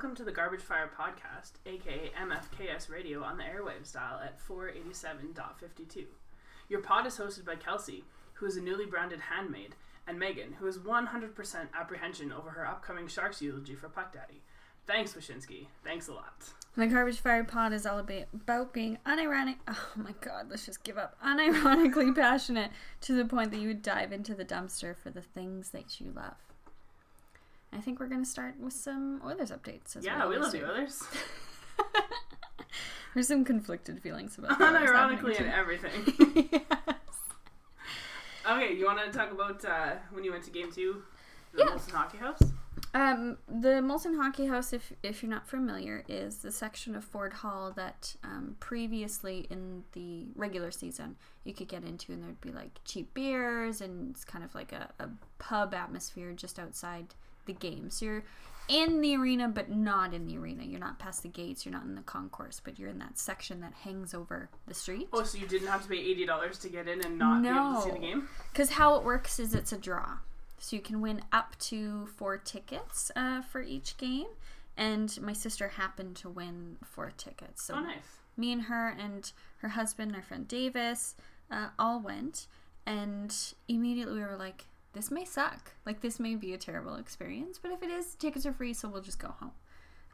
Welcome to the Garbage Fire Podcast, aka MFKS Radio on the airwaves dial at 487.52. Your pod is hosted by Kelsey, who is a newly branded handmaid, and Megan, who is 100% apprehension over her upcoming Sharks eulogy for Puck Daddy. Thanks, Wyszynski. Thanks a lot. The Garbage Fire Pod is all about, being unironic. Oh my god, let's just give up. Unironically passionate to the point that you would dive into the dumpster for the things that you love. I think we're going to start with some Oilers updates. As yeah, we always love do. the Oilers. There's some conflicted feelings about Oilers Unironically and everything. yes. Okay, you want to talk about uh, when you went to game two? The Yeah. Molson Hockey House? Um, the Molson Hockey House, if if you're not familiar, is the section of Ford Hall that um, previously in the regular season you could get into, and there'd be like cheap beers, and it's kind of like a, a pub atmosphere just outside the game. So you're in the arena, but not in the arena. You're not past the gates. You're not in the concourse, but you're in that section that hangs over the street. Oh, so you didn't have to pay $80 to get in and not be able to see the No. game? Because how it works is it's a draw. So you can win up to four tickets uh, for each game. And my sister happened to win four tickets. So Oh, nice. me and her and her husband, our friend Davis, uh, all went. And immediately we were like, this may suck. Like, this may be a terrible experience. But if it is, tickets are free, so we'll just go home.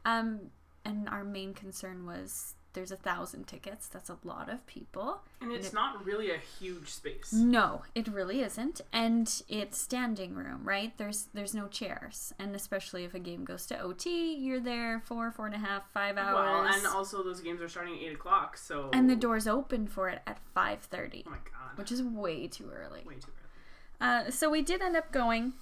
Um, and our main concern was there's a thousand tickets. That's a lot of people. And it's it- not really a huge space. No, it really isn't, and it's standing room, right? There's there's no chairs, and especially if a game goes to OT, you're there for four and a half, five hours, Well, and also those games are starting at 8 o'clock, so. and the doors open for it at five thirty, Oh my god. which is way too early. Way too early. Uh, so we did end up going,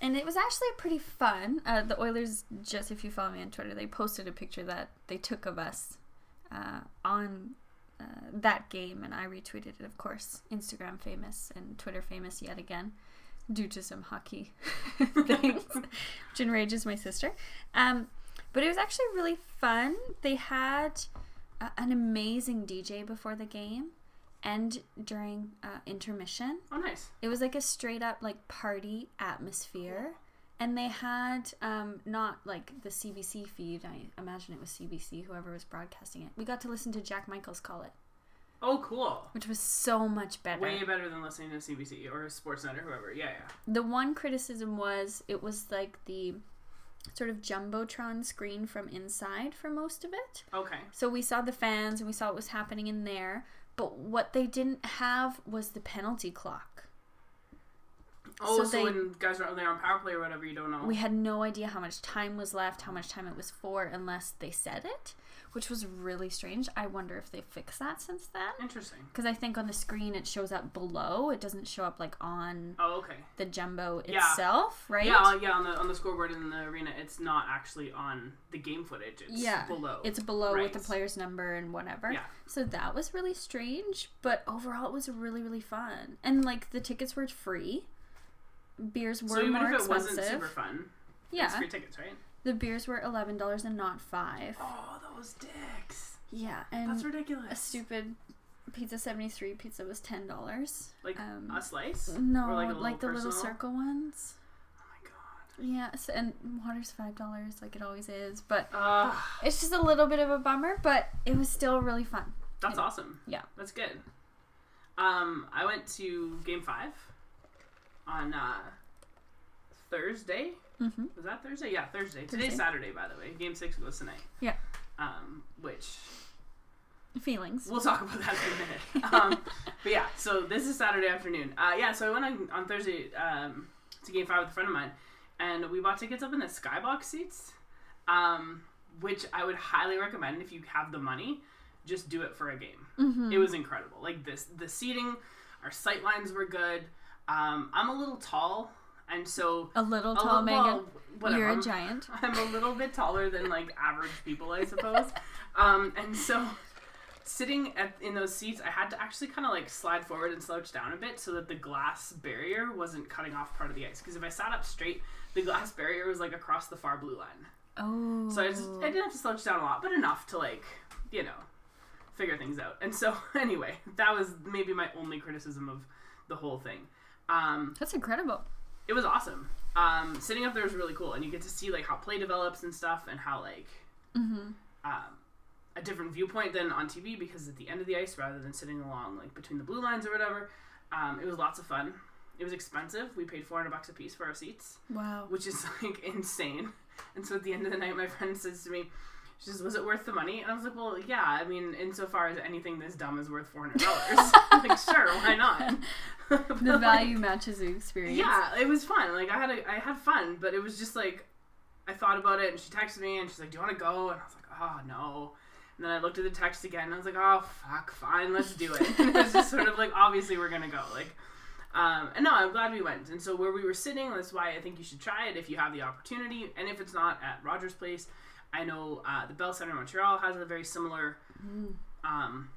and it was actually pretty fun. Uh, the Oilers, just if you follow me on Twitter, they posted a picture that they took of us uh, on uh, that game, and I retweeted it, of course. Instagram famous and Twitter famous yet again, due to some hockey things, which enrages my sister. Um, but it was actually really fun. They had uh, an amazing DJ before the game and during uh, intermission. Oh, nice. It was like a straight up like party atmosphere. And they had um, not like the CBC feed. I imagine it was CBC, whoever was broadcasting it. We got to listen to Jack Michaels call it, Oh, cool. which was so much better. Way better than listening to CBC or Sportsnet or whoever. Yeah, yeah. The one criticism was it was like the sort of jumbotron screen from inside for most of it. Okay. So we saw the fans and we saw what was happening in there, but what they didn't have was the penalty clock. Oh, So so, they- when guys are there on power play or whatever, you don't know. We had no idea how much time was left, how much time it was for, unless they said it, which was really strange. I wonder if they fixed that since then. Interesting. Because I think on the screen it shows up below. It doesn't show up like on Oh, okay. the jumbo Yeah. itself, right? Yeah, uh, yeah. On the on the scoreboard in the arena, it's not actually on the game footage. It's Yeah, below. It's below with the player's number and whatever. Yeah. So that was really strange, but overall it was really really fun. And like the tickets were free. Beers were so even more if it expensive. wasn't super fun, it's yeah, free tickets, right? The beers were eleven dollars and not five. Oh, those dicks. Yeah, and That's ridiculous. a stupid pizza 73 pizza was $10 like um, a slice. no Or like, like the little circle ones Oh my god. yeah so, and water's $5 like it always is but Uh, it's just a little bit of a bummer but it was still really fun that's awesome. yeah That's good. Um, I went to game five on uh, Thursday. Mm-hmm. Was that Thursday? Yeah, Thursday. Thursday. Today's Saturday, by the way. Game six goes tonight. Yeah. Um, which feelings we'll talk about that in a minute. Um, but yeah, so this is Saturday afternoon. Uh, yeah, so I went on, on Thursday um, to game five with a friend of mine, and we bought tickets up in the skybox seats, um, which I would highly recommend if you have the money. Just do it for a game. mm-hmm. It was incredible. Like this, the seating, our sight lines were good. Um, I'm a little tall, and so a little a tall little- megan well, you're a I'm- giant I'm a little bit taller than like average people, I suppose. Um, and so sitting at, in those seats, I had to actually kind of like slide forward and slouch down a bit so that the glass barrier wasn't cutting off part of the ice. Because if I sat up straight, the glass barrier was like across the far blue line. oh So I just I didn't have to slouch down a lot, but enough to like you know figure things out. And so anyway, that was maybe my only criticism of the whole thing. Um, that's incredible it was awesome. Um, sitting up there was really cool, and you get to see like how play develops and stuff, and how like Mm-hmm. um, a different viewpoint than on TV because at the end of the ice rather than sitting along like between the blue lines or whatever. Um, it was lots of fun. It was expensive. We paid 400 bucks a piece for our seats, Wow. which is like insane. And so at the end of the night, my friend says to me, she says, "Was it worth the money?" And I was like, "Well, yeah. I mean, insofar as anything this dumb is worth four hundred dollars, like sure, why not?" The like, value matches the experience. yeah, it was fun. Like I had a, I had fun, but it was just like I thought about it, and she texted me, and she's like, "Do you want to go?" And I was like, "Oh no." And then I looked at the text again, and I was like, "Oh fuck, fine, let's do it." And it was just sort of like, obviously we're gonna go. Like, um, and no, I'm glad we went. And so where we were sitting, that's why I think you should try it if you have the opportunity, and if it's not at Rogers Place. I know uh, the Bell Center in Montreal has a very similar Mm. um,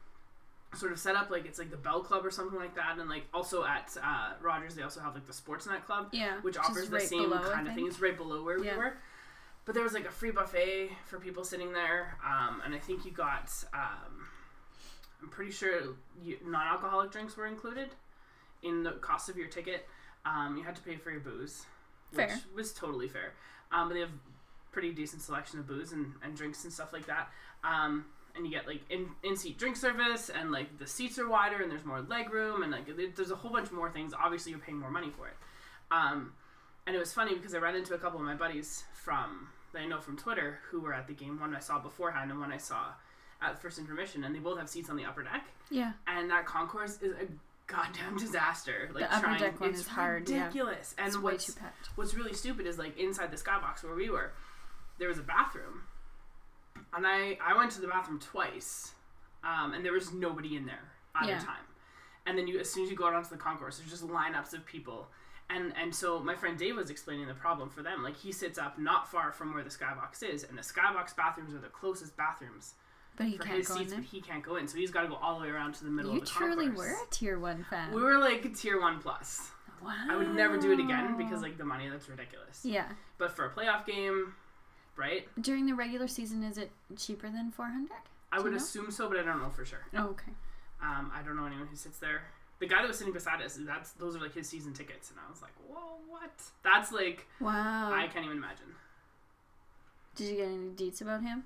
sort of setup. Like it's like the Bell Club or something like that, and like also at uh, Rogers they also have like the Sportsnet Club Yeah. which is offers the right same below, kind of thing. think. It's right below where we were. But there was like a free buffet for people sitting there, um, and I think you got. Um, I'm pretty sure you, non-alcoholic drinks were included in the cost of your ticket. Um, you had to pay for your booze, which Fair. was totally fair. Um, but they have pretty decent selection of booze and, and drinks and stuff like that. Um, and you get like in in seat drink service, and like the seats are wider, and there's more leg room, and like there- there's a whole bunch more things. Obviously, you're paying more money for it. Um, and it was funny because I ran into a couple of my buddies from that I know from Twitter who were at the game. One I saw beforehand, and one I saw at first intermission, and they both have seats on the upper deck. Yeah. And that concourse is a goddamn disaster. Like The upper trying, deck one is hard, yeah. ridiculous. And It's way what's what's really stupid is like inside the skybox where we were, there was a bathroom, and I I went to the bathroom twice, um, and there was nobody in there either Yeah. time. And then you as soon as you go out onto the concourse, there's just lineups of people. And, and so my friend Dave was explaining the problem for them. Like he sits up not far from where the skybox is, and the skybox bathrooms are the closest bathrooms. But he for can't his go in seats, there. but he can't go in. So he's got to go all the way around to the middle You of the truly concourse. were a tier one fan. We were like tier one plus. wow. I would never do it again because like the money that's ridiculous. Yeah. But for a playoff game, right? During the regular season, is it cheaper than four hundred? I would know? assume so, but I don't know for sure. Oh, okay. Um, I don't know anyone who sits there. The guy that was sitting beside us, that's those are like his season tickets, and I was like, whoa, what? That's like Wow. I can't even imagine. Did you get any deets about him?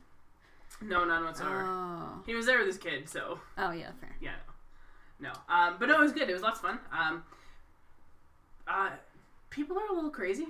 No, none whatsoever. Oh. He was there with his kid, so Oh yeah, fair. yeah, no, no. Um, but no, it was good. It was lots of fun. Um, uh, people are a little crazy.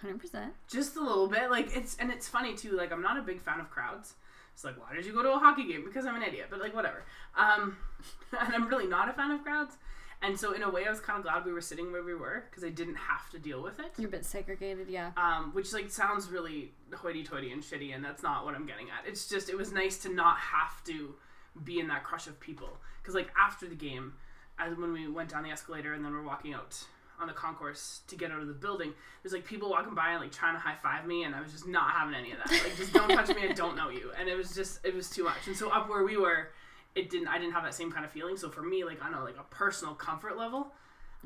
Hundred percent. just a little bit like it's and it's funny too like i'm not a big fan of crowds. It's like why did you go to a hockey game? Because i'm an idiot but like whatever. Um and i'm really not a fan of crowds. And so in a way i was kind of glad we were sitting where we were because i didn't have to deal with it. You're a bit segregated, yeah. um, which like sounds really hoity-toity and shitty and that's not what i'm getting at. It's just it was nice to not have to be in that crush of people. Because like after the game as when we went down the escalator and then we're walking out on the concourse to get out of the building there's like people walking by and like trying to high-five me and i was just not having any of that like just don't touch me i don't know you and it was just it was too much and so up where we were it didn't i didn't have that same kind of feeling so for me like on a like a personal comfort level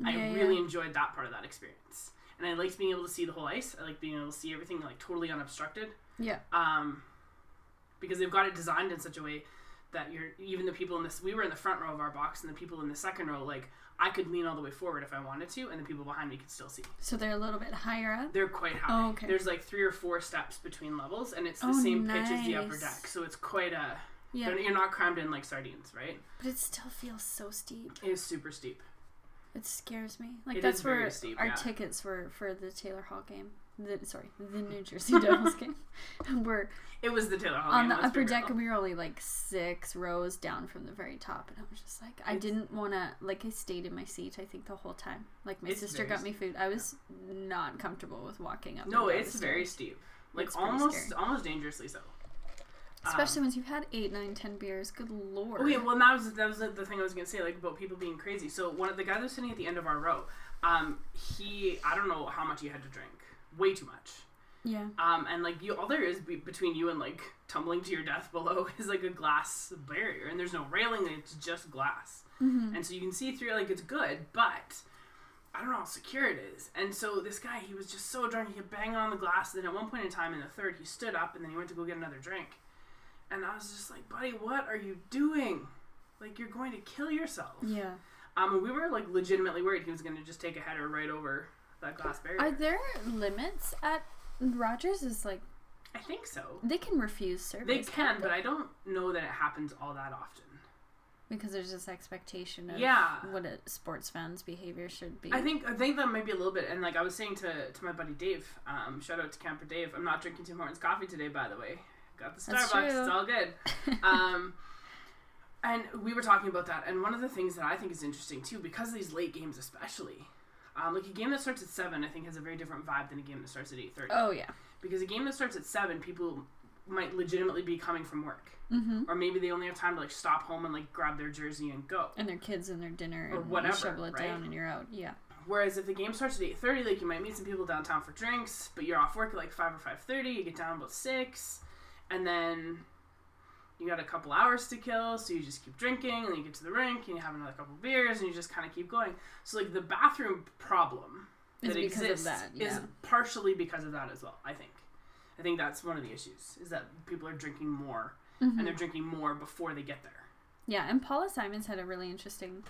I Yeah, yeah. really enjoyed that part of that experience. And I liked being able to see the whole ice. I liked being able to see everything like totally unobstructed. Yeah. Um, because they've got it designed in such a way that you're even the people in this we were in the front row of our box and the people in the second row like I could lean all the way forward if I wanted to and the people behind me could still see. So they're a little bit higher up. They're quite high. Oh, okay. There's like three or four steps between levels and it's the Oh, same pitch as the upper deck. So it's quite a Yeah. you're, not crammed in like sardines, right? But it still feels so steep. It is super steep. It scares me. Like It that's where steep, our yeah. tickets were for the Taylor Hall game. The, sorry, the New Jersey Devils game. We're It was the Taylor Hall on the upper deck, and we were only like six rows down from the very top, and I was just like, I It's- didn't want to. Like, I stayed in my seat. I think the whole time. Like my sister got me food. I was not comfortable with walking up. No, it's the very steep. Like It's almost almost dangerously so. especially Um, once you've had eight, nine, ten beers. Good lord. Okay, well that was that was the thing I was gonna say, like about people being crazy. So one of the guy that was sitting at the end of our row, um, he I don't know how much he had to drink, way too much. yeah. Um, and like you, all there is be- between you and like tumbling to your death below is like a glass barrier, and there's no railing, it's just glass, Mm-hmm. and so you can see through. it, Like it's good, but I don't know how secure it is. And so this guy, he was just so drunk, he kept banging on the glass. And then at one point in time, in the third, he stood up and then he went to go get another drink. And I was just like, buddy, what are you doing? Like you're going to kill yourself. Yeah. Um, and we were like legitimately worried he was going to just take a header right over that glass barrier. Are there limits at Rogers? Is like I think so. they can refuse service. They can, but I don't know that it happens all that often. because there's this expectation of Yeah. what a sports fan's behavior should be. I think I think that might be a little bit, and like I was saying to, to my buddy Dave, um, shout out to Camper Dave. I'm not drinking Tim Hortons coffee today, by the way. Got the Starbucks. It's all good. um, and we were talking about that, and one of the things that I think is interesting too, because of these late games, especially, um, like a game that starts at seven, I think has a very different vibe than a game that starts at eight thirty. oh yeah. Because a game that starts at seven, people might legitimately be coming from work, Mm-hmm. or maybe they only have time to like stop home and like grab their jersey and go. And their kids and their dinner Or and whatever, shovel it right? down and you're out. Yeah. Whereas if the game starts at eight thirty, like you might meet some people downtown for drinks, but you're off work at like five or five thirty. You get down about six, and then you got a couple hours to kill, so you just keep drinking, and then you get to the rink and you have another couple beers, and you just kind of keep going. So like the bathroom problem It's that of exists that, is yeah. partially because of that as well. I think. I think that's one of the issues is that people are drinking more, Mhm. and they're drinking more before they get there. Yeah, and Paula Simons had a really interesting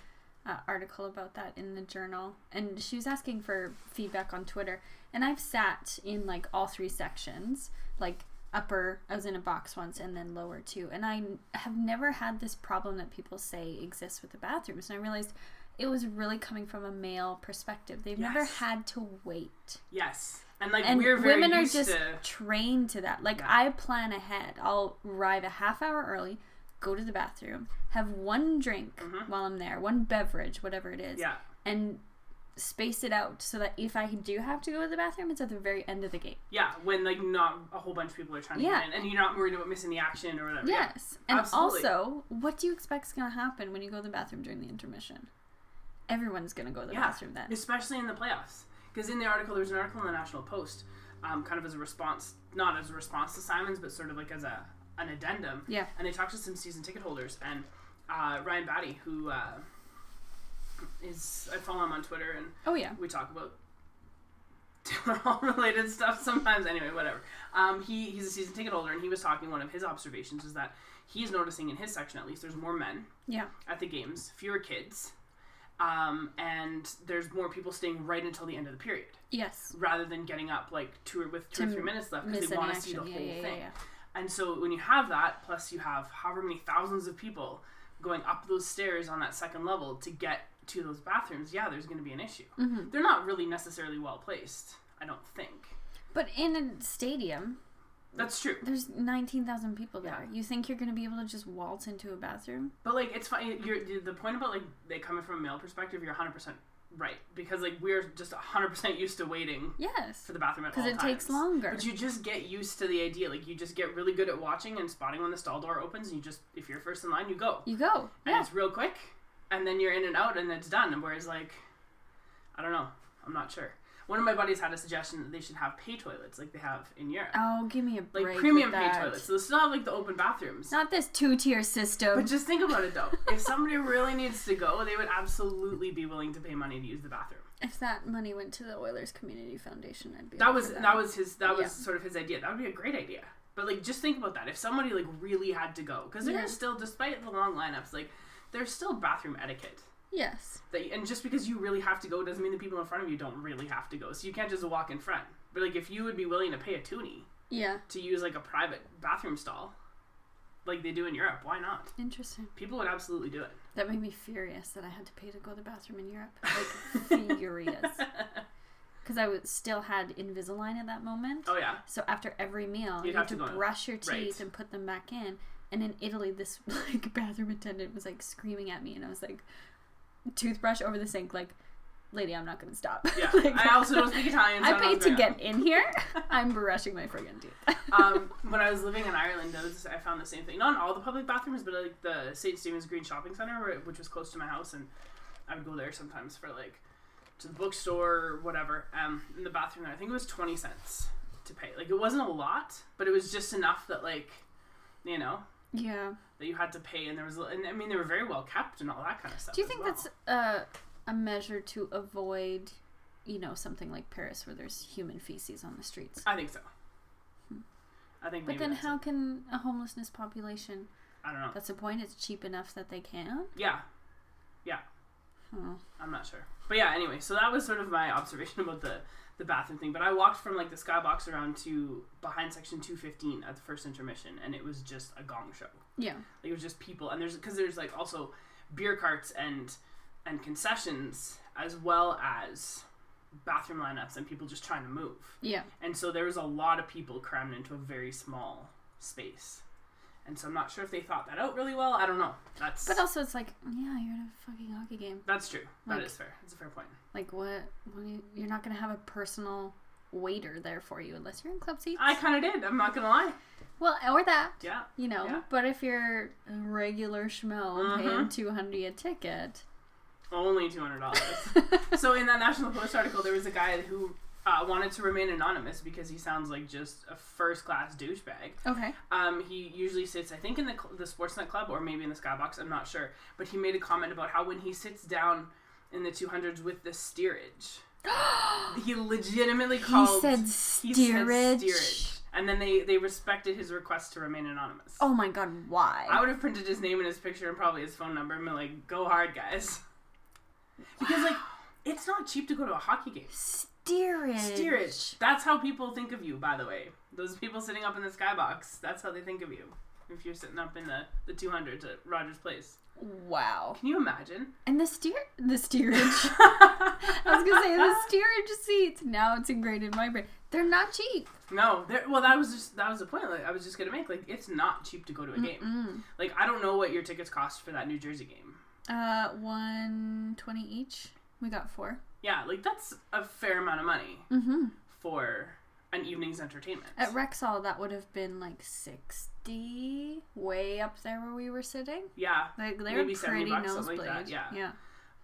uh, article about that in the journal, and she was asking for feedback on Twitter. And I've sat in like all three sections, like upper, I was in a box once, and then lower too. And i have never had this problem that people say exists with the bathrooms. And I realized it was really coming from a male perspective. They've never had to wait. Yes, and like and we're very women are just to. trained to that. Like Yeah. I plan ahead. I'll arrive a half hour early, go to the bathroom, have one drink Mhm. while I'm there, one beverage, whatever it is, Yeah. and space it out so that if I do have to go to the bathroom, it's at the very end of the game. Yeah, when like not a whole bunch of people are trying to Yeah. get in, and you're not worried about missing the action or whatever. Yeah. Yes, and absolutely. also, what do you expect is going to happen when you go to the bathroom during the intermission? Everyone's going to go to the Yeah. bathroom then. especially in the playoffs. Because in the article, there's an article in the National Post, um, kind of as a response, not as a response to Simons, but sort of like as a an addendum. Yeah. And they talked to some season ticket holders, and uh, Ryan Batty, who uh, is I follow him on Twitter, and Oh yeah. we talk about all related stuff sometimes. Anyway, whatever. Um, he he's a season ticket holder, and he was talking. One of his observations is that he's noticing in his section, at least, there's more men Yeah. at the games, fewer kids, um, and there's more people staying right until the end of the period Yes. rather than getting up like two or with two or three minutes left because they want to see the action. whole yeah, yeah, thing. yeah, And so when you have that, plus you have however many thousands of people going up those stairs on that second level to get to those bathrooms, yeah, there's going to be an issue. yeah. hmm They're not really necessarily well placed, I don't think. But in a stadium, That's true. There's 19,000 people there. Yeah. You think you're going to be able to just waltz into a bathroom? But like, it's fine. You're the point about like they coming from a male perspective. You're 100 percent right because like we're just 100 percent used to waiting Yes. for the bathroom at all Because it takes longer. But you just get used to the idea. Like you just get really good at watching and spotting when the stall door opens. And you just, if you're first in line, you go, You go. and Yeah. it's real quick, and then you're in and out, and it's done. Whereas like, I don't know, I'm not sure. One of my buddies had a suggestion that they should have pay toilets like they have in Europe, Oh, give me a break. like premium pay toilets. So they still have like the open bathrooms. Not this two tier system. But just think about it though. if somebody really needs to go, they would absolutely be willing to pay money to use the bathroom. if that money went to the Oilers Community Foundation, I'd be. That was for that was his that was Yeah. sort of his idea. That would be a great idea. But like just think about that. If somebody like really had to go cuz there Yeah. still despite the long lineups like there's still bathroom etiquette. Yes. That, and just because you really have to go doesn't mean the people in front of you don't really have to go. So you can't just walk in front. But like if you would be willing to pay a toonie Yeah. to use like a private bathroom stall like they do in Europe, why not? Interesting. People would absolutely do it. That made me furious that I had to pay to go to the bathroom in Europe. Like furious. Because I was, still had Invisalign at that moment. Oh yeah. So after every meal, You'd you have have to, to brush your teeth right. and put them back in. And in Italy, this like bathroom attendant was like screaming at me, and I was like, toothbrush over the sink, like, lady, I'm not gonna stop. Yeah. Like, I also don't speak Italian. So I paid to get in here. I'm brushing my friggin' teeth. um, when I was living in Ireland, I, was, I found the same thing. Not in all the public bathrooms, but like the St. Stephen's Green Shopping Center, which was close to my house, and I would go there sometimes for like to the bookstore or whatever. Um, in the bathroom there, I think it was twenty cents to pay. Like it wasn't a lot, but it was just enough that like, you know, yeah. that you had to pay, and there was, and I mean, they were very well kept and all that kind of stuff. Do you think well. that's uh, a measure to avoid, you know, something like Paris where there's human feces on the streets? I think so. I think. But then, how it. can a homelessness population? I don't know. That's the point. It's cheap enough that they can. Yeah. Yeah, Huh. I'm not sure. But yeah, anyway, so that was sort of my observation about the the bathroom thing. But I walked from like the skybox around to behind section two fifteen at the first intermission, and it was just a gong show. Yeah. Like it was just people, and there's because there's like also beer carts and and concessions as well as bathroom lineups and people just trying to move. Yeah. And so there was a lot of people crammed into a very small space. And so I'm not sure if they thought that out really well. I don't know. That's But also, it's like, yeah, you're in a fucking hockey game. that's true. That like- is fair. That's a fair point. Like, what? what do you, you're not gonna have a personal waiter there for you unless you're in club seats. I kind of did. I'm not gonna lie. well, or that, Yeah. you know. Yeah. But if you're a regular schmo paying Mhm. two hundred a ticket, Only two hundred dollars. so in that National Post article, there was a guy who uh, wanted to remain anonymous because he sounds like just a first class douchebag. okay, Um, he usually sits, I think, in the cl- the Sportsnet Club or maybe in the Skybox. I'm not sure, but he made a comment about how when he sits down in the 200s with the steerage, he legitimately he called. said he said steerage. steerage. And then they, they respected his request to remain anonymous. Oh my god, why? I would have printed his name and his picture and probably his phone number and been like, "Go hard, guys," because like it's not cheap to go to a hockey game. Steerage. Steerage. That's how people think of you, by the way. Those people sitting up in the skybox. That's how they think of you. If you're sitting up in the the 200s at Rogers Place, Wow. can you imagine? And the steer, the steerage. I was gonna say the steerage seats. Now it's ingrained in my brain. They're not cheap. No, well, that was just that was the point. Like I was just gonna make. Like it's not cheap to go to a game. Mm. Like I don't know what your tickets cost for that New Jersey game. Uh, one twenty each. We got four. Yeah, like that's a fair amount of money Mm-hmm. for an evening's entertainment. At Rexall, that would have been like sixty, way up there where we were sitting. yeah, Like they Maybe were 70 pretty bucks, nosebleed. like that, yeah. yeah.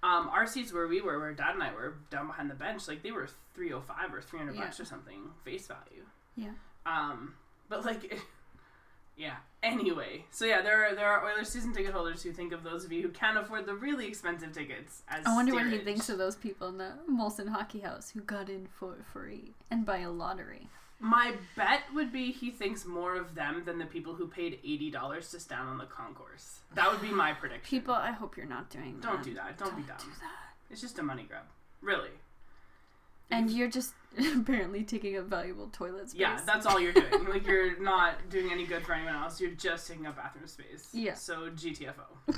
Um, our seats where we were, where Dad and I were, down behind the bench, like they were three oh five or three hundred bucks or something face value. Yeah. Um, but like, yeah. Anyway, so yeah, there are there are Oilers season ticket holders who think of those of you who can't afford the really expensive tickets as. I wonder what he thinks of those people in the Molson Hockey House who got in for free and by a lottery. My bet would be he thinks more of them than the people who paid eighty dollars to stand on the concourse. That would be my prediction. People, I hope you're not doing that. don't do that. Don't, be dumb. do that. It's just a money grab, really. And you're just apparently taking up valuable toilet space. Yeah, that's all you're doing. like you're not doing any good for anyone else. You're just taking up bathroom space. Yeah. So GTFO.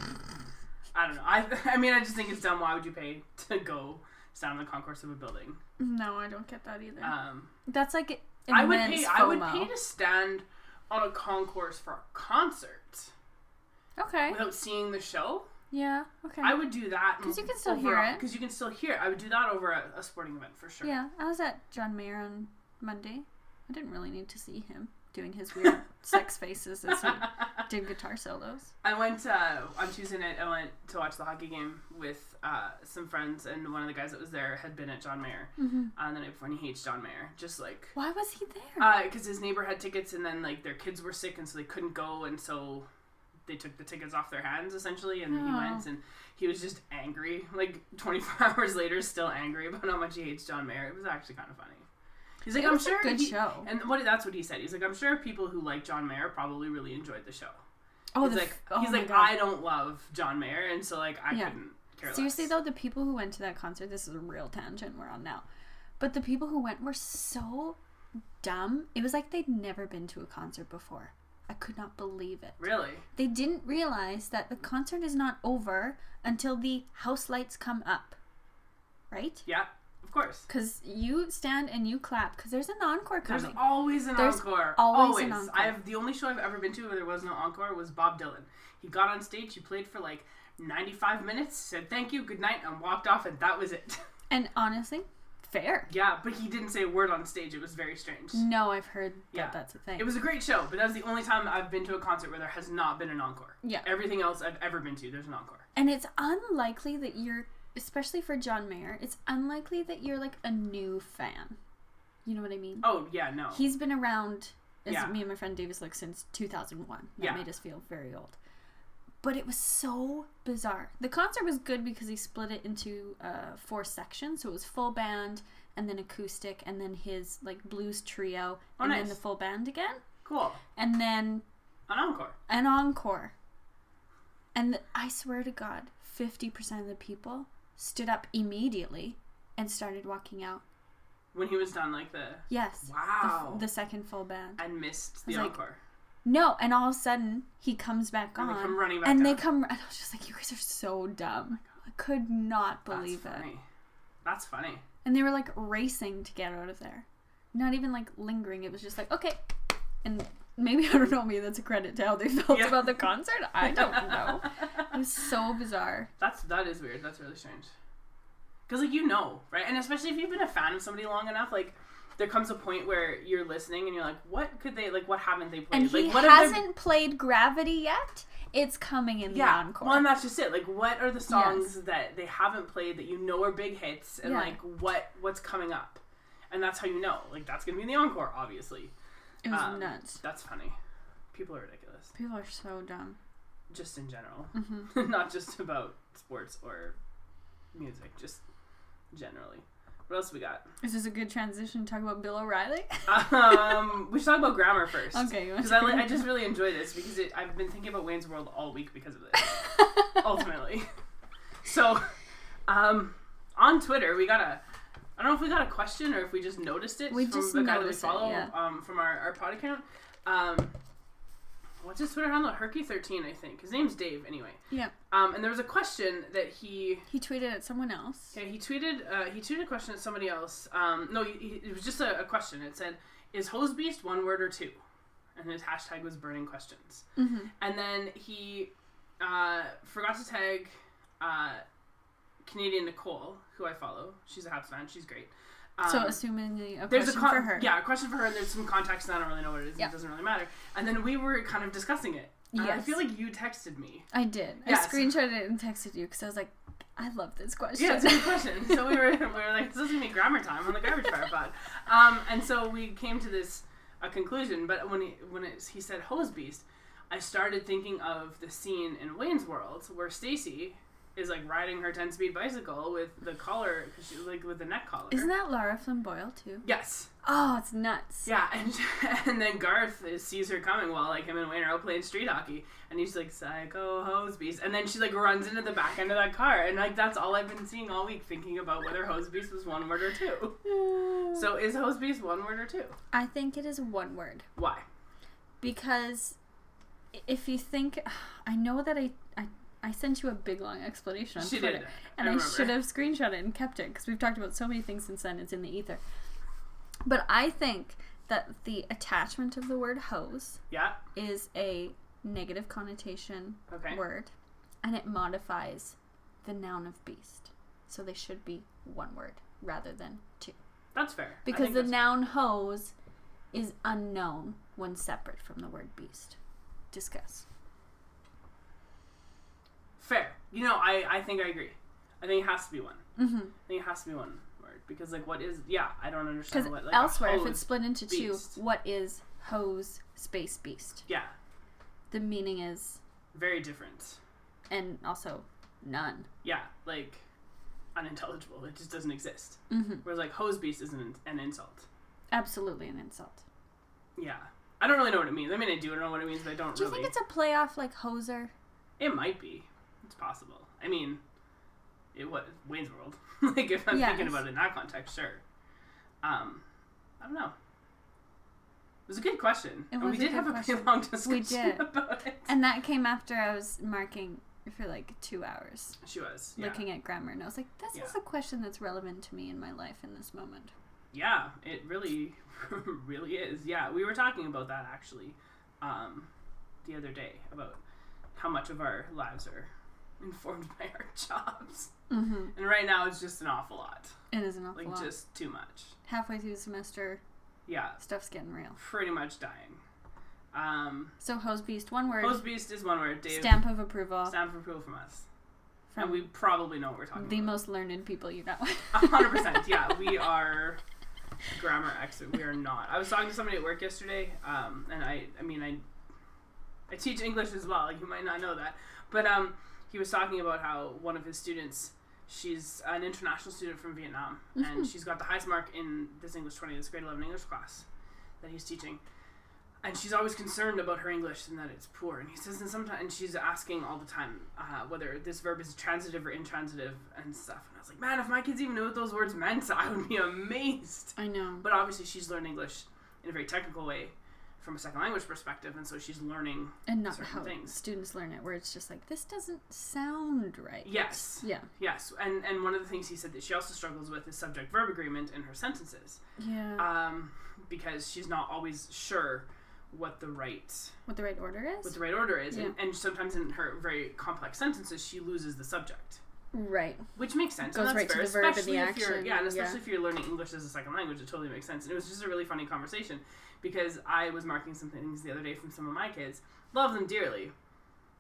I don't know. I I mean I just think it's dumb. Why would you pay to go stand on the concourse of a building? no, I don't get that either. Um, that's like I would pay. I would pay to stand on a concourse for a concert Okay. without seeing the show. Yeah. Okay. I would do that because you can still hear it. Because you can still hear it. I would do that over a, a sporting event for sure. Yeah, I was at John Mayer on Monday. I didn't really need to see him doing his weird sex faces as he did guitar solos. I went uh, on Tuesday night. I went to watch the hockey game with uh, some friends, and one of the guys that was there had been at John Mayer Mm-hmm. uh, the night before, and he hates John Mayer. Just like Why was he there? because his neighbor had tickets, and then like their kids were sick, and so they couldn't go, and so they took the tickets off their hands essentially, and he Oh. went, and he was just angry. Like 24 hours later, still angry about how much he hates John Mayer. It was actually kind of funny. He's like, It I'm was a sure good he- show. And what that's what he said. He's like, I'm sure people who like John Mayer probably really enjoyed the show. oh, he's like, f- oh he's like, God. I don't love John Mayer, and so like I Yeah. couldn't care Seriously less. though, the people who went to that concert, this is a real tangent we're on now, but the people who went were so dumb. It was like they'd never been to a concert before. I could not believe it. really, They didn't realize that the concert is not over until the house lights come up. Right? yeah, of course. Because you stand and you clap because there's an encore There's coming. always an There's encore. always an encore. I have the only show I've ever been to where there was no encore was Bob Dylan. He got on stage, he played for like 95 minutes, said thank you, good night, and walked off, and that was it. And honestly, fair. yeah, but he didn't say a word on stage. It was very strange. No, I've heard that Yeah. that's a thing. It was a great show, but that was the only time I've been to a concert where there has not been an encore. Yeah. Everything else I've ever been to, there's an encore. and it's unlikely that you're, especially for John Mayer, it's unlikely that you're like a new fan. You know what I mean? Oh yeah, no. He's been around, as Yeah. me and my friend Davis look, since 2001. That Yeah. made us feel very old. But it was so bizarre. The concert was good because he split it into uh, four sections. So it was full band, and then acoustic, and then his like blues trio, Oh, and then the full band again, cool. and then An encore. an encore. And I swear to God, 50% of the people stood up immediately and started walking out. When he was done, like the Yes. The, wow, f- the second full band. and missed the was like, encore. No, and all of a sudden he comes back And on. they come running back and down. they come and I was just like, You guys are so dumb. Oh I could not believe That's it. funny. That's funny. And they were like racing to get out of there. Not even like lingering. It was just like, okay. And maybe I don't know, maybe that's a credit to how they felt Yeah. about the concert. I don't know. It was so bizarre. That's that is weird. That's really strange. Because like you know, right? And especially if you've been a fan of somebody long enough, like there comes a point where you're listening and you're like, what could they like? What haven't they played? And he like what hasn't played Gravity yet. It's coming in the encore. well, and that's just it. Like, what are the songs that they haven't played that you know are big hits, and Yeah. like what what's coming up, and that's how you know. Like, that's gonna be in the encore, obviously. it was um, nuts. That's funny. People are ridiculous, People are so dumb. just in general, hmm not just about sports or music, just generally. What else we got? Is this a good transition to talk about Bill O'Reilly? Um, we should talk about grammar first. okay. Because I, I just really enjoy this because it, I've been thinking about Wayne's World all week because of this. ultimately. So, um, on Twitter, we got a. I don't know if we got a question or if we just noticed it We from just the guy that we noticed it, follow yeah. um, from our, our pod account. Um, what's his Twitter handle? Herky13, I think. His name's Dave, anyway. Yeah. Um, and there was a question that he. He tweeted at someone else. Yeah, he tweeted. Uh, he tweeted a question at somebody else. Um, no, he, he, it was just a, a question. It said, "Is hose beast one word or two? And his hashtag was burning questions. hmm And then he uh, forgot to tag uh, Canadian Nicole, who I follow. She's a Habs fan. She's great. Um, so assuming a there's question a con- for her. Yeah, a question for her. And there's some context. And I don't really know what it is. Yeah. It doesn't really matter. And then we were kind of discussing it. And I feel like you texted me. I did. Yeah, I screenshotted it and texted you because I was like, I love this question. Yeah, it's a good question. So we were, we were like, this is gonna be grammar time on the garbage fire pod. Um, and so we came to this a conclusion. But when he when it, he said hose beast, I started thinking of the scene in Wayne's World where Stacy is like riding her ten speed bicycle with the collar, cause she, like with the neck collar. Isn't that Laura Flynn Boyle too? Yes. Oh, it's nuts. Yeah, and and then Garth is, sees her coming while like him and Wayne are out playing street hockey, and he's like psycho hose beast, and then she like runs into the back end of that car, and like that's all I've been seeing all week, thinking about whether hose beast was one word or two. So is hose beast one word or two? I think it is one word Why? because if you think, I know that I I, sent you a big long explanation on She Twitter, did, and I I, should have screenshot it and kept it because we've talked about so many things since then. It's in the ether. But I think that the attachment of the word hose Yeah. is a negative connotation Okay. word and it modifies the noun of beast. So they should be one word rather than two. That's fair. Because the noun hose is unknown when separate from the word beast. Discuss. Fair. You know, I I think I agree. I think it has to be one. Mm-hmm. I think it has to be one word because like what is? Yeah, I don't understand what like elsewhere, if it's split into beast. two, what is hose space beast? yeah, The meaning is, very different. and also none. Yeah, like unintelligible. It just doesn't exist. Mm-hmm. Whereas like hose beast is an, an insult. Absolutely an insult. Yeah. I don't really know what it means. I mean, I do know what it means, but I don't Do you really. think it's a play off like hoser? It might be. It's possible. I mean, it was Wayne's World. like if I'm thinking about it in that context, sure. Um, I don't know. It was a good question, It and we did have a pretty long discussion We did. about it. And that came after I was marking for like two hours, She was, yeah. looking at grammar, and I was like, this is a question that's relevant to me in my life in this moment. Yeah, it really, really is. Yeah, we were talking about that actually um, the other day about how much of our lives are informed by our jobs, Mm-hmm. and right now it's just an awful lot, It is an awful like lot. just too much. Halfway through the semester, Yeah, stuff's getting real. pretty much dying. Um, So hose beast, one word. Hose Beast is one word. Dave, Stamp of approval stamp of approval from us, from and we probably know what we're talking the about. most learned people you know. A hundred percent. Yeah, we are grammar expert. We are not. I was talking to somebody at work yesterday, um, and I, I mean, I, I teach English as well. Like You might not know that, but um, he was talking about how one of his students, she's an international student from Vietnam, and Mhm. she's got the highest mark in this English twenty, this grade eleven English class that he's teaching. and she's always concerned about her English and that it's poor. And he says, and sometimes, and she's asking all the time uh, whether this verb is transitive or intransitive and stuff. And I was like, man, if my kids even knew what those words meant, I would be amazed. I know. But obviously, she's learned English in a very technical way from a second language perspective, and so she's learning. And not certain how things. students learn it, where it's just like, this doesn't sound right. Yes. Yeah. Yes, and and one of the things he said that she also struggles with is subject verb agreement in her sentences, Yeah. um, because she's not always sure what the right what the right order is? what the right order is, and, Yeah. and sometimes in her very complex sentences she loses the subject, right. which makes sense. Goes and that's right to the verb and the especially if you're action, yeah, and yeah. especially if you're learning English as a second language, it totally makes sense. And it was just a really funny conversation because I was marking some things the other day from some of my kids, love them dearly.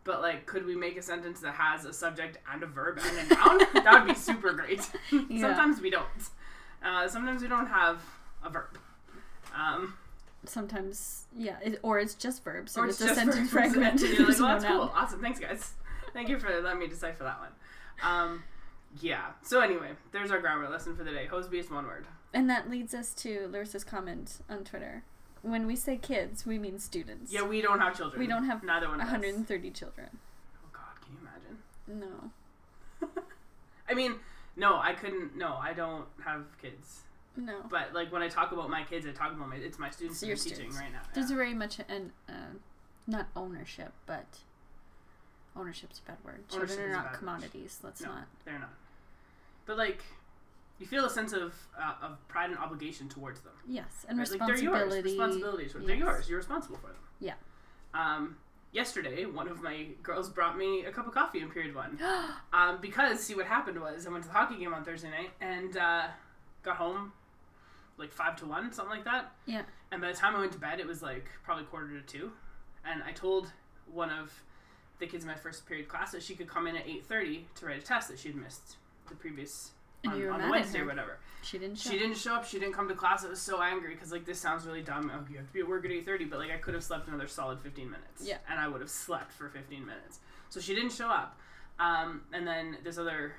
But like, could we make a sentence that has a subject and a verb and a noun? that would be super great. Yeah. Sometimes we don't. Uh, sometimes we don't have a verb. Um, Sometimes, yeah, it, or it's just verbs, or it's, it's a just sentence fragment. you're like, well, that's cool. Awesome. Thanks, guys. Thank you for letting me decipher that one. Um, yeah. So anyway, there's our grammar lesson for the day. Hose beast is one word. And that leads us to Larissa's comment on Twitter. When we say kids, we mean students. Yeah, we don't have children. We don't have neither one 130 children. Oh God, can you imagine? No. I mean, no, I couldn't. No, I don't have kids. No. But like when I talk about my kids, I talk about my. It's my students So your I'm teaching right now. There's yeah. a very much an, uh, not ownership, but ownership's a bad word. Children Ownership are not bad word. commodities. Let's No. not. They're not. But like, you feel a sense of uh, of pride and obligation towards them. Yes, and Right? Like they're yours. responsibility. Responsibility. towards- They're yours. You're responsible for them. Yeah. Um, yesterday, one of my girls brought me a cup of coffee in period one. Um, because see what happened was I went to the hockey game on Thursday night and uh, got home like five to one, something like that. Yeah. And by the time I went to bed, it was like probably quarter to two. And I told one of the kids in my first period class that she could come in at eight thirty to write a test that she'd missed the previous on, on Wednesday or whatever. She didn't show. She didn't show up. She didn't come to class. I was so angry because like this sounds really dumb. Oh, you have to be at work at eight thirty, but like I could have slept another solid fifteen minutes. Yeah. And I would have slept for fifteen minutes. So she didn't show up. Um, and then this other,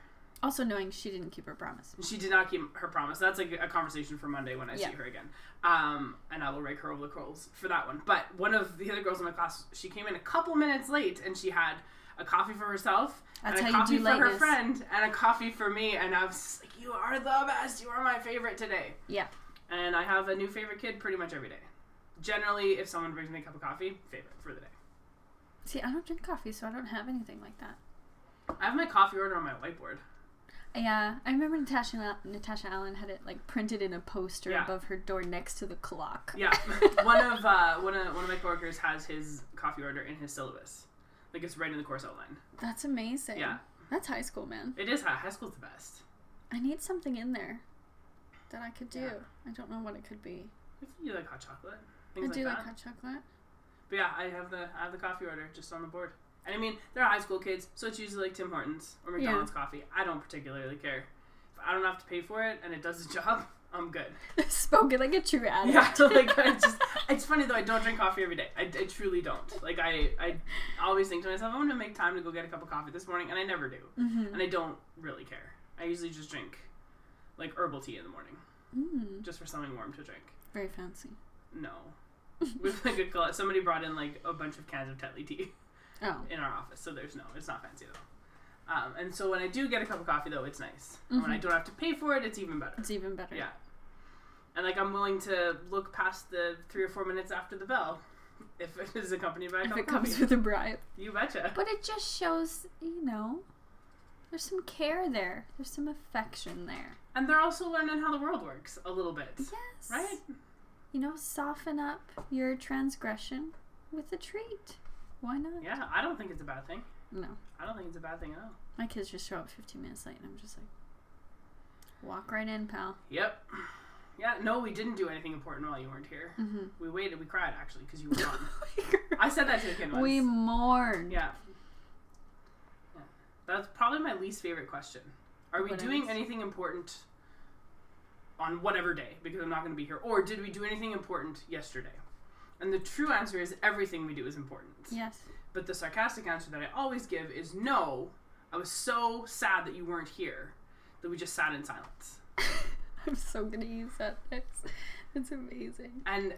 Also knowing she didn't keep her promise. she did not keep her promise. That's like a conversation for Monday when I Yeah. see her again. Um, and I will rake her over the coals for that one. But one of the other girls in my class, she came in a couple minutes late, and she had a coffee for herself. That's and a coffee for her friend and a coffee for me, and I was like, "You are the best. You are my favorite today." Yeah. and I have a new favorite kid pretty much every day. Generally, if someone brings me a cup of coffee, favorite for the day. See, I don't drink coffee, so I don't have anything like that. I have my coffee order on my whiteboard. Yeah, I remember Natasha Natasha Allen had it like printed in a poster Yeah. above her door next to the clock. Yeah, one of uh, one of one of my coworkers has his coffee order in his syllabus, like it's right in the course outline. That's amazing. Yeah, That's high school, man. it is high, high school's the best. I need something in there that I could do. Yeah. I don't know what it could be. You like hot chocolate, I do like like hot chocolate. But yeah, I have the I have the coffee order just on the board. And I mean, they're high school kids, so it's usually like Tim Hortons or Yeah. McDonald's coffee. I don't particularly care. If I don't have to pay for it and it does the job, I'm good. Spoken like a true addict. Yeah, like I just it's funny though. I don't drink coffee every day. I, I truly don't. Like I I always think to myself, I'm gonna make time to go get a cup of coffee this morning, and I never do. hmm And I don't really care. I usually just drink like herbal tea in the morning, Mm, just for something warm to drink. very fancy. No, with like a somebody brought in like a bunch of cans of Tetley tea Oh. in our office, so there's no, it's not fancy though. Um, and so when I do get a cup of coffee though, it's nice. And when I Mhm. don't have to pay for it, it's even better. It's even better. Yeah. And like I'm willing to look past the three or four minutes after the bell if it is accompanied by a If it comes coffee. with a bribe. You betcha. But it just shows, you know, there's some care there. There's some affection there. And they're also learning how the world works a little bit. Yes. Right? You know, soften up your transgression with a treat. Why not? Yeah, I don't think it's a bad thing. No. I don't think it's a bad thing at all. My kids just show up 15 minutes late and I'm just like, walk right in, pal. Yep. Yeah, no, we didn't do anything important while you weren't here. Mm-hmm. We waited, we cried actually because you were gone. I said that to the kid once. we mourned. Yeah. yeah. That's probably my least favorite question. Are we What doing else? anything important on whatever day because I'm not going to be here? Or did we do anything important yesterday? And the true answer is everything we do is important. Yes. But the sarcastic answer that I always give is no, I was so sad that you weren't here that we just sat in silence. I'm so gonna use that next. It's amazing. And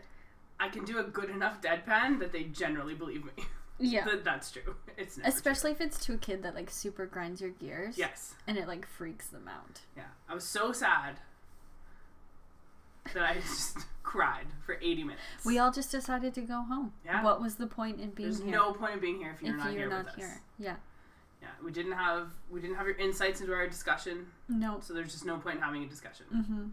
I can do a good enough deadpan that they generally believe me. Yeah. that that's true. It's Especially if it's to a kid that like super grinds your gears. yes, And it like freaks them out. yeah. I was so sad that I just cried for eighty minutes. We all just decided to go home. Yeah. What was the point in being There's here? no point in being here if you're if not you're here not with here. us. Yeah. Yeah, we didn't have we didn't have your insights into our discussion, No. so there's just no point in having a discussion. Mm-hmm.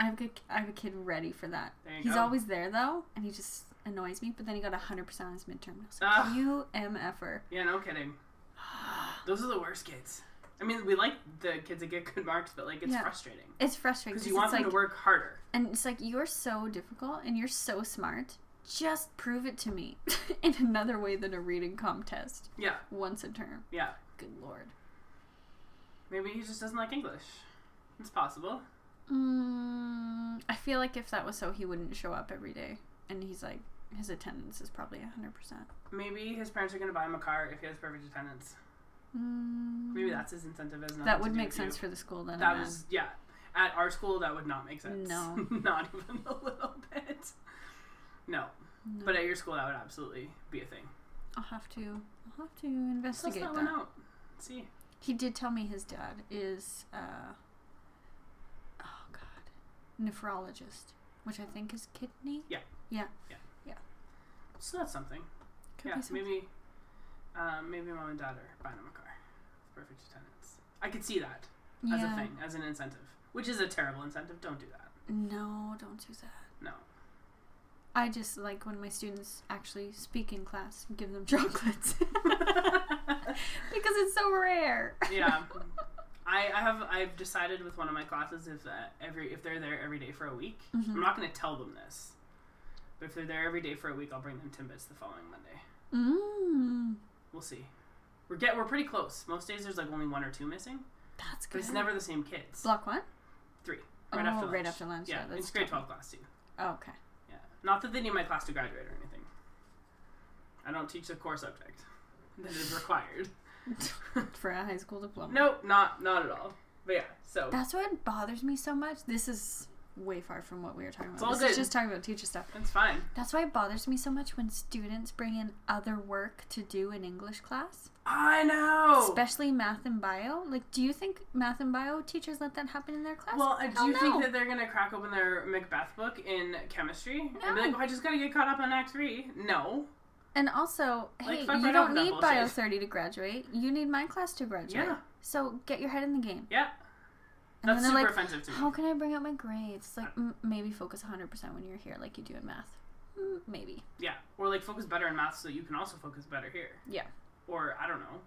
I have a good, I have a kid ready for that. You He's go. always there though, and he just annoys me. But then he got hundred percent on his midterm. I was Ah. you mf'er. Yeah, no kidding. Those are the worst kids. I mean, we like the kids that get good marks, but like it's Yeah. frustrating It's frustrating because you want them like, to work harder. and it's like you're so difficult and you're so smart. Just prove it to me in another way than a reading contest Yeah, once a term. yeah. Good lord. Maybe he just doesn't like English. It's possible. Mm, I feel like if that was so, he wouldn't show up every day. And he's like, his attendance is probably 100%. Maybe his parents are gonna buy him a car if he has perfect attendance. Mm, Maybe that's his incentive as not That would make sense for the school then. That was yeah. At our school, that would not make sense. No. not even a little bit. No, No. but at your school, that would absolutely be a thing. I'll have to. I'll have to investigate that that. one out. See. He did tell me his dad is, uh, oh god, nephrologist, which I think is kidney. Yeah. Yeah. Yeah. Yeah. So that's something. Could yeah, be something. maybe, um, maybe mom and dad are buying him a car. Perfect attendance. I could see that as a thing, as an incentive, which is a terrible incentive. Don't do that. No, don't do that. No. I just like when my students actually speak in class and give them chocolates because it's so rare. yeah. I, I have I've decided with one of my classes if uh, every if they're there every day for a week, Mhm. I'm not going to tell them this, but if they're there every day for a week, I'll bring them Timbits the following Monday. Mm, We'll see. We're get we're pretty close. Most days there's like only one or two missing, that's but good. it's never the same kids. block one. Three. right after lunch. right after lunch. Yeah, Yeah, that's it's grade twelve class too. Oh, okay. Not that they need my class to graduate or anything. I don't teach the core subject that is required. For a high school diploma. nope, not not at all. But yeah, so That's what bothers me so much. This is way far from what we were talking It's about. all This good. is just talking about teacher stuff. That's fine. That's why it bothers me so much when students bring in other work to do in English class, I know. especially math and bio. Like, do you think math and bio teachers let that happen in their class? Well, uh, do you no. think that they're gonna crack open their Macbeth book in chemistry and be like, "Oh, I just gotta get caught up on Act 3? No. And also, Like, hey, you right don't off with that need bio 30 to graduate. You need my class to graduate. Yeah. So get your head in the game. Yeah. And That's then super like, offensive to me. how can I bring up my grades? It's like, mm, maybe focus 100% when you're here, like you do in math. Mm, maybe. Yeah. Or like focus better in math so you can also focus better here. Yeah. Or I don't know.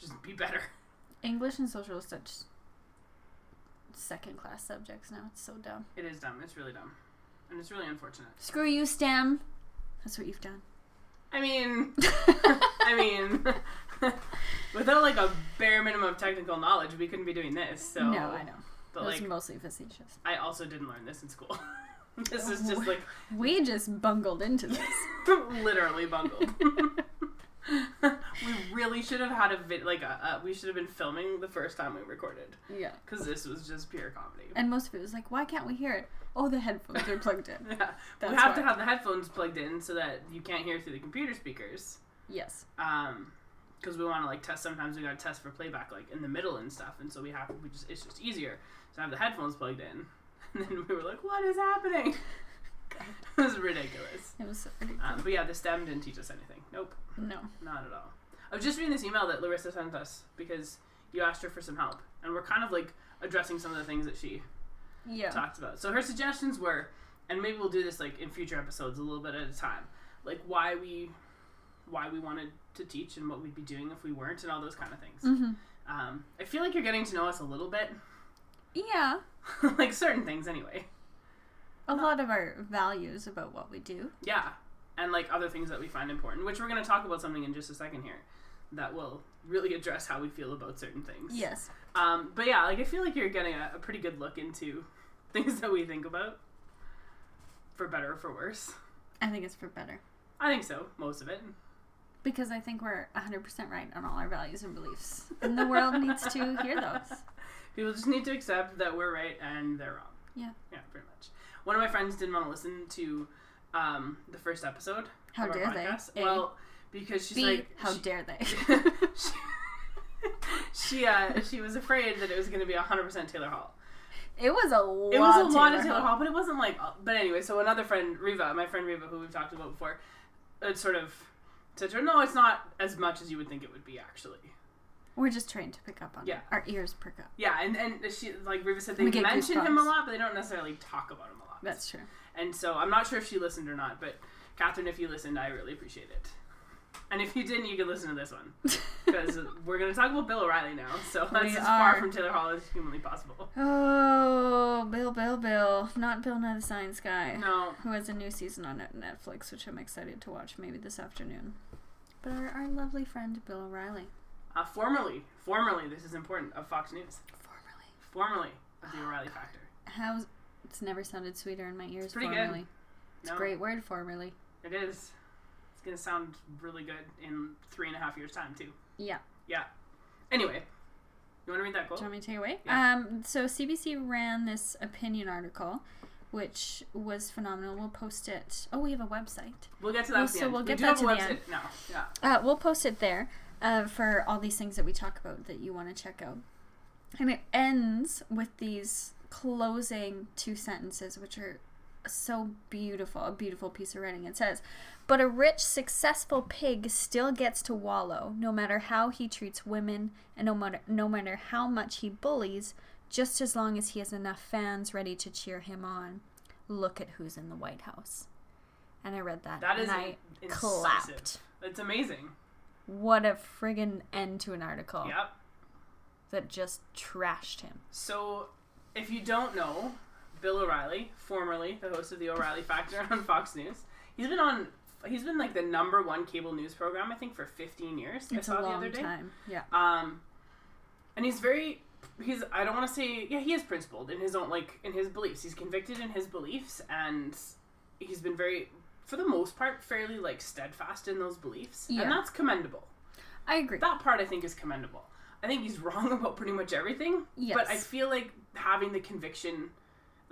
Just be better. English and social is such second class subjects now. It's so dumb. It is dumb. It's really dumb. And it's really unfortunate. Screw you, STEM. That's what you've done. I mean, I mean, without like a bare minimum of technical knowledge, we couldn't be doing this. So no, I know. But it was like, mostly facetious. I also didn't learn this in school. this is just like We just bungled into this. literally bungled. we really should have had a vid like a, uh, we should have been filming the first time we recorded yeah. because this was just pure comedy. And most of it was like, why can't we hear it? Oh, the headphones are plugged in. Yeah. we That's have to have the headphones plugged in so that you can't hear through the computer speakers. Yes. Um, because we want to like test. Sometimes we got to test for playback like in the middle and stuff, and so we have we just it's just easier to have the headphones plugged in. And then we were like, "What is happening?" it was ridiculous. It was so ridiculous. Um, but yeah, the STEM didn't teach us anything. Nope. no. Not at all. I was just reading this email that Larissa sent us because you asked her for some help, and we're kind of like addressing some of the things that she Yeah. talked about. So her suggestions were, and maybe we'll do this like in future episodes a little bit at a time, like why we, why we wanted to teach and what we'd be doing if we weren't, and all those kind of things. hmm Um, I feel like you're getting to know us a little bit, Yeah. like certain things anyway. A lot of our values about what we do. Yeah, and like other things that we find important, which we're going to talk about something in just a second here, that will really address how we feel about certain things. Yes. Um, but yeah, like I feel like you're getting a, a pretty good look into things that we think about, for better or for worse. I think it's for better. I think so, most of it. Because I think we're 100% right on all our values and beliefs. And the world needs to hear those. People just need to accept that we're right and they're wrong. Yeah. Yeah, pretty much. One of my friends didn't want to listen to um, the first episode. How dare they? A. Well, because she's B, like, how she, dare they? she, she uh she was afraid that it was going to be 100% Taylor Hall. It was a lot. It was a lot Taylor of Taylor Hall. Hall, but it wasn't like. uh, But anyway, so another friend, Riva, my friend Riva, who we've talked about before, it sort of said to her, "No, it's not as much as you would think it would be, actually." We're just trained to pick up on Yeah. it. Our ears perk up. Yeah, and and she like Riva said they mention him a lot, but they don't necessarily talk about him a lot. That's true. And so I'm not sure if she listened or not, but Catherine, if you listened, I really appreciate it. And if you didn't, you can listen to this one because we're going to talk about Bill O'Reilly now. So that's We as far are. from Taylor Hall as humanly possible. Oh, Bill, Bill, Bill. Not Bill Nye the Science Guy. No, Who has a new season on Netflix, which I'm excited to watch maybe this afternoon. But our, our lovely friend Bill O'Reilly. uh, formerly, formerly, this is important of Fox News. Formerly. Formerly of the O'Reilly Factor. How's. It's never sounded sweeter in my ears. pretty good. formerly. It's No, a great word, formerly. It is. To sound really good in three and a half years' time too. Yeah. Yeah. Anyway, you want to read that Do quote? you want me to take it away? Yeah. Um, so CBC ran this opinion article, which was phenomenal. We'll post it. Oh, we have a website. We'll get to that. Well, at the so we'll we get do that have a to the end. now. Yeah. Uh, we'll post it there uh, for all these things that we talk about that you want to check out. And it ends with these closing two sentences, which are so beautiful, a beautiful piece of writing. It says, But a rich, successful pig still gets to wallow, no matter how he treats women and no matter, no matter how much he bullies, just as long as he has enough fans ready to cheer him on. Look at who's in the White House. And I read that, That is and I in- clapped. It's amazing. What a friggin' end to an article Yep. that just trashed him. So, if you don't know, Bill O'Reilly, formerly the host of the O'Reilly Factor on Fox News, he's been on. He's been like the number one cable news program, I think, for 15 years. I saw a the other long day. time. Yeah. Um, and he's very. He's. I don't want to say. Yeah, he is principled in his own like in his beliefs. He's convicted in his beliefs, and he's been very, for the most part, fairly like steadfast in those beliefs, Yeah. and that's commendable. I agree. That part I think is commendable. I think he's wrong about pretty much everything. Yes. But I feel like having the conviction,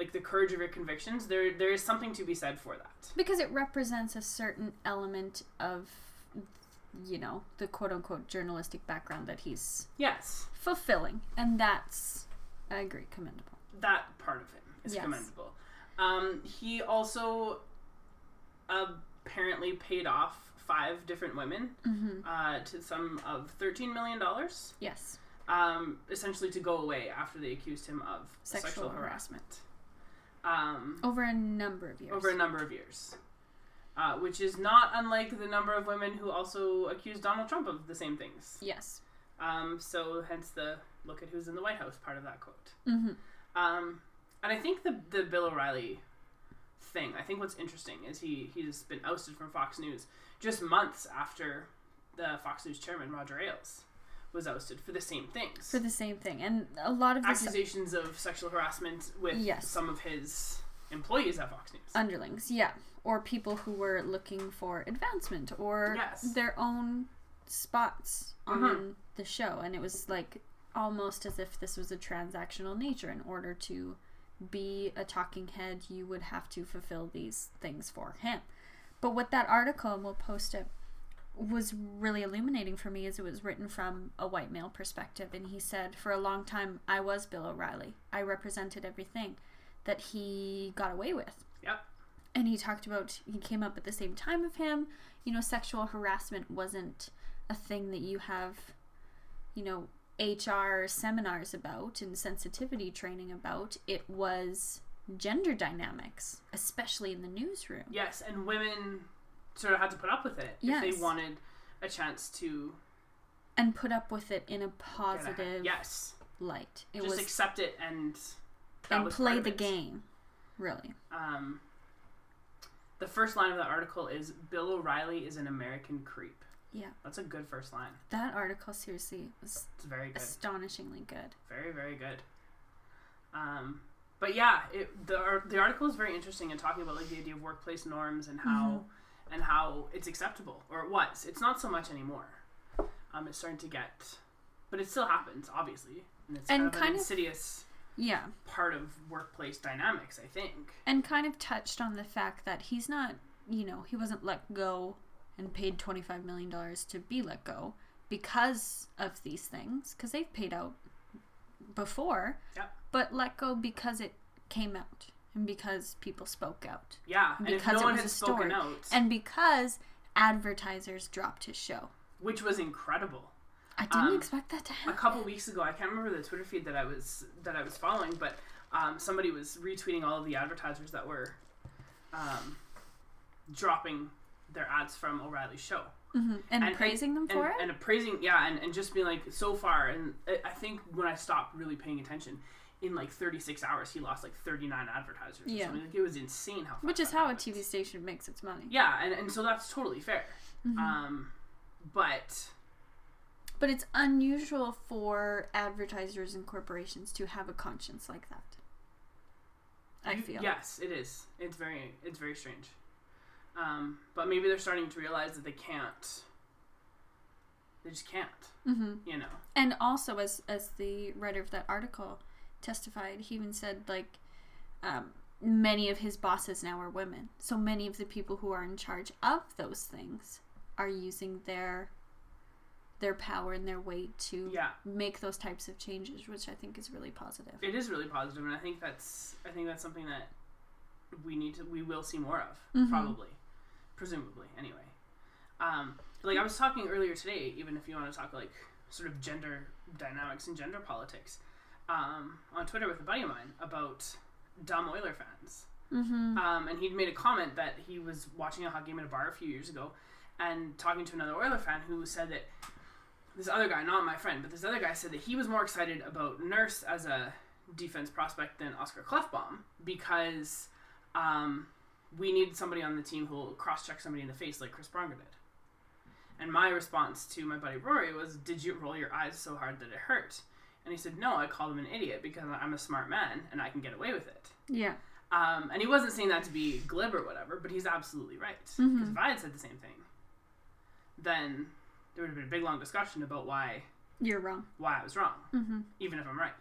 like the courage of your convictions, there there is something to be said for that. because it represents a certain element of, you know, the quote unquote journalistic background that he's Yes, fulfilling. And that's, I agree, commendable. that part of him is Yes. commendable. Um, he also apparently paid off five different women Mm-hmm. uh, to the sum of thirteen million dollars, Yes. um, essentially to go away after they accused him of Sexual sexual, harassment. Um, Over a number of years. over a number of years. Uh, which is not unlike the number of women who also accused Donald Trump of the same things. yes. Um, so, hence the look at who's in the White House part of that quote. Mm-hmm. Um, and I think the, the Bill O'Reilly thing, I think what's interesting is he, he's been ousted from Fox News just months after the Fox News chairman, Roger Ailes, was ousted for the same things. For the same thing. And a lot of this Accusations of sexual harassment with Yes. some of his employees at Fox News. underlings, yeah. Or people who were looking for advancement or Yes. their own spots on Mhm. the show. And it was like almost as if this was a transactional nature. In order to be a talking head, you would have to fulfill these things for him. But what that article, and we'll post it, was really illuminating for me as it was written from a white male perspective. And he said, For a long time, I was Bill O'Reilly. I represented everything that he got away with Yep. and he talked about he came up at the same time of him you know sexual harassment wasn't a thing that you have you know hr seminars about and sensitivity training about it was gender dynamics especially in the newsroom Yes, and women sort of had to put up with it if they wanted a chance to and put up with it in a positive Yes, light. It just was accept it and and play the game really. Um, the first line of the article is Bill O'Reilly is an American creep. yeah. That's a good first line. that article seriously was It's very good. astonishingly good. Very, very good. Um, but yeah, it, the the article is very interesting in talking about like the idea of workplace norms and how and how it's acceptable or it was. It's not so much anymore. Um, it's starting to get, but it still happens, obviously, and it's And kind of kind an of- insidious. Yeah. part of workplace dynamics. I think. And kind of touched on the fact that he's not, you know, he wasn't let go and paid $25 million to be let go because of these things, because they've paid out before, Yep. but let go because it came out and because people spoke out Yeah, and Because no it one was had a spoken story. out, and because advertisers dropped his show. which was incredible. I didn't Um, expect that to happen. a couple weeks ago i can't remember the twitter feed that i was that i was following but um, somebody was retweeting all of the advertisers that were um, dropping their ads from o'reilly's show hmm And, and- praising them and, for it? and appraising yeah and, and just being like so far and I- i think when i stopped really paying attention in like 36 hours he lost like 39 advertisers or Yeah. something. Like, it was insane how Which is how a. TV station makes its money. yeah and, and so that's totally fair Mhm. um, but But it's unusual for advertisers and corporations to have a conscience like that. I You- feel. Yes, it is. It's very it's very strange. Um, but maybe they're starting to realize that they can't. They just can't. hmm You know. And also, as as the writer of that article testified, he even said like um, many of his bosses now are women. So many of the people who are in charge of those things are using their their power and their weight to Yeah, make those types of changes, which I think is really positive. it is really positive, and I think that's I think that's something that we need to we will see more of Mhm. probably, presumably anyway. Um, like I was talking earlier today, even if you want to talk like sort of gender dynamics and gender politics, um, on Twitter with a buddy of mine about dumb Oiler fans. Mm-hmm. Um, and he'd made a comment that he was watching a hockey game at a bar a few years ago and talking to another Oiler fan who said that this other guy, not my friend, but this other guy said that he was more excited about Nurse as a defense prospect than Oscar Klefbom because um, we need somebody on the team who will cross check somebody in the face like Chris Pronger did. And my response to my buddy Rory was, Did you roll your eyes so hard that it hurt? And he said, No, I called him an idiot because I'm a smart man and I can get away with it. Yeah. Um, and he wasn't saying that to be glib or whatever, but he's absolutely right. Because Mhm. if I had said the same thing, then there would have been a big long discussion about why You're wrong. why I was wrong, Mm-hmm. even if I'm right.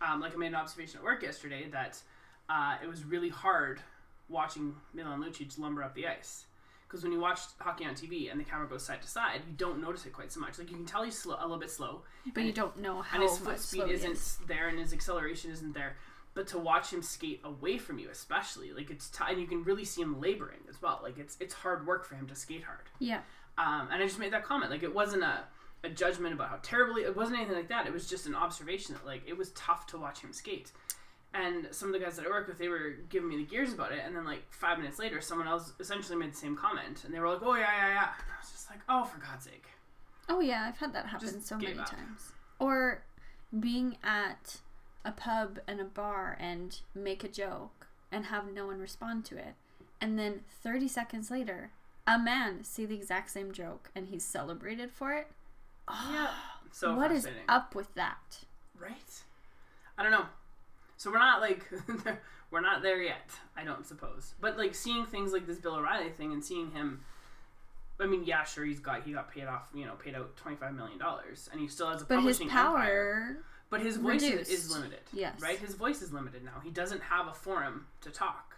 Um, like I made an observation at work yesterday that uh, it was really hard watching Milan Lucic lumber up the ice. Because when you watch hockey on TV and the camera goes side to side, you don't notice it quite so much. Like you can tell he's slow, a little bit slow, But you don't know how and his foot speed isn't is. there and his acceleration isn't there. But to watch him skate away from you especially like it's t- and you can really see him laboring as well. Like it's it's hard work for him to skate hard. Yeah. um, and i just made that comment. Like it wasn't a, a judgment about how terribly it wasn't anything like that. It was just an observation that like it was tough to watch him skate and some of the guys that i work with they were giving me the gears about it and then like five minutes later someone else essentially made the same comment and they were like oh yeah yeah yeah and i was just like oh for god's sake Oh yeah, I've had that happen Just so many up. times. Or being at a pub and a bar and make a joke and have no one respond to it. And then 30 seconds later, a man see the exact same joke and he's celebrated for it. yeah ah, so what is up with that? Right? I don't know. So we're not like we're not there yet. I don't suppose. But like seeing things like this Bill O'Reilly thing and seeing him. I mean, yeah, sure, he's got he got paid off, you know, paid out twenty five million dollars, and he still has a But his publishing power, empire. But his voice is, is limited. Yes. Right. His voice is limited now. He doesn't have a forum to talk.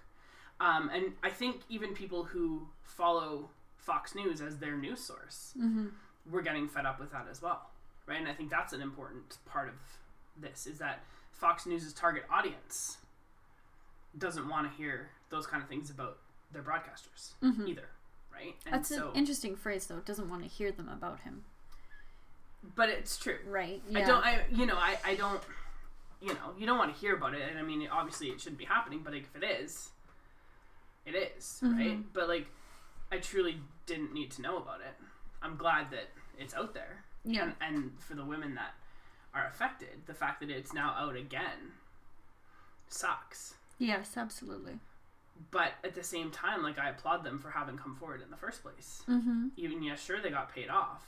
Um, and I think even people who follow Fox News as their news source hmm we're getting fed up with that as well, right? And I think that's an important part of this is that Fox News' target audience doesn't want to hear those kind of things about their broadcasters Mhm. either, right? And That's so, an interesting phrase, though. Doesn't want to hear them about him, but it's true. right? I don't, I, you know, I, I don't, you know, you don't want to hear about it, and I mean, obviously, it shouldn't be happening, but like, if it is, it is, right? Mhm. But like, I truly didn't need to know about it. I'm glad that it's out there. yeah. and, and for the women that are affected, the fact that it's now out again sucks. Yes, absolutely. But at the same time, like I applaud them for having come forward in the first place. Mm-hmm. Even yeah, sure they got paid off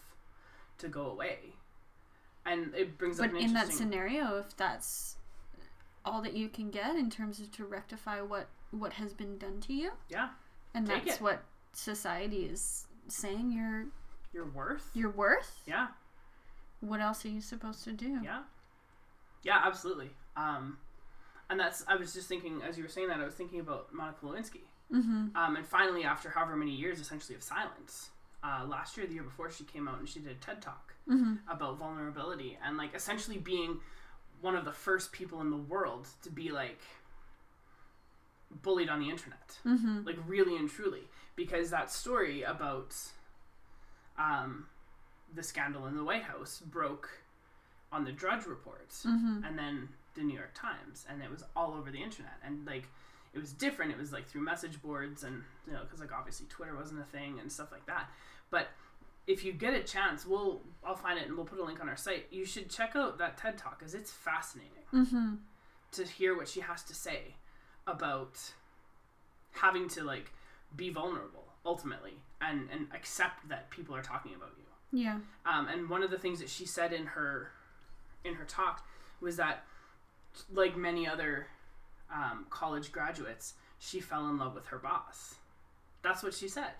to go away, and it brings up But in that scenario, if that's all that you can get in terms of to rectify what what has been done to you, yeah, and Take that's it. what society is saying you're your worth. you're worth, Yeah, what else are you supposed to do? yeah. Yeah, absolutely. Um, and that's I was just thinking as you were saying that I was thinking about Monica Lewinsky. Mm-hmm. Um, and finally, after however many years essentially of silence, uh, last year, the year before, she came out and she did a TED talk Mm-hmm. about vulnerability and like essentially being one of the first people in the world to be like bullied on the internet Mm-hmm. like really and truly because that story about um, the scandal in the white house broke on the drudge report Mm-hmm. and then the new york times and it was all over the internet. And like it was different. It was like through message boards and you know because like obviously twitter wasn't a thing and stuff like that. But if you get a chance we'll i'll find it and we'll put a link on our site. You should check out that ted talk because it's fascinating Mm-hmm. to hear what she has to say about having to like be vulnerable ultimately and and accept that people are talking about you Yeah. um, and one of the things that she said in her in her talk was that like many other um, college graduates she fell in love with her boss that's what she said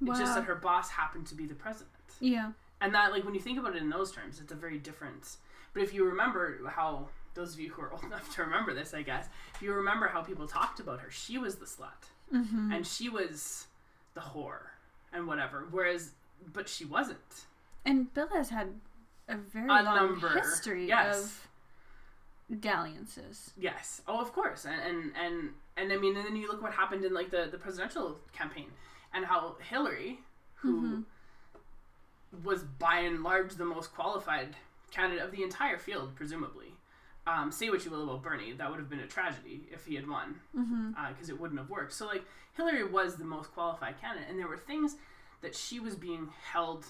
it's just Wow. that her boss happened to be the president Yeah. and that like when you think about it in those terms it's a very different but if you remember how those of you who are old enough to remember this i guess if you remember how people talked about her she was the slut Mm-hmm. and she was the whore and whatever whereas but she wasn't And Bill has had a very A long number, history yes. of dalliances. yes oh of course and and and, and i mean and then you look what happened in like the the presidential campaign and how hillary who was by and large the most qualified candidate of the entire field presumably um, say what you will about bernie that would have been a tragedy if he had won Mm-hmm. because it wouldn't have worked. So like Hillary was the most qualified candidate, and there were things that she was being held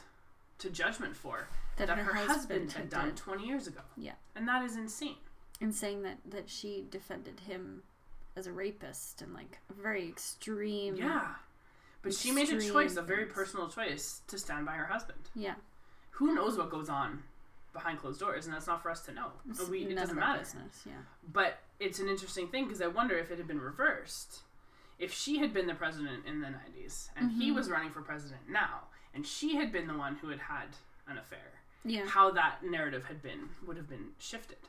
to judgment for that, her, husband, had done did. 20 years ago. Yeah. and that is insane. and saying that that she defended him as a rapist and like a very extreme. Yeah, but she made a choice, a very personal choice, to stand by her husband. Yeah. Who knows what goes on behind closed doors, and that's not for us to know. It's And we, it doesn't matter. business. Yeah. But it's an interesting thing because I wonder if it had been reversed. If she had been the president in the 90s and he Mhm. was running for president now, and she had been the one who had had an affair, Yeah. how that narrative had been would have been shifted.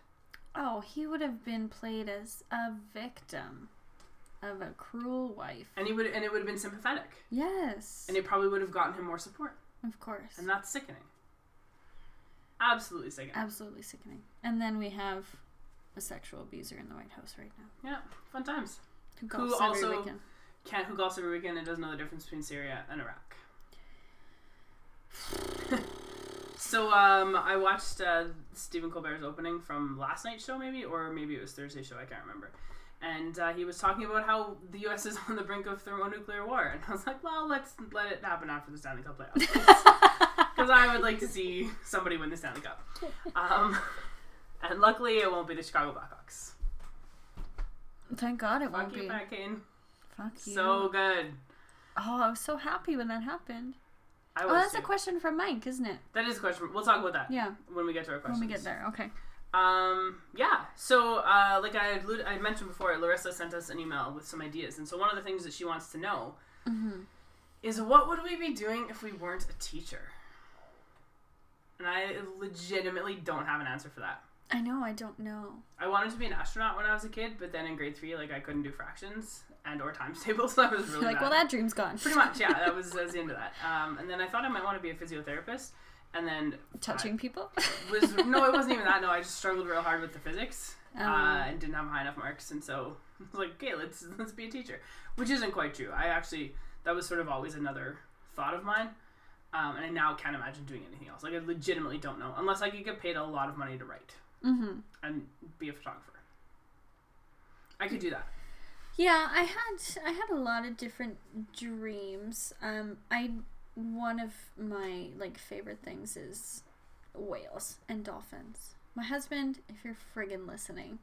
Oh, he would have been played as a victim of a cruel wife. And he would and it would have been sympathetic. Yes. And it probably would have gotten him more support. of course. And that's sickening. Absolutely sickening. Absolutely sickening. And then we have a sexual abuser in the White House right now yeah, fun times. Who Who golfs every also- weekend. Can't who golfs every weekend and doesn't know the difference between Syria and Iraq. so um, I watched uh, Stephen Colbert's opening from last night's show, maybe, or maybe it was Thursday's show. I can't remember. And uh, he was talking about how the U.S. is on the brink of thermonuclear war, and I was like, "Well, let's let it happen after the Stanley Cup playoffs, because I would like to see somebody win the Stanley Cup." Um, and luckily, it won't be the Chicago Blackhawks. Thank God it won't Fuck you, be. Pat Kane. Fuck you. So good. oh, I was so happy when that happened. I was Oh, was that's a question from Mike, isn't it? That is a question. We'll talk about that Yeah. when we get to our questions. When we get there. Okay. Um, yeah. So, uh, like I I mentioned before, Larissa sent us an email with some ideas, and so one of the things that she wants to know Mm-hmm. is what would we be doing if we weren't a teacher? And I legitimately don't have an answer for that. I know. I don't know. I wanted to be an astronaut when I was a kid, but then in grade three, like I couldn't do fractions and or times tables. So I was really like, well, that dream's gone. Pretty much, yeah. That was, that was the end of that. Um, and then I thought I might want to be a physiotherapist, and then Touching people. was no, it wasn't even that. No, I just struggled real hard with the physics uh, Um, and didn't have high enough marks, and so I was like, okay, let's let's be a teacher, which isn't quite true. I actually that was sort of always another thought of mine, um, and I now can't imagine doing anything else. Like I legitimately don't know unless I could get paid a lot of money to write mm-hmm. and be a photographer. I could do that. Yeah, I had I had a lot of different dreams. Um, I one of my like favorite things is whales and dolphins. My husband, if you're friggin' listening,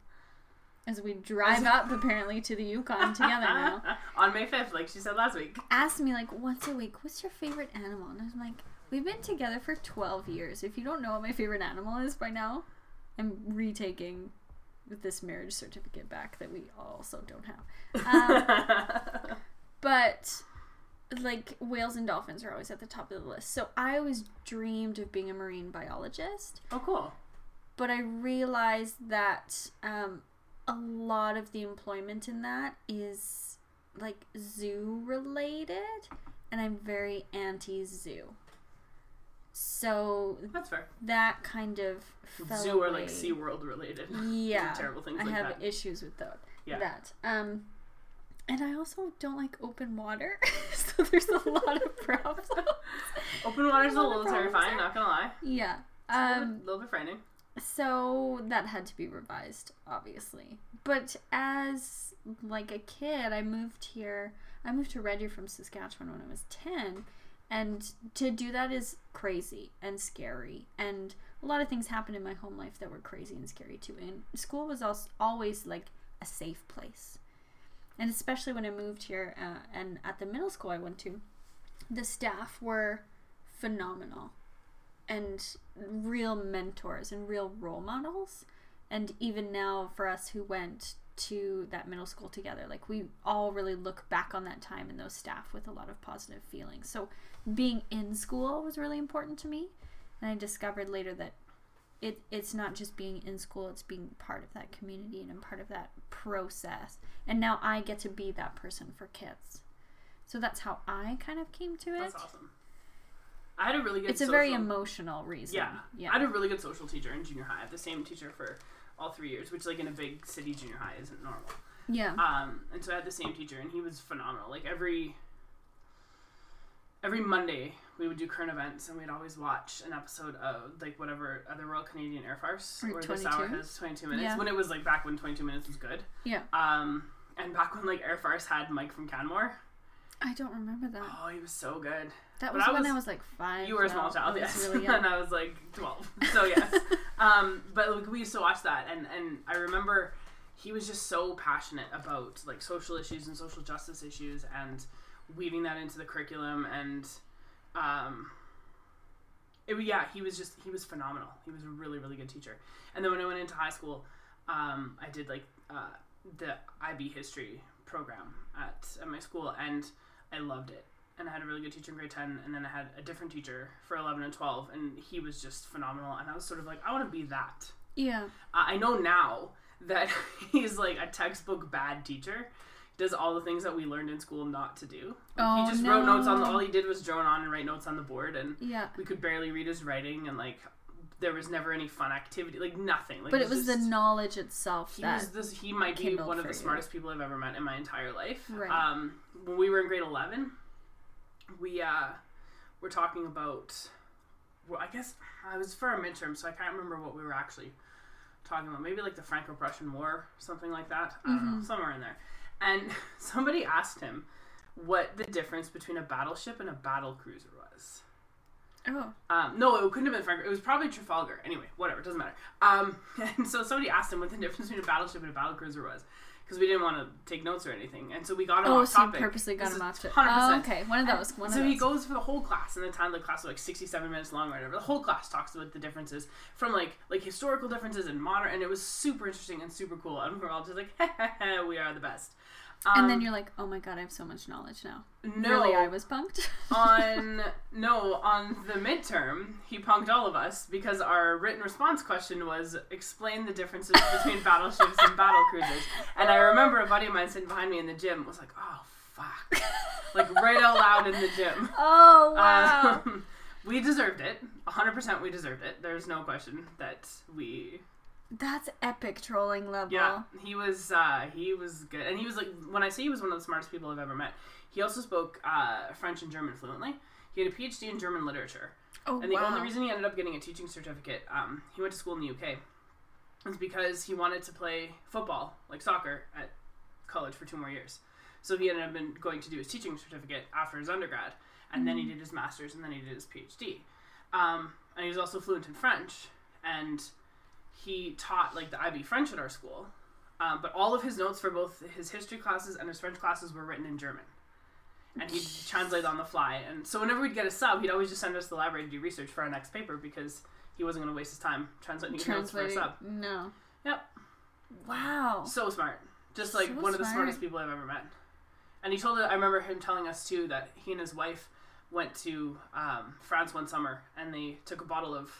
as we drive up apparently to the Yukon together now, on May fifth, like she said last week. asked me like once a week, "What's your favorite animal?" And I'm like, "We've been together for 12 years. If you don't know what my favorite animal is by now, I'm retaking this marriage certificate back that we also don't have." Um, but like whales and dolphins are always at the top of the list. So I always dreamed of being a marine biologist. oh, cool. but I realized that um, a lot of the employment in that is like zoo related, and I'm very anti zoo. So That's fair. that kind of Zoo or away. like SeaWorld related. Yeah, terrible things I like have that. issues with that. Yeah. That. Um, and I also don't like open water, so there's a lot of problems. Open water's a of little terrifying, there. not gonna lie. Yeah. It's a little, Um. bit, little bit frightening. So that had to be revised, obviously. But as like a kid, I moved here. I moved to Red Deer from Saskatchewan when I was ten, and to do that is crazy and scary. And a lot of things happened in my home life that were crazy and scary too. And school was also always like a safe place, and especially when I moved here uh, and at the middle school I went to, the staff were phenomenal and real mentors and real role models. And even now, for us who went to that middle school together, like we all really look back on that time and those staff with a lot of positive feelings. So, being in school was really important to me. And I discovered later that it, it's not just being in school, it's being part of that community and part of that process. And now I get to be that person for kids. So that's how I kind of came to it. That's awesome. I had a really good. It's a very emotional reason. Yeah. Yeah. I had a really good social teacher in junior high. I had the same teacher for all three years, which like in a big city junior high isn't normal. yeah. Um, and so I had the same teacher, and he was phenomenal. Like every every Monday, we would do current events, and we'd always watch an episode of like whatever other Royal Canadian Air Force, Or where this hour 22? has twenty two minutes. Yeah. When it was like back when twenty two minutes was good. Yeah. Um, and back when like Air Force had Mike from Canmore. I don't remember that. Oh, he was so good. That was I when was- I was like five. You were a small child, yes, Really young. and I was like twelve. So yes, um, but like, we used to watch that, and and I remember he was just so passionate about like social issues and social justice issues, and weaving that into the curriculum, and um, it, yeah, he was just he was phenomenal. He was a really really good teacher. And then when I went into high school, um, I did like uh, the IB history program at, at my school, and I loved it. And I had a really good teacher in grade 10, and then I had a different teacher for 11 and 12, and he was just phenomenal. And I was sort of like, I want to be that. Yeah. Uh, I know now that he's like a textbook bad teacher. He does all the things that we learned in school not to do. Like, Oh, he just wrote notes on the, all he did was drone on and write notes on the board, and Yeah. we could barely read his writing, and like there was never any fun activity, like nothing. Like But it was the just- knowledge itself he that. was this. He might be one of the you. smartest people I've ever met in my entire life. Right. Um, when we were in grade eleven, we uh, were talking about. Well, I guess I was for a midterm, so I can't remember what we were actually talking about. Maybe like the Franco-Prussian War, something like that. I don't Mm-hmm. know, somewhere in there. And somebody asked him what the difference between a battleship and a battle cruiser was. oh. Um, no, it couldn't have been Frank. It was probably Trafalgar. Anyway, whatever, it doesn't matter. Um, and so somebody asked him what the difference between a battleship and a battle cruiser was, because we didn't want to take notes or anything, and so we got him Oh, off so topic. purposely got This him off to. 100%. Oh, okay. One of those. One so of those. he goes for the whole class, and the time the class was like sixty-seven minutes long, or whatever. The whole class talks about the differences from like like historical differences and modern, and it was super interesting and super cool. And we're all just like, we are the best. And then Um, you're like, oh my god, I have so much knowledge now. no, Really, I was punked. on no on the midterm he punked all of us because our written response question was explain the differences between battleships and battle cruisers and i remember a buddy of mine sitting behind me in the gym was like oh fuck like right out loud in the gym oh wow. um, we deserved it 100% we deserved it there's no question that we That's epic trolling level. yeah he was uh, he was good and he was like when i say he was one of the smartest people i've ever met he also spoke uh, french and german fluently he had a phd in german literature Oh and the wow. only reason he ended up getting a teaching certificate, um, he went to school in the UK, is because he wanted to play football, like soccer, at college for two more years. So he ended up been going to do his teaching certificate after his undergrad, and then he did his master's, and then he did his PhD. Um, and he was also fluent in French, and he taught like the IB French at our school. Um, but all of his notes for both his history classes and his French classes were written in German and he'd translate on the fly. And so whenever we'd get a sub, he'd always just send us to the library to do research for our next paper because he wasn't going to waste his time translating his notes for a Translating. sub. No. Yep. Wow. So smart, just like So one of the smartest people I've ever met. And he told it. I remember him telling us too that he and his wife went to um, France one summer and they took a bottle of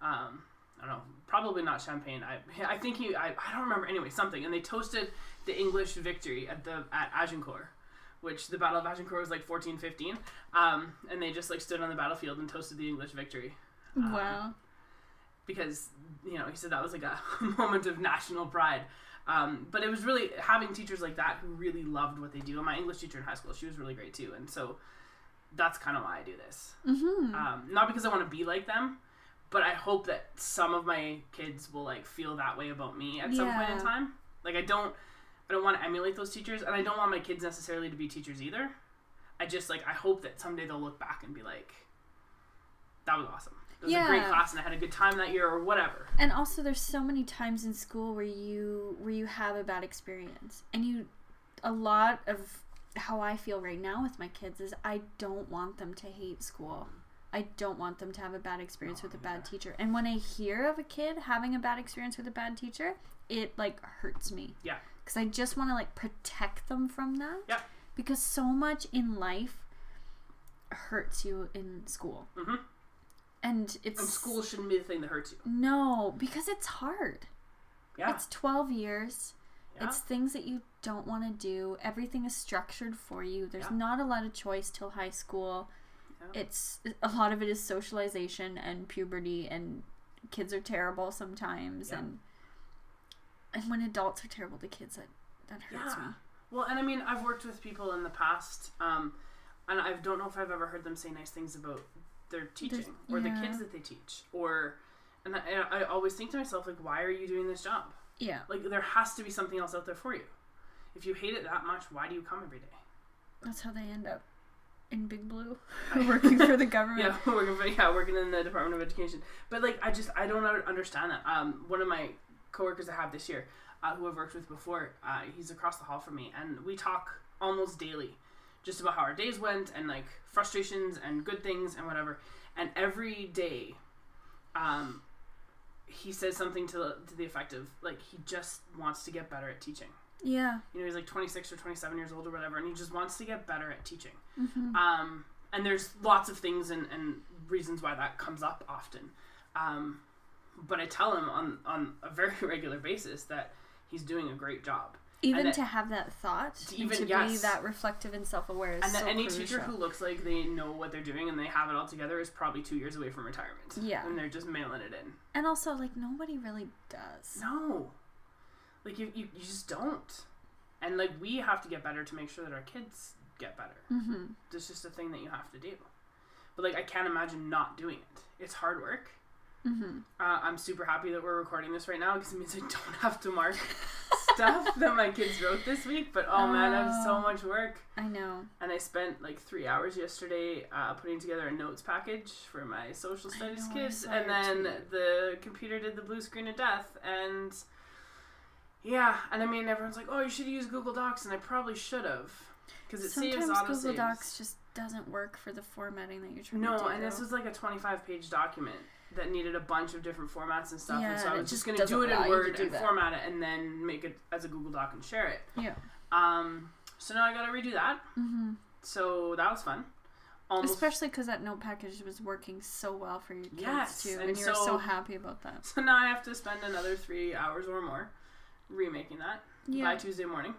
um, I don't know, probably not champagne. I I think he I, I don't remember anyway something. And they toasted the English victory at the at Agincourt, which the Battle of Agincourt was like 1415. Um, and they just like stood on the battlefield and toasted the English victory. Um, wow. because you know he said that was like a moment of national pride. Um, but it was really having teachers like that who really loved what they do. And my English teacher in high school, she was really great too. And so that's kind of why I do this. Mm-hmm. Um, not because I want to be like them, but I hope that some of my kids will like feel that way about me at some point in time. Like I don't, I don't want to emulate those teachers, and I don't want my kids necessarily to be teachers either. I just like I hope that someday they'll look back and be like, "That was awesome. It was a great class, and I had a good time that year, or whatever." And also, there's so many times in school where you where you have a bad experience, and you a lot of how I feel right now with my kids is I don't want them to hate school. I don't want them to have a bad experience with a bad teacher. And when I hear of a kid having a bad experience with a bad teacher, it like hurts me. Yeah. Because I just want to like protect them from that. Yeah. Because so much in life hurts you in school. Mhm. And it's And school shouldn't be the thing that hurts you. no, because it's hard. Yeah, It's 12 years. yeah. It's things that you don't want to do. Everything is structured for you. There's Yeah. not a lot of choice till high school. Yeah. It's a lot of it is socialization and puberty and kids are terrible sometimes Yeah. and and when adults are terrible to kids that that hurts Yeah. me. Well, and I mean, I've worked with people in the past, um, and I don't know if I've ever heard them say nice things about their teaching or the kids that they teach, or, and I, I always think to myself, like, why are you doing this job? Yeah. Like, there has to be something else out there for you. If you hate it that much, why do you come every day? That's how they end up in Big Blue working for the government. Yeah, working for, yeah, working in the Department of Education. But like, I just I don't understand that. Um, one of my coworkers I have this year, uh, who I've worked with before, uh, he's across the hall from me, and we talk almost daily, just about how our days went and like frustrations and good things and whatever. And every day, um, he says something to the, to the effect of like he just wants to get better at teaching. Yeah. You know, he's like 26 or 27 years old or whatever, and he just wants to get better at teaching. Mhm. Um, and there's lots of things and, and reasons why that comes up often. Um, but I tell him on, on a very regular basis that he's doing a great job. Even that- to have that thought, To even- to be that reflective and self-aware And that so any crucial. teacher who looks like they know what they're doing and they have it all together is probably two years away from retirement. Yeah. And they're just mailing it in. and also like nobody really does. No. Like, you, you, you just don't. And, like, we have to get better to make sure that our kids get better. Mm-hmm. It's just a thing that you have to do. But, like, I can't imagine not doing it. It's hard work. Mm-hmm. Uh, I'm super happy that we're recording this right now because it means I don't have to mark stuff that my kids wrote this week. But oh man, I have so Oh. much work, I know. and I spent like three hours yesterday uh, putting together a notes package for my social studies know, kids, and then tweet. the computer did the blue screen of death, and yeah, and I mean everyone's like, oh, you should use Google Docs, and I probably should have because it saves Sometimes auto Google saves. Docs just doesn't work for the formatting that you're trying No, to do. No, and this was like a 25 page document that needed a bunch of different formats and stuff. and so Yeah, I was just going to do it in allow you to Word do and that. format it and then make it as a Google Doc and share it. yeah. Um, so now I got to redo that. Mm-hmm. So that was fun. Almost. Especially because that note package was working so well for your kids Yes, too, and and, you were so- so happy about that. so now I have to spend another three hours or more remaking that by Tuesday morning.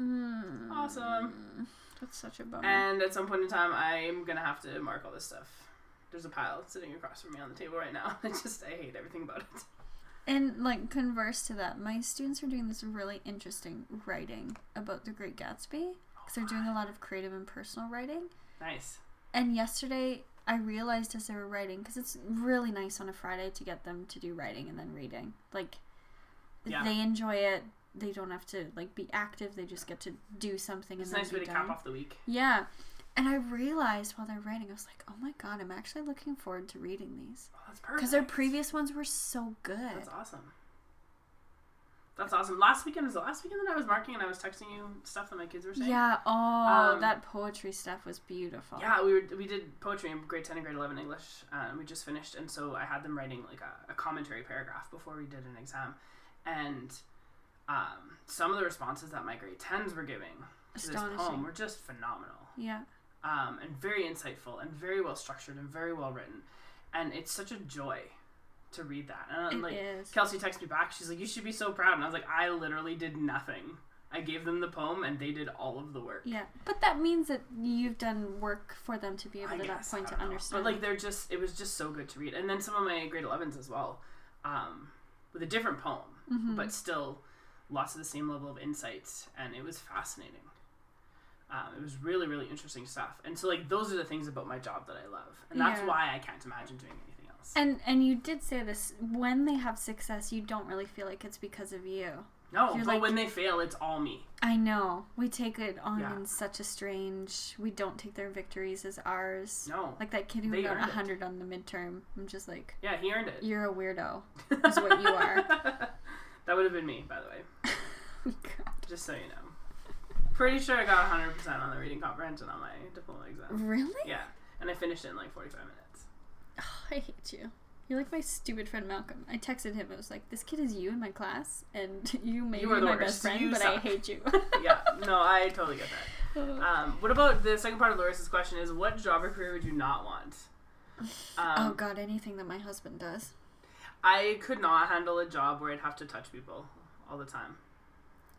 Mm. Awesome. That's such a bummer. And at some point in time, I'm going to have to mark all this stuff. There's a pile sitting across from me on the table right now. I just, I hate everything about it. And like converse to that, my students are doing this really interesting writing about the Great Gatsby because they're doing a lot of creative and personal writing. Nice. And yesterday, I realized as they were writing because it's really nice on a Friday to get them to do writing and then reading. Like Yeah. they enjoy it. They don't have to like be active. They just get to do something It's a and nice then way to done. cap off the week. Yeah. And I realized while they're writing, I was like, "Oh my god, I'm actually looking forward to reading these Oh, that's perfect. because their previous ones were so good." That's awesome. That's awesome. Last weekend was the last weekend that I was marking and I was texting you stuff that my kids were saying. Yeah. Oh, Um, that poetry stuff was beautiful. Yeah, we were we did poetry in grade ten and grade eleven English, and we just finished, and so I had them writing like a, a commentary paragraph before we did an exam, and um, some of the responses that my grade tens were giving to this poem were just phenomenal, Yeah. um, and very insightful, and very well structured, and very well written, and it's such a joy to read that. And It like is. Kelsey texted me back. She's like, "You should be so proud." And I was like, "I literally did nothing. I gave them the poem, and they did all of the work." Yeah, but that means that you've done work for them to be able I to that point to know. understand. But like, they're just. It was just so good to read. And then some of my grade 11s as well, um, with a different poem, Mhm. but still lots of the same level of insights, and it was fascinating. Um, it was really, really interesting stuff. And so, like, those are the things about my job that I love, and that's Yeah. why I can't imagine doing anything else. and and you did say this when they have success, you don't really feel like it's because of you. no, you're but like- when they fail, it's all me. I know we take it on Yeah. in such a strange. We don't take their victories as ours. No, Like that kid who got hundred on the midterm. I'm just like, yeah, he earned it. you're a weirdo. is what you are. that would have been me, by the way. God. Just so you know. Pretty sure I got 100% on the reading comprehension on my diploma exam. Really? Yeah, and I finished it in like 45 minutes. Oh, I hate you. You're like my stupid friend Malcolm. I texted him. I was like, "This kid is you in my class, and you may You be my worst. best friend, You but I hate you." Yeah, no, I totally get that. Um, what about the second part of Larissa's question is what job or career would you not want? Um, oh God, anything that my husband does. I could not handle a job where I'd have to touch people all the time,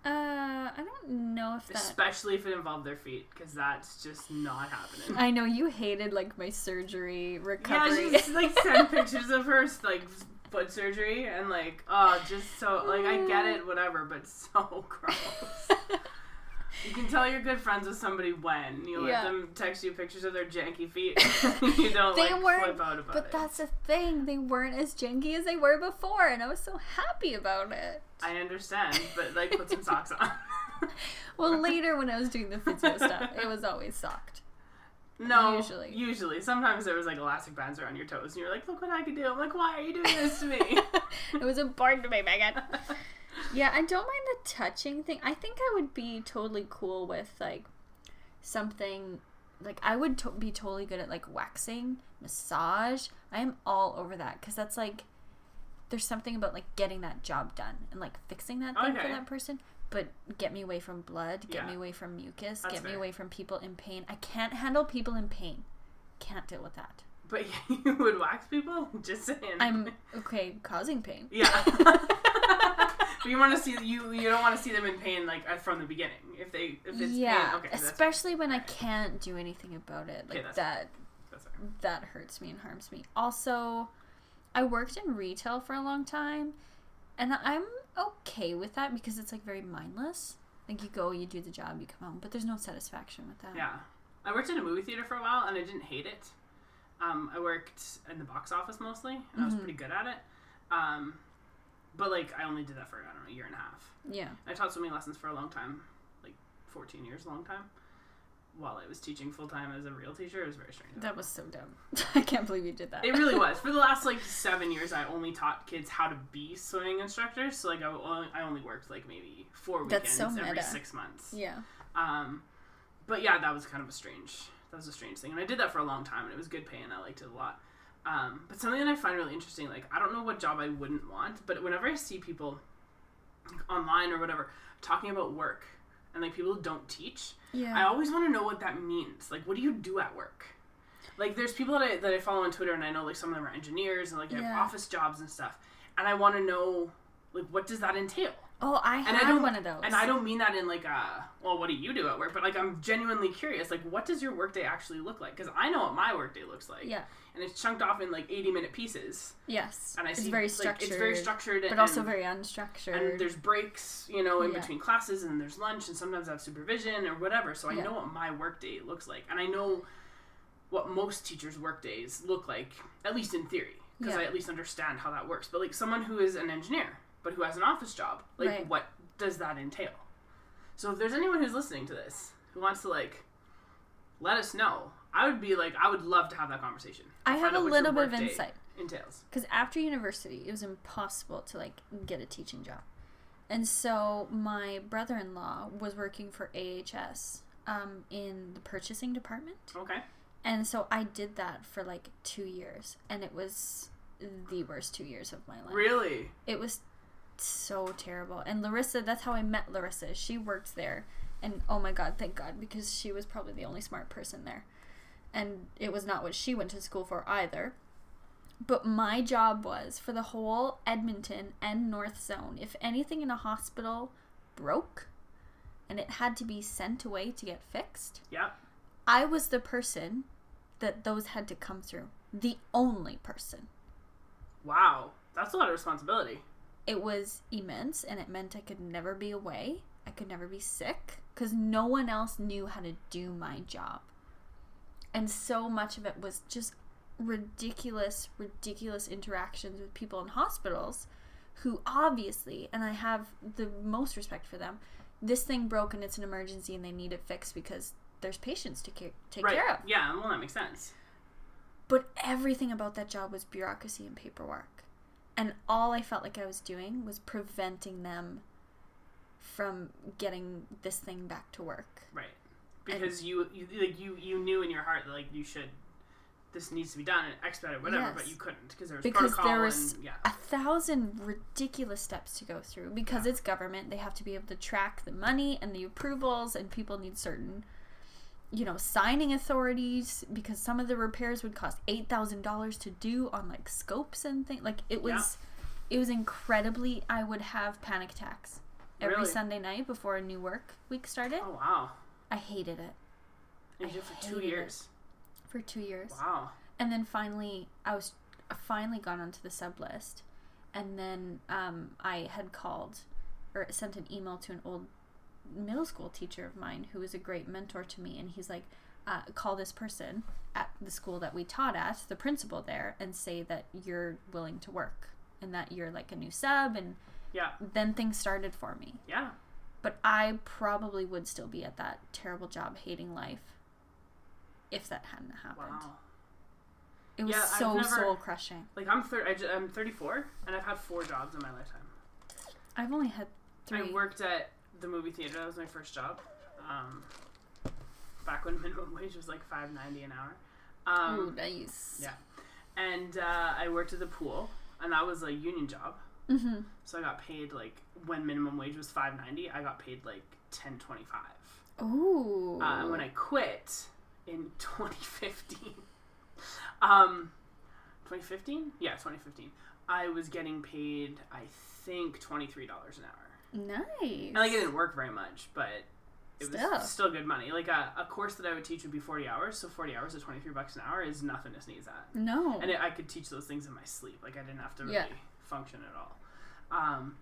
Uh, I don't know if that. especially if it involved their feet, because that's just not happening. I know you hated like my surgery Yeah, recovery. she just like send pictures of her like foot surgery and like oh just so like I get it whatever but so gross. you can tell you're good friends with somebody when you let Yeah. them text you pictures of their janky feet. you don't They like weren't- flip out about but it. But that's the thing; they weren't as janky as they were before, and I was so happy about it. I understand, but like put some socks on. Well, later when I was doing the physio stuff, it was always socked. no, Usually. usually. Sometimes there was like elastic bands around your toes, and you're like, look what I can do. I'm like, why are you doing this to me? it was important to me, Megan. Yeah, I don't mind the touching thing. I think I would be totally cool with like something like I would to- be totally good at like waxing, massage. I am all over that because that's like there's something about like getting that job done and like fixing that thing for that person. But get me away from blood, get Yeah. me away from mucus, That's get me away from people in pain. I can't handle people in pain. Can't deal with that. but you would wax people? Just saying. I'm okay causing pain. Yeah. but you want to see you. You don't want to see them in pain like from the beginning. If they if it's yeah, pain, okay, especially when I can't do anything about it. Okay, Like that's that that's that hurts me and harms me. Also, I worked in retail for a long time, and I'm okay with that because it's like very mindless. Like you go, you do the job, you come home, but there's no satisfaction with that. Yeah, I worked in a movie theater for a while and I didn't hate it. Um, I worked in the box office mostly, and I was Mhm. pretty good at it. Um, but like I only did that for I don't know a year and a half. Yeah. I taught swimming lessons for a long time, like 14 years, a long time. While I was teaching full time as a real teacher, it was very strange. That was so dumb. I can't believe you did that. It really was. For the last like seven years, I only taught kids how to be swimming instructors. So like I only, I only worked like maybe four weekends so every six months. yeah. Um, but yeah, that was kind of a strange. That was a strange thing, and I did that for a long time, and it was good pay, and I liked it a lot. Um, but something that I find really interesting, like I don't know what job I wouldn't want, but whenever I see people like, online or whatever talking about work, and like people who don't teach, Yeah. I always want to know what that means. Like, what do you do at work? Like, there's people that I, that I follow on Twitter, and I know like some of them are engineers and like they have office jobs and stuff, and I want to know like what does that entail? Oh, I And I don't one of those. And I don't mean that in like a well, what do you do at work? But like I'm genuinely curious. Like, what does your workday actually look like? Because I know what my workday looks like. Yeah. And it's chunked off in like 80 minute pieces, Yes. and I it's see very like, structured. it's very structured, but and, also very unstructured. and there's breaks, you know, in Yeah. between classes, and there's lunch, and sometimes I have supervision or whatever. So I Yeah. know what my workday looks like, and I know what most teachers' workdays look like, at least in theory, because Yeah. I at least understand how that works. But like someone who is an engineer, but who has an office job, like Right. what does that entail? So if there's anyone who's listening to this who wants to like let us know, I would be like, I would love to have that conversation. I have a out what your little bit of insight. Entails. because after university it was impossible to like get a teaching job and so my brother-in-law was working for AHS um, in the purchasing department Okay. and so i did that for like two years and it was the worst two years of my life Really? it was so terrible and larissa that's how i met larissa she worked there and oh my god thank god because she was probably the only smart person there and it was not what she went to school for either But my job was for the whole Edmonton and North Zone. If anything in a hospital broke and it had to be sent away to get fixed, Yeah. I was the person that those had to come through. The only person. Wow. That's a lot of responsibility. It was immense and it meant I could never be away. I could never be sick because no one else knew how to do my job. And so much of it was just ridiculous, ridiculous interactions with people in hospitals who obviously, and I have the most respect for them, this thing broke and it's an emergency and they need it fixed because there's patients to care, take right. care of. Yeah, well, that makes sense. But everything about that job was bureaucracy and paperwork. And all I felt like I was doing was preventing them from getting this thing back to work. Right. Because you, you like you you knew in your heart that like you should this needs to be done and expedited whatever, Yes. but you couldn't because there was Because protocol there was and yeah. a thousand ridiculous steps to go through because Yeah. it's government. They have to be able to track the money and the approvals, and people need certain, you know, signing authorities because some of the repairs would cost eight thousand dollars to do on like scopes and things. Like it was, it was incredibly. I would have panic attacks every Really? Sunday night before a new work week started. Oh wow. I hated it you did for two years. for two years. Wow. and then finally i was I finally got onto the sub list and then um, i had called or sent an email to an old middle school teacher of mine who was a great mentor to me and he's like uh, call this person at the school that we taught at the principal there and say that you're willing to work and that you're like a new sub and Yeah. then things started for me Yeah. but i probably would still be at that terrible job hating life if that hadn't happened Wow. it was Yeah, so never- soul crushing Like I'm thir- I I'm 34 and I've had four jobs in my lifetime. I've only had three. I worked at the movie theater. That was my first job. Um, back when minimum wage was like 5.90 an hour. Um, Ooh, nice. yeah. and uh, I worked at the pool, and that was a union job. Mm-hmm. So I got paid like when minimum wage was 5.90, I got paid like 10.25. Ooh. Uh, and when I quit in 2015, um, 2015, yeah, 2015, I was getting paid I think $23 an hour. Nice. And like it didn't work very much, but it Still. was still good money. Like a, a course that I would teach would be forty hours, so forty hours at twenty three bucks an hour is nothing to sneeze at. no. And it, I could teach those things in my sleep. Like I didn't have to really Yeah. function at all. Um,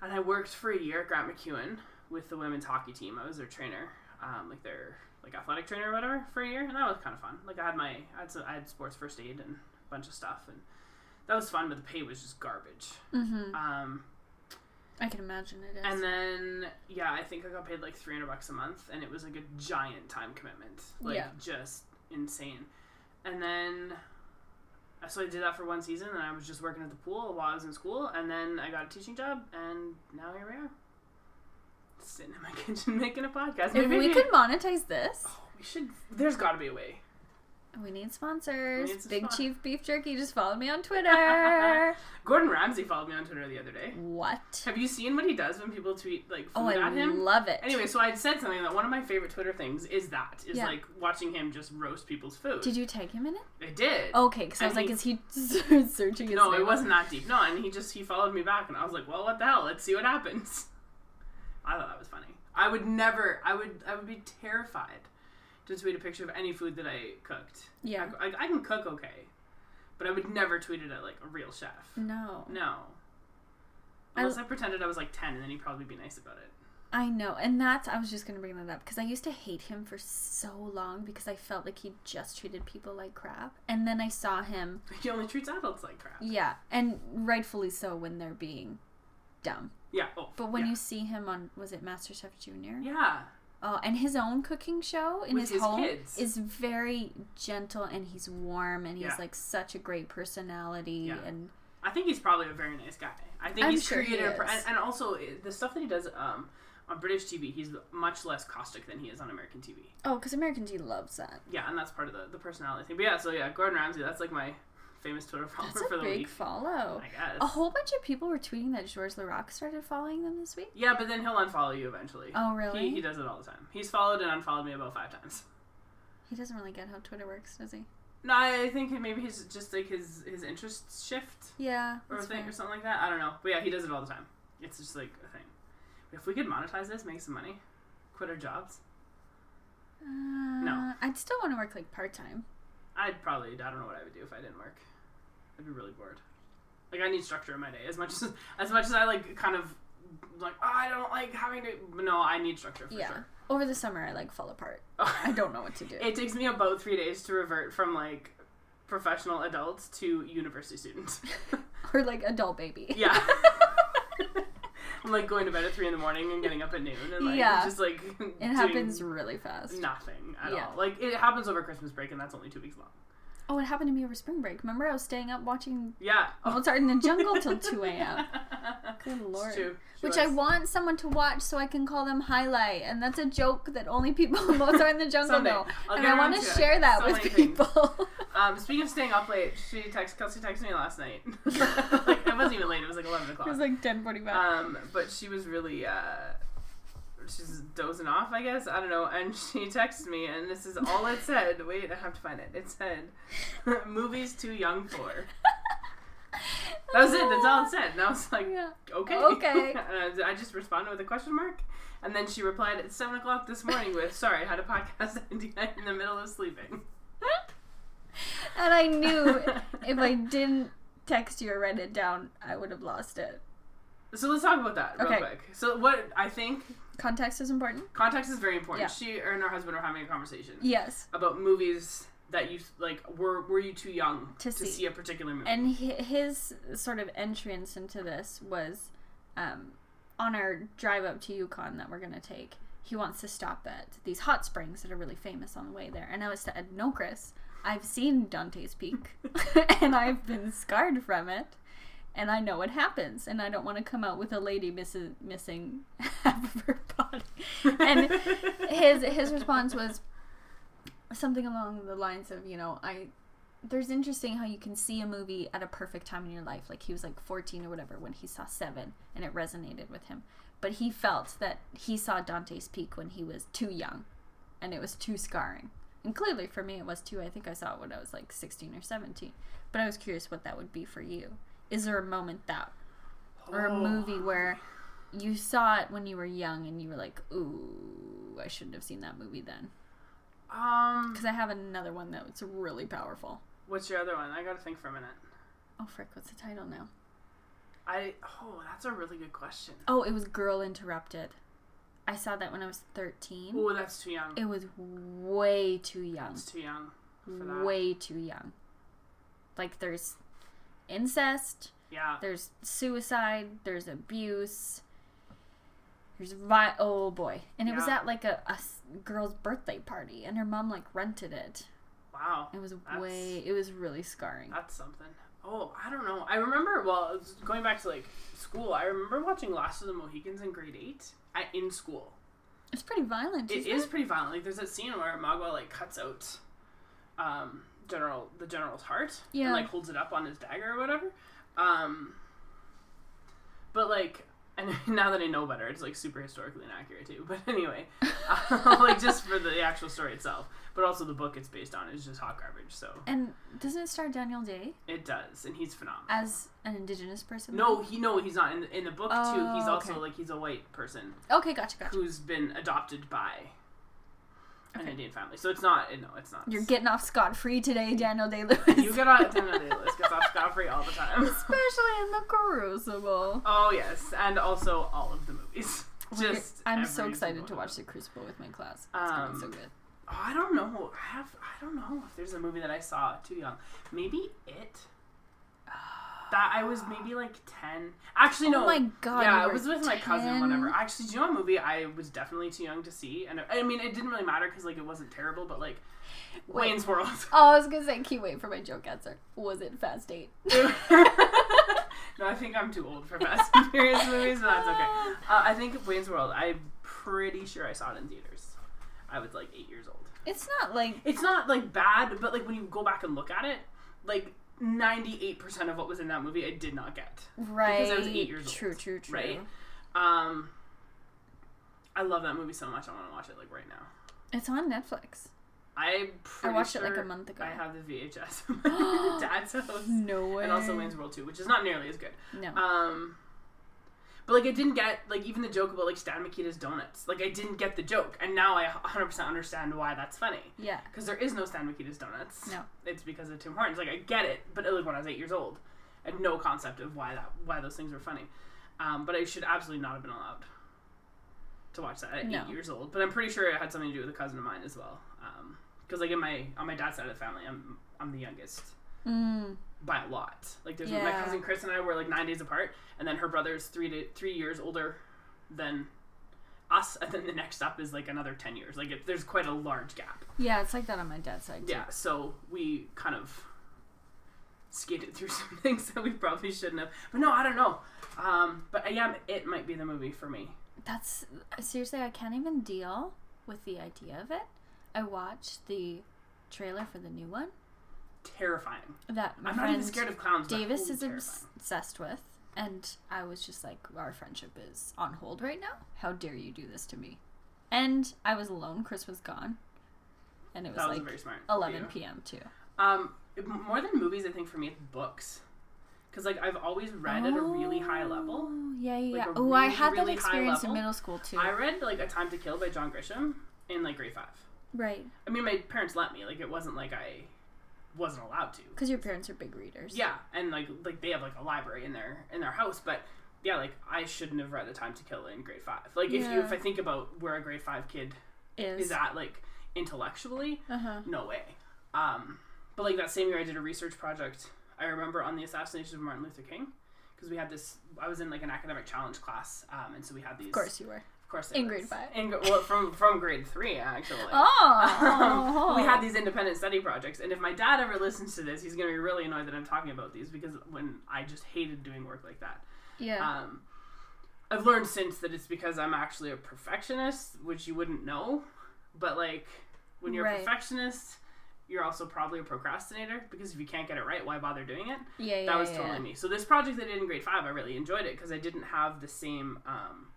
and I worked for a year at Grant MacEwan with the women's hockey team. I was their trainer, um, like their like athletic trainer or whatever for a year, and that was kind of fun. Like I had my I had, some, I had sports first aid and a bunch of stuff, and that was fun. But the pay was just garbage. mm-hmm. Um, I can imagine it is. and then yeah, I think I got paid like three hundred bucks a month, and it was like a giant time commitment, like Yeah. just insane. And then I so I did that for one season, and I was just working at the pool while I was in school, and then I got a teaching job, and now here we are, sitting in my kitchen making a podcast. if Maybe we could monetize this, oh, we should. There's got to be a way. We need sponsors. We need Big spon- Chief Beef Jerky. Just follow me on Twitter. Gordon Ramsay followed me on Twitter the other day. what? Have you seen what he does when people tweet like oh, food Oh, I at him? love it. Anyway, so I said something that one of my favorite Twitter things is that is Yeah. like watching him just roast people's food. Did you tag him in it? I did. Okay, because I was And like, is he searching his no, name it wasn't that deep. No, and he just he followed me back, and I was like, well, what the hell? Let's see what happens. I thought that was funny. I would never. I would. I would be terrified to tweet a picture of any food that I cooked. Yeah. I, I, I can cook okay, but I would never tweet it at like a real chef. No. No. I- Unless I, pretended I was like ten, and then he'd probably be nice about it. I know, and that's I was just gonna bring that up because I used to hate him for so long because I felt like he just treated people like crap, and then I saw him, He only treats adults like crap. yeah, and rightfully so when they're being dumb. Yeah. Oh. But when yeah. you see him on was it MasterChef Junior? Yeah. Oh, and his own cooking show in his, his home kids. is very gentle and he's warm and he's Yeah. like such a great personality Yeah. and I think he's probably a very nice guy. I think I'm he's sure he created, and, and also eh, the stuff that he does um, on British TV, he's much less caustic than he is on American TV. oh, because American TV loves that. Yeah, and that's part of the, the personality thing. But yeah, so yeah, Gordon Ramsay, that's like my famous Twitter follower That's for a the big week. follow. I guess. A whole bunch of people were tweeting that George Laraque started following them this week. Yeah, but then he'll unfollow you eventually. Oh, really? He, he does it all the time. He's followed and unfollowed me about five times. He doesn't really get how Twitter works, does he? No, I think maybe he's just like his his interests shift Yeah. or thing fair. or something like that. I don't know, but yeah, he does it all the time. It's just like a thing. If we could monetize this, make some money, quit our jobs, Uh, No. I'd still want to work like part time. I'd probably I don't know what I would do if I didn't work. I'd be really bored. Like I need structure in my day as much as as much as I like kind of like oh, I don't like having to. but No, I need structure for yeah. sure. Over the summer, I like fall apart. I don't know what to do. It takes me about three days to revert from like professional adults to university students. or like adult baby. yeah. I'm like going to bed at three in the morning and getting up at noon and like Yeah. just like It happens really fast. nothing at Yeah. all. Like it happens over Christmas break and that's only two weeks long. Oh, it happened to me over spring break. Remember, I was staying up watching Yeah. Mozart in the Jungle till 2 a.m. Good lord. It's true. She Which I want someone to watch so I can call them highlight, and that's a joke that only people in Mozart in the Jungle know. And I want to it. share that So with people. Um, speaking of staying up late, she text Kelsey texted me last night. like it wasn't even late; it was like eleven o'clock. it was like 10:45. Um, but she was really uh, she's dozing off, I guess. I don't know. And she texted me, and this is all it said. Wait, I have to find it. It said, "Movies too young for." That was it. That's all it said. And I was like, Yeah. okay, Okay. and I just responded with a question mark, and then she replied at seven o'clock this morning with, "Sorry, I had a podcast idea in the middle of sleeping." And I knew if I didn't text you or write it down, I would have lost it. So let's talk about that real Okay. quick. So what I think Context is important. context is very important. Yeah. She and her husband were having a conversation. Yes. about movies that you like were were you too young To to, see. see. a particular movie And his sort of entrance into this was um, on our drive up to Yukon that we're going to take. He wants to stop at these hot springs that are really famous on the way there. And I was said, No, Chris, I've seen Dante's Peak and I've been scarred from it. And I know what happens. And I don't want to come out with a lady miss- missing half of her body. And his his response was something along the lines of, you know, I there's interesting how you can see a movie at a perfect time in your life. Like he was like 14 or whatever when he saw 7 and it resonated with him. But he felt that he saw Dante's Peak when he was too young and it was too scarring. And clearly for me it was too. I think I saw it when I was like 16 or 17. But I was curious what that would be for you. Is there a moment that or a Oh. movie where you saw it when you were young and you were like, "Ooh, I shouldn't have seen that movie then." um Because I have another one that's really powerful. what's your other one i gotta think for a minute Oh frick, what's the title now? i oh that's a really good question Oh, it was Girl Interrupted. I saw that when I was 13. oh that's too young It was way too young. it's too young for that Way too young. Like there's incest, yeah there's suicide, there's abuse. There's vi- oh boy. And it was at like a, a girl's birthday party and her mom like rented it. wow It was way it was really scarring. that's something oh i don't know i remember well going back to like school i remember watching last of the mohicans in grade 8 at, in school It's pretty violent. It is pretty violent. Like there's that scene where Magua like cuts out um general the general's heart Yeah. and like holds it up on his dagger or whatever. Um but like and now that I know better, it's like super historically inaccurate too. But anyway, uh, like just for the actual story itself, but also the book it's based on is just hot garbage. So And doesn't it star Daniel Day it does, and he's phenomenal. as an indigenous person? no, he no, he's not in the, in the book too. He's Oh, also okay. like he's a white person Okay, gotcha, gotcha. who's been adopted by an Indian family. So it's not no, it's not. You're getting off scot free today, Daniel Day Lewis. You get on Daniel Day Lewis gets off scot free all the time. Especially in the Crucible. Oh yes, and also all of the movies. Just I'm so excited to watch The Crucible with my class. It's gonna be so Um, good. Oh, I don't know. I have. I don't know if there's a movie that I saw too young. Maybe it. That I was maybe like ten. Actually, no. Oh my God, Yeah, I was with my cousin. Whatever. Actually, do you know a movie I was definitely too young to see? And I mean, it didn't really matter because like it wasn't terrible, but like Wait. Wayne's World. Oh, I was gonna say, keep waiting for my joke answer. Was it Fast Eight? no, I think I'm too old for Fast and Furious movies, but that's okay. Uh, I think Wayne's World. I'm pretty sure I saw it in theaters. I was like eight years old. It's not like It's not like bad, but like when you go back and look at it, like 98% of what was in that movie I did not get. right. Because I was eight years old, True, true, true. right? Um, I love that movie so much. I want to watch it like right now. It's on Netflix. I pretty watched it like a month ago. I have the VHS in my dad's house. No way. And also Wayne's World 2, which is not nearly as good. No. Um, but like I didn't get like even the joke about like Stan Mikita's donuts. Like I didn't get the joke, and now I 100% understand why that's funny. yeah. Because there is no Stan Mikita's donuts. No. It's because of Tim Hortons. Like I get it, but was when I was eight years old. I had no concept of why that why those things were funny. Um, but I should absolutely not have been allowed to watch that at No. eight years old. But I'm pretty sure it had something to do with a cousin of mine as well. Because like in my on my dad's side of the family, I'm I'm the youngest Mm. By a lot. Like there's my cousin Chris and I were like nine days apart, and then her brother's three to three years older than us, and then the next up is like another ten years. Like it, there's quite a large gap. Yeah, it's like that on my dad's side too. Yeah, so we kind of skated through some things that we probably shouldn't have. But no, I don't know. Um, but yeah, it might be the movie for me. That's seriously, I can't even deal with the idea of it. I watched the trailer for the new one Terrifying. that my I'm not even scared of clowns. Davis is terrifying. obsessed with, and I was just like, our friendship is on hold right now. How dare you do this to me? And I was alone. Chris was gone, and it was was like very smart. 11 you. p.m. too. Um, more than movies, I think for me it's books. Because like I've always read at a really high level. Oh, Yeah, yeah. Like yeah. Oh, I had really that experience in middle school too. I read like A Time to Kill by John Grisham in like grade five. right, I mean, my parents let me. Like it wasn't like I wasn't allowed to. because your parents are big readers. Yeah, and like like they have like a library in their in their house, but yeah, like I shouldn't have read A Time to Kill in grade five. Like if you if I think about where a grade five kid is is at, like intellectually, uh huh. no way. Um, but like that same year, I did a research project. I remember on the assassination of Martin Luther King. Because we had this, I was in like an academic challenge class, um, and so we had these. Of course you were. Course, in grade five. In, well, from from grade three actually. Oh, we had these independent study projects, and if my dad ever listens to this, he's gonna be really annoyed that I'm talking about these because when I just hated doing work like that. Yeah. Um, I've learned since that it's because I'm actually a perfectionist, which you wouldn't know, but like when you're Right. a perfectionist, you're also probably a procrastinator because if you can't get it right, why bother doing it? yeah, yeah. that was yeah, totally yeah. me. So this project I did in grade five, I really enjoyed it because I didn't have the same um,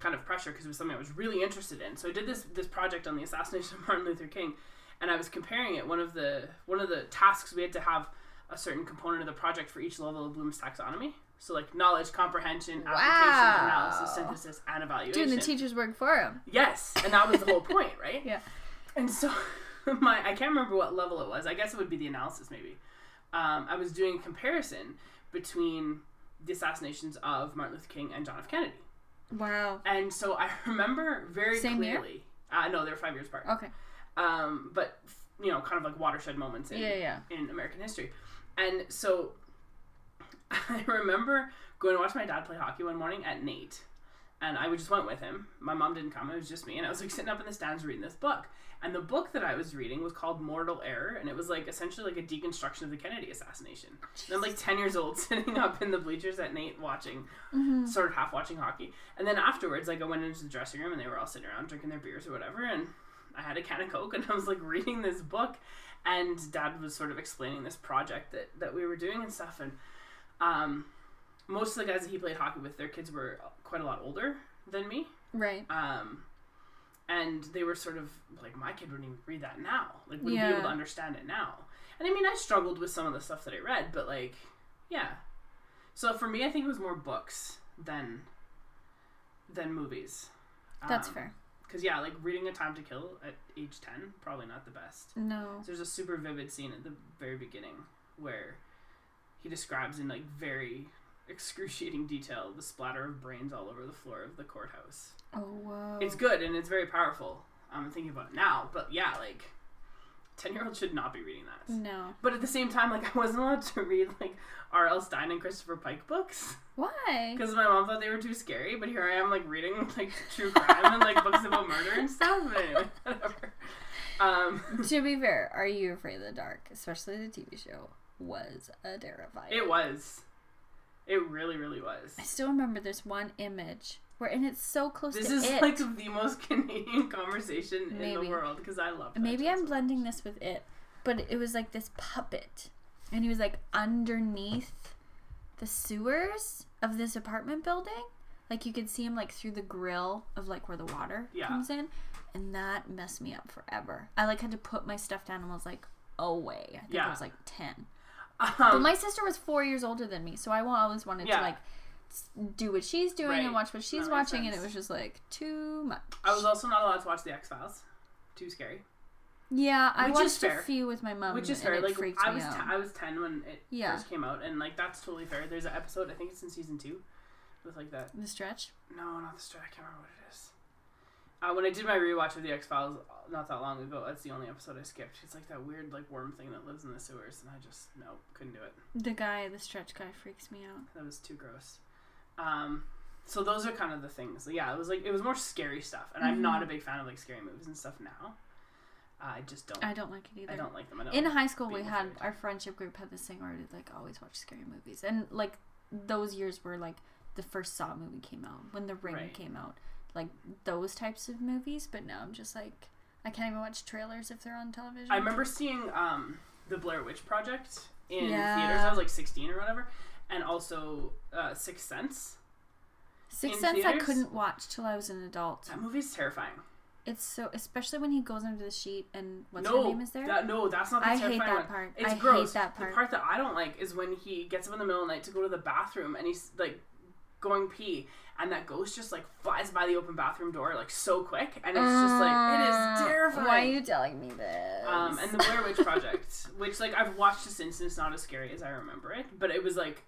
kind of pressure because it was something I was really interested in. So I did this this project on the assassination of Martin Luther King, and I was comparing it. One of the one of the tasks we had to have a certain component of the project for each level of Bloom's taxonomy. So like knowledge, comprehension, application, Wow. analysis, synthesis, and evaluation. Doing the teacher's work for him. Yes, and that was the whole point, right? Yeah. And so my I can't remember what level it was. I guess it would be the analysis maybe. Um, I was doing a comparison between the assassinations of Martin Luther King and John F. Kennedy. Wow. And so I remember very Same year? clearly. Uh, no, they're five years apart. Okay. Um, but you know, kind of like watershed moments in Yeah, yeah. in American history. And so I remember going to watch my dad play hockey one morning at Nate. And I just went with him. My mom didn't come, it was just me. And I was like sitting up in the stands reading this book. And the book that I was reading was called Mortal Error, and it was like essentially like a deconstruction of the Kennedy assassination. And I'm like 10 years old, sitting up in the bleachers at Nate watching, Mm-hmm. sort of half watching hockey. And then afterwards, like I went into the dressing room and they were all sitting around drinking their beers or whatever. And I had a can of Coke and I was like reading this book. And dad was sort of explaining this project that, that we were doing and stuff. And um, most of the guys that he played hockey with, their kids were quite a lot older than me. Right. Um, and they were sort of like, my kid wouldn't even read that now. Like, wouldn't be able to understand it now. And I mean, I struggled with some of the stuff that I read, but like, yeah. So for me, I think it was more books than than movies. That's Um, fair. Because yeah, like reading A Time to Kill at age ten, probably not the best. No. There's a super vivid scene at the very beginning where he describes in like very excruciating detail the splatter of brains all over the floor of the courthouse. Oh whoa. It's good and it's very powerful. I'm thinking about it now, but yeah, like ten year olds should not be reading that. No. But at the same time, like I wasn't allowed to read like R.L. Stine and Christopher Pike books Why? because my mom thought they were too scary. But here I am, like reading like true crime and like books about murder and stuff. But anyway, whatever. Um, to be fair, Are You Afraid of the Dark, especially the TV show, was a terrifying. it was. It really, really was. I still remember there's one image where, and it's so close This is it. like the most Canadian conversation in the world because I love. Maybe I'm blending this with it, but it was like this puppet, and he was like underneath the sewers of this apartment building, like you could see him like through the grill of like where the water Yeah. comes in, and that messed me up forever. I like had to put my stuffed animals like away. I think Yeah. I was like ten. Um, But my sister was four years older than me, so I always wanted Yeah. to like do what she's doing Right. and watch what she's watching, and it was just like too much. I was also not allowed to watch the X Files. Too scary. yeah, I Which watched a few with my mom, Which is fair. Like freaked I was, t- I was ten when it Yeah. first came out, and like that's totally fair. There's an episode. I think it's in season two, with like that. the stretch. No, not the stretch. I can't remember what it is. Uh, when I did my rewatch of the X Files not that long ago, that's the only episode I skipped. It's like that weird like worm thing that lives in the sewers, and I just no couldn't do it. The guy, the stretch guy, freaks me out. That was too gross. Um, so those are kind of the things. Yeah, it was like it was more scary stuff, and I'm Mhm. not a big fan of like scary movies and stuff now. I just don't. I don't like it either. I don't like them. Don't In high school, we had afraid. our friendship group had this thing where we'd like always watch scary movies, and like those years were like the first Saw movie came out, when The Ring Right. came out, like those types of movies. But now I'm just like I can't even watch trailers if they're on television. I remember seeing um, the Blair Witch Project in Yeah. theaters. I was like 16 or whatever, and also uh, Sixth Sense. Sixth Sense I couldn't watch till I was an adult. That movie's terrifying. It's so especially when he goes under the sheet and what's no, her name is there. That, no, that's not the I hate that one. part. It's I hate gross. that part. The part that I don't like is when he gets up in the middle of the night to go to the bathroom and he's like going pee, and that ghost just like flies by the open bathroom door like so quick, and it's just like it is terrifying. Uh, Why are you telling me this? Um, and the Blair Witch Project, which like I've watched since, and it's not as scary as I remember it, but it was like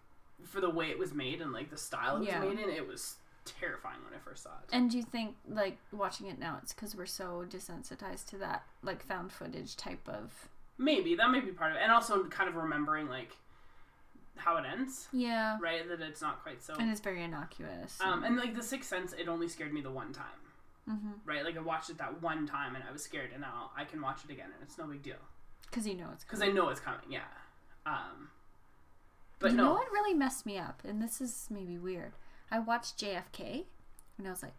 for the way it was made and like the style it was Yeah. made in, it was terrifying when I first saw it. And do you think, like, watching it now, it's because we're so desensitized to that, like, found footage type of. Maybe that may be part of it, and also kind of remembering like how it ends, Yeah. right? That it's not quite so. And it's very innocuous. Um, and like the Sixth Sense, it only scared me the one time, mm-hmm. right? Like I watched it that one time and I was scared, and now I can watch it again and it's no big deal Because you know it's because I know it's coming. Yeah. Um, but you no, know what really messed me up? And this is maybe weird. I watched JFK and I was like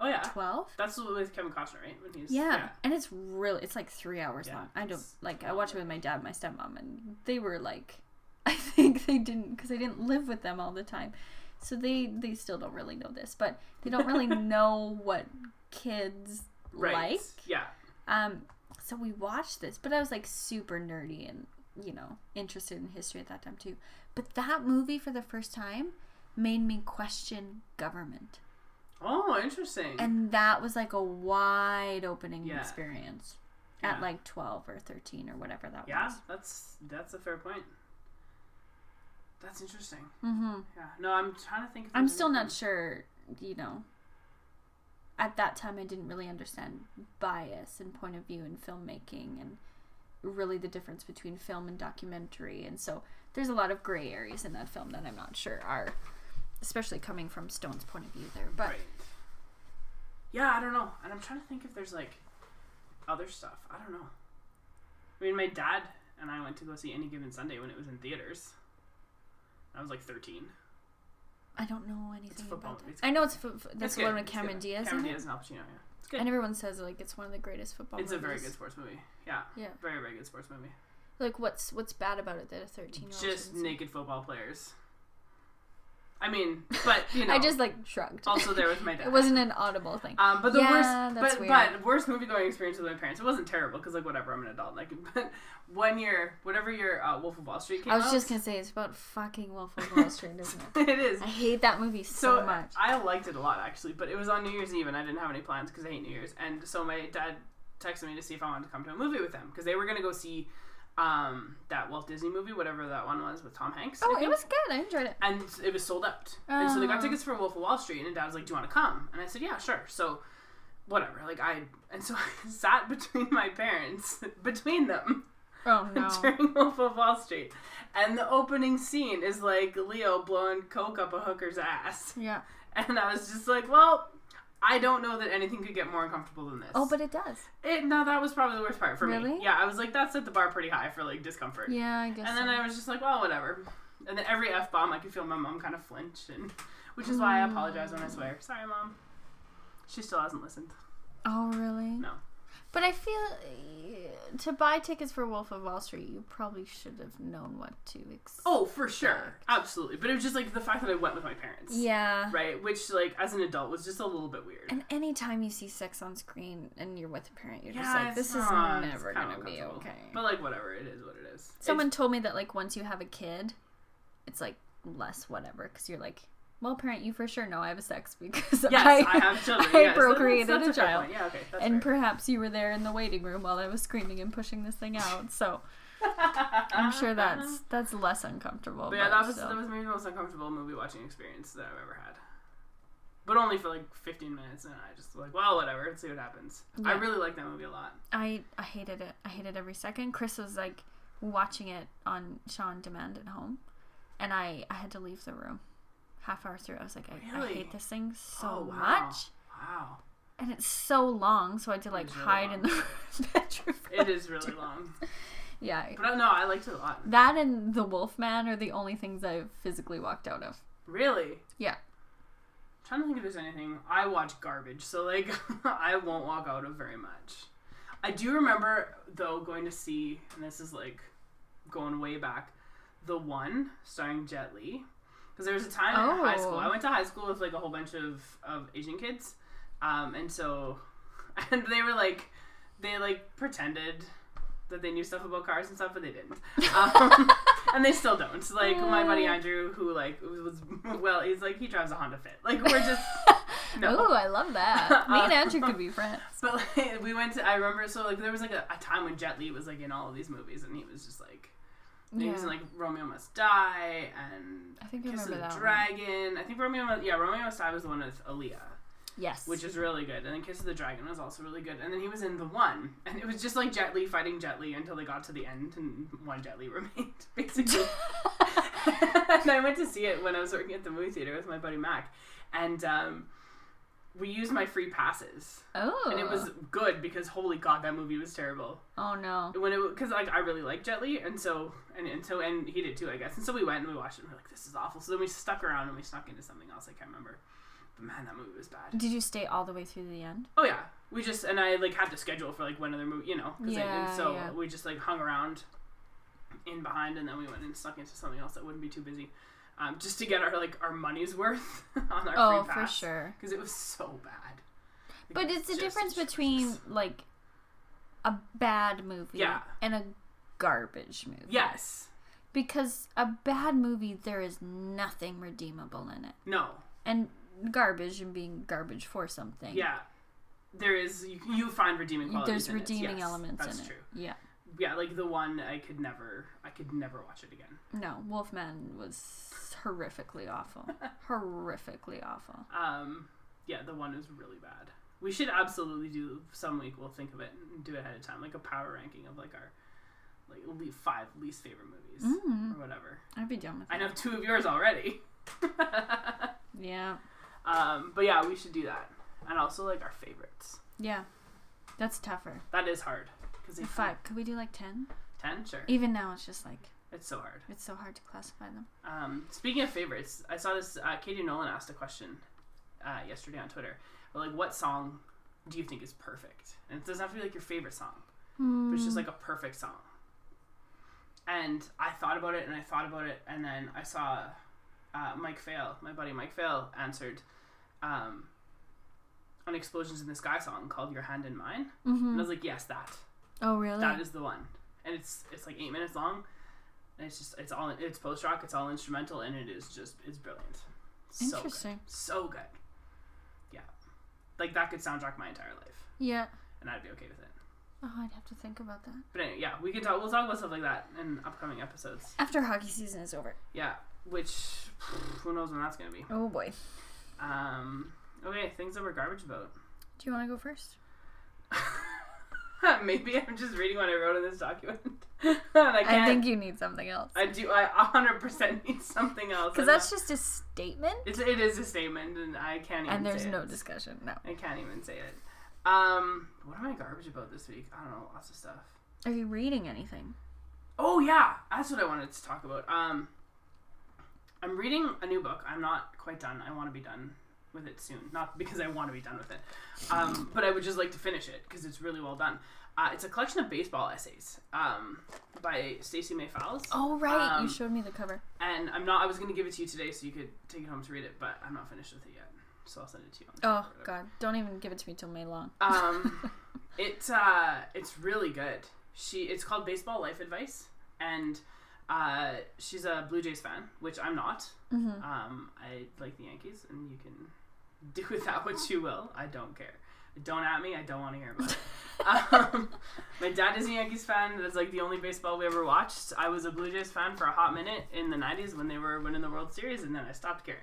oh yeah, 12. that's with Kevin Costner, right? When he's Yeah. And it's really, it's like three hours Yeah, long. I don't, like, I watched it with my dad, my stepmom, and they were like, I think they didn't, because I didn't live with them all the time. So they, they still don't really know this, but they don't really know what kids right. like. Yeah. Um, so we watched this, but I was like super nerdy and you know interested in history at that time too. But that movie for the first time made me question government, Oh, interesting. and that was like a wide opening Yeah. experience Yeah. at like twelve or thirteen or whatever that yeah, was. Yeah, that's that's a fair point. That's interesting. Mm-hmm. Yeah. No, I'm trying to think. I'm still not sure, you know. At that time, I didn't really understand bias and point of view in filmmaking and really the difference between film and documentary. And so there's a lot of gray areas in that film that I'm not sure are, especially coming from Stone's point of view there. But Right. Yeah, I don't know, and I'm trying to think if there's like other stuff. I don't know. I mean, my dad and I went to go see Any Given Sunday when it was in theaters. I was like 13. I don't know anything football about movie. that. I know it's fo- fo- It's that's the good. one with It's Cameron good. Diaz Cameron in it. Diaz and Al Pacino. Yeah, it's good. And everyone says like it's one of the greatest football It's a movies. very good sports movie. Yeah. Yeah. Very very good sports movie. Like what's what's bad about it that a 13 year old Just naked football players. I mean, but you know, I just like shrugged. also there with my dad. it wasn't an audible thing. Um, but the Yeah, worst, but but worst movie going experience with my parents. It wasn't terrible because like whatever, I'm an adult. Like, but one year, whatever your uh, Wolf of Wall Street came I was out. just gonna say it's about fucking Wolf of Wall Street, isn't it? it is. I hate that movie so, So much. I liked it a lot actually, but it was on New Year's Eve and I didn't have any plans because I hate New Year's. And so my dad texted me to see if I wanted to come to a movie with them because they were gonna go see um, that Walt Disney movie, whatever that one was with Tom Hanks. Oh, it was good. I enjoyed it. and it was sold out. And so they got Oh. tickets for Wolf of Wall Street, and Dad was like, "Do you want to come?" And I said, "Yeah, sure." So, whatever. Like I, and so I sat between my parents, between them, Oh no. during Wolf of Wall Street, and the opening scene is like Leo blowing coke up a hooker's ass, yeah. and I was just like, "Well." I don't know that anything could get more uncomfortable than this. Oh, but it does. it, no, that was probably the worst part for me. Really? Yeah, I was like, that set the bar pretty high for like discomfort. Yeah, I guess. And then so. I was just like, well, whatever. And then every f bomb, I could feel my mom kind of flinch, and which is why I mm. apologize when I swear. Sorry, mom. She still hasn't listened. Oh really? No. But I feel uh, to buy tickets for Wolf of Wall Street, you probably should have known what to expect. Oh, for sure, absolutely. But it was just like the fact that I went with my parents, Yeah. right? Which, like, as an adult, was just a little bit weird. And anytime you see sex on screen and you're with a parent, you're just like, this is not- never gonna be okay. But like, whatever, it is what it is. Someone told me that like once you have a kid, it's like less whatever because you're like, well, parent, you for sure know I have a sex because yes, I, I, have children. I yes, procreated that's, that's a fair child. Yeah, okay, that's and perhaps you were there in the waiting room while I was screaming and pushing this thing out. So I'm sure that's that's less uncomfortable. But yeah, but that was still. that was maybe the most uncomfortable movie watching experience that I've ever had. But only for like 15 minutes, and I just like, well, whatever. Let's see what happens. I really like that movie a lot. I I hated it. I hated every second. Chris was like watching it on Shaw on Demand at home, and I I had to leave the room. Half hour through, I was like, I, I hate this thing so Oh, wow. much, Wow, and it's so long, so I had to like really hide long. in the bedroom. It is really long. Yeah, But uh, no, I liked it a lot. that and the Wolfman are the only things I've physically walked out of. Really. Yeah. trying to think if there's anything. I watch garbage, so like I won't walk out of very much. I do remember though going to see, and this is like going way back, the one starring Jet Li. Because there was a time in high school. Oh. I went to high school with like a whole bunch of of Asian kids, um, and so, and they were like, they like pretended that they knew stuff about cars and stuff, but they didn't. Um, and they still don't. Like my buddy Andrew, who like was well, he's like he drives a Honda Fit. Like we're just no. Oh, I love that. Me and Uh, Andrew could be friends. But like, we went to. I remember so like there was like a, a time when Jet Li was like in all of these movies, and he was just like. He was in like Romeo Must Die and I think Kiss of the that one. Dragon. I think Romeo Must yeah Romeo Must Die was the one with Aaliyah, Yes. which is really good. And then Kiss of the Dragon was also really good. And then he was in the one, and it was just like Jet Li fighting Jet Li until they got to the end, and one Jet Li remained basically. and I went to see it when I was working at the movie theater with my buddy Mac, and um, we used my free passes, oh. and it was oh. good because holy god, that movie was terrible. Oh no. When it because like I really like Jet Li, and so and, and so and he did too, I guess. And so we went and we watched it, and we are like, this is awful. So then we stuck around and we snuck into something else. I can't remember, but man, that movie was bad. Did you stay all the way through the end? Oh yeah, we just and I like had to schedule for like one other movie, you know. 'cause I- Yeah, and so yeah. we just like hung around in behind, and then we went and snuck into something else that wouldn't be too busy, um, just to get our like our money's worth on our Oh, free for sure. because it was so bad. But it's the difference between like a bad movie Yeah. and a garbage movie. yes, Because a bad movie, there is nothing redeemable in it. no, And garbage and being garbage for something. yeah. There is you, you find redeeming qualities. There's in it. redeeming Yes, elements that's in it. true. Yeah. Yeah, like the one I could never, I could never watch it again. No, Wolfman was horrifically awful. horrifically awful. Um, yeah, the one is really bad. We should absolutely do some week. We'll think of it and do it ahead of time, like a power ranking of like our like le- five least favorite movies Mm. or whatever. I'd be done with I that. know two of yours already. Yeah. um, but yeah, we should do that, and also like our favorites. Yeah. That's tougher. That is hard because Five. Could we do like ten? ten, sure. Even now, it's just like It's so hard. it's so hard to classify them. Um, speaking of favorites, I saw this. Uh, Katie Nolan asked a question uh, yesterday on Twitter. Like, what song do you think is perfect? And it doesn't have to be like your favorite song, but it's just like a perfect song. And I thought about it, and I thought about it, and then I saw uh, Mike Fail, my buddy Mike Fail, answered um, an "Explosions in the Sky" song called "Your Hand in Mine," hmm and I was like, "Yes, that." Oh, really? That is the one, and it's it's like eight minutes long, it's just it's all it's post rock, it's all instrumental, and it is just it's brilliant. So good. Interesting. So good. Yeah, like that could soundtrack my entire life, yeah. and I'd be okay with it. Oh, I'd have to think about that. But anyway, yeah, we can talk. We'll talk about stuff like that in upcoming episodes. After hockey season is over. Yeah, which who knows when that's gonna be. Oh boy. Um. Okay, things that we're garbage about. Do you want to go first? Maybe I'm just reading what I wrote in this document. I, can't, I think you need something else. I do. I 100% need something else. Because that's just a statement, It's, it is a statement, and I can't even. and there's no it. discussion. No. I can't even say it. Um, what am I garbage about this week? I don't know, lots of stuff. Are you reading anything? Oh yeah, that's what I wanted to talk about. Um, I'm reading a new book. I'm not quite done. I want to be done with it soon. Not because I want to be done with it, um, but I would just like to finish it because it's really well done. Uh, it's a collection of baseball essays um, by Stacey May Fowles. Oh right, Um, you showed me the cover. And I'm not. I was going to give it to you today so you could take it home to read it, but I'm not finished with it yet. So I'll send it to you. on Oh Twitter or whatever. god, don't even give it to me till May long. Um, it's uh, it's really good. She it's called Baseball Life Advice, and uh, she's a Blue Jays fan, which I'm not. Mm-hmm. Um, I like the Yankees, and you can do with that what you will. I don't care. Don't at me. I don't want to hear about it. um, my dad is a Yankees fan. That's like the only baseball we ever watched. I was a Blue Jays fan for a hot minute in the '90s when they were winning the World Series, and then I stopped caring.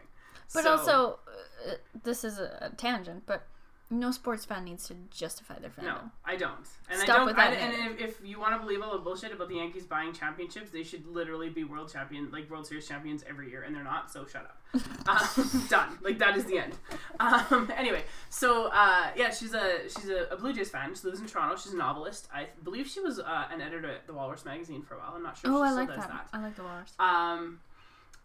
But So- also, uh, this is a, a tangent, but no sports fan needs to justify their fandom. No, I don't. And Stop I don't. with I, that and if, if you want to believe all the bullshit about the Yankees buying championships, they should literally be world champion, like World Series champions every year, and they're not. So shut up. um, done. Like that is the end. Um, anyway, so uh, yeah, she's a she's a, a Blue Jays fan. She lives in Toronto. She's a novelist. I believe she was uh, an editor at the Walrus magazine for a while. I'm not sure. if Oh, she I still like does that. that. I like the Walrus. Um,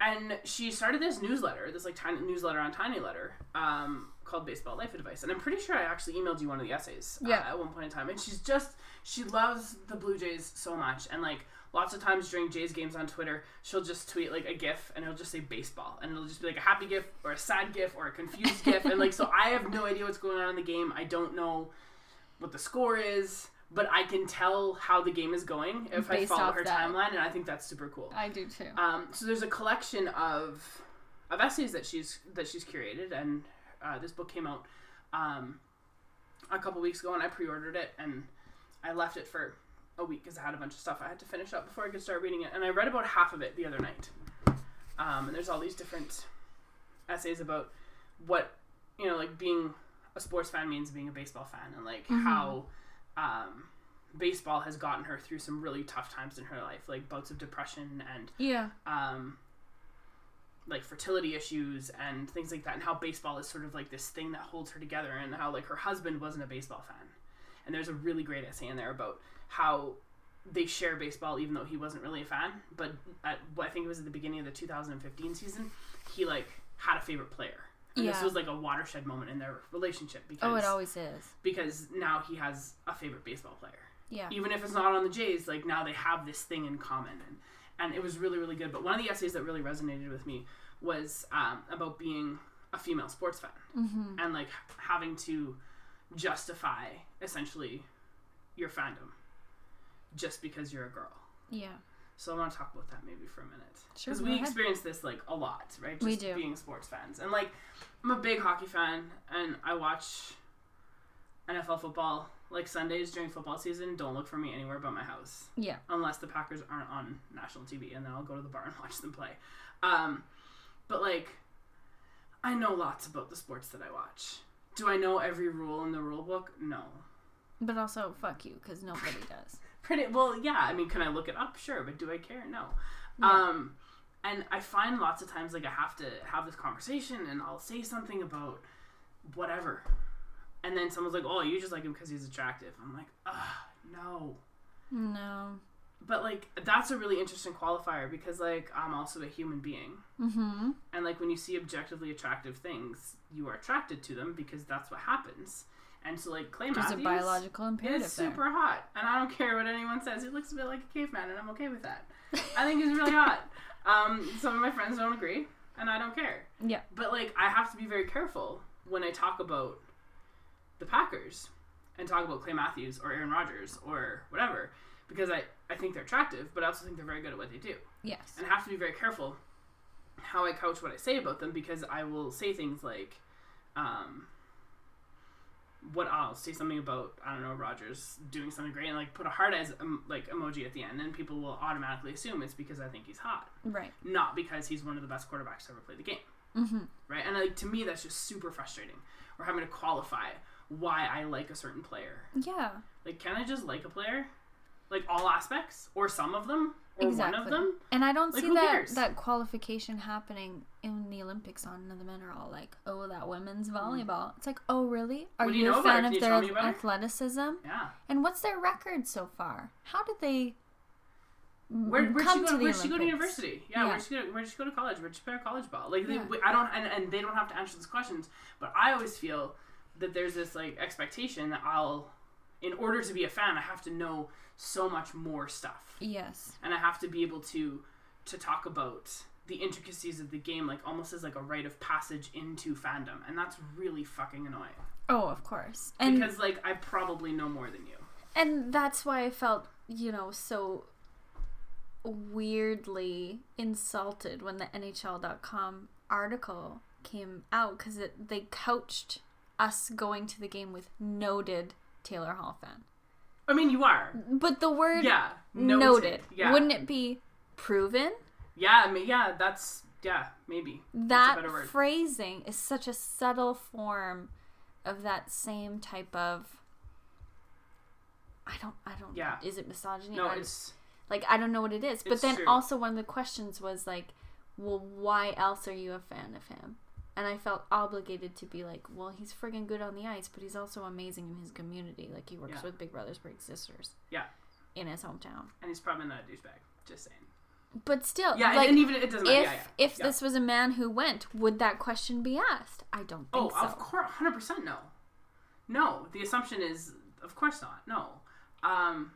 and she started this newsletter, this like tiny newsletter on Tiny Letter, um, called Baseball Life Advice. And I'm pretty sure I actually emailed you one of the essays uh, Yeah. at one point in time. And she's just she loves the Blue Jays so much, and like lots of times during Jays games on Twitter, she'll just tweet like a GIF, and it'll just say baseball, and it'll just be like a happy GIF or a sad GIF or a confused GIF, and like so I have no idea what's going on in the game. I don't know what the score is. But I can tell how the game is going if I follow her that. timeline, and I think that's super cool. I do too. Um, so there's a collection of of essays that she's that she's curated, and uh, this book came out um, a couple weeks ago, and I pre-ordered it, and I left it for a week because I had a bunch of stuff I had to finish up before I could start reading it, and I read about half of it the other night. Um, and there's all these different essays about what you know, like being a sports fan means being a baseball fan, and like Mhm. how um, baseball has gotten her through some really tough times in her life, like bouts of depression and yeah. um, like fertility issues and things like that, and how baseball is sort of like this thing that holds her together, and how like her husband wasn't a baseball fan. And there's a really great essay in there about how they share baseball, even though he wasn't really a fan. But at, I think it was at the beginning of the 2015 season, he like had a favorite player. And this was like a watershed moment in their relationship because Oh, it always is. because now he has a favorite baseball player Yeah. even if it's not on the Jays, like now they have this thing in common, and and it was really really good. But one of the essays that really resonated with me was um, about being a female sports fan Mm-hmm. and like having to justify essentially your fandom just because you're a girl. Yeah. So I want to talk about that maybe for a minute because go we ahead. experience this like a lot, right? Just We do. being sports fans, and like I'm a big hockey fan, and I watch NFL football like Sundays during football season. Don't look for me anywhere but my house, Yeah. unless the Packers aren't on national TV, and then I'll go to the bar and watch them play. Um, but like, I know lots about the sports that I watch. Do I know every rule in the rule book? No. But also, fuck you, because nobody does. Pretty well, yeah. I mean, can I look it up? Sure, but do I care? No. Yeah. Um, and I find lots of times like I have to have this conversation, and I'll say something about whatever, and then someone's like, "Oh, you just like him because he's attractive." I'm like, "Ah, no." No. But like that's a really interesting qualifier because like I'm also a human being, Mm-hmm. and like when you see objectively attractive things, you are attracted to them because that's what happens. And so like Clay There's a biological imperative He's super hot, and I don't care what anyone says. He looks a bit like a caveman, and I'm okay with that. I think he's really hot. Um, some of my friends don't agree, and I don't care. Yeah. But like, I have to be very careful when I talk about the Packers and talk about Clay Matthews or Aaron Rodgers or whatever, because I I think they're attractive, but I also think they're very good at what they do, Yes. and I have to be very careful how I couch what I say about them because I will say things like. Um, what I'll say something about I don't know Rogers doing something great and like put a heart as um, like emoji at the end and people will automatically assume it's because I think he's hot, Right. not because he's one of the best quarterbacks to ever play the game, Mm-hmm. right? And like to me that's just super frustrating. We're having to qualify why I like a certain player. Yeah. Like, can I just like a player, like all aspects or some of them or exactly. one of them? And I don't Like, see that cares? that qualification happening in the Olympics. On the men are all like, "Oh, that women's mm. volleyball." It's like, "Oh, really? Are you, you know a fan of their tell me about it? athleticism? Yeah, And what's their record so far? How did they Where, where'd come she to go? the Where'd she go to university? Yeah, Yeah. where'd she go? Where'd she go to college? Where'd she play college ball? Like, they, Yeah. I don't, and, and they don't have to answer these questions. But I always feel that there's this like expectation that I'll, in order to be a fan, I have to know so much more stuff, Yes. and I have to be able to to talk about the intricacies of the game, like almost as like a rite of passage into fandom, and that's really fucking annoying. Oh, of course. And because like I probably know more than you. and that's why I felt, you know, so weirdly insulted when the NHL.com article came out because they couched us going to the game with noted Taylor Hall fan. I mean, you are. But the word Yeah. noted, Yeah. wouldn't it be proven? Yeah. I mean, yeah. That's yeah. Maybe That phrasing is such a subtle form of that same type of. I don't. I don't. Yeah. Is it misogyny? no, it's like I don't know what it is. But then true. also one of the questions was like, well, why else are you a fan of him? And I felt obligated to be like, well, he's friggin' good on the ice, but he's also amazing in his community. Like he works Yeah. with Big Brothers Big Sisters. Yeah. In his hometown. and he's probably not a douchebag. Just saying. But still, Yeah, and- like and, even it doesn't matter. if Yeah, yeah. if this was a man who went, would that question be asked? I don't oh, think so. of course, hundred percent no. No, the assumption is, of course not. No. Um.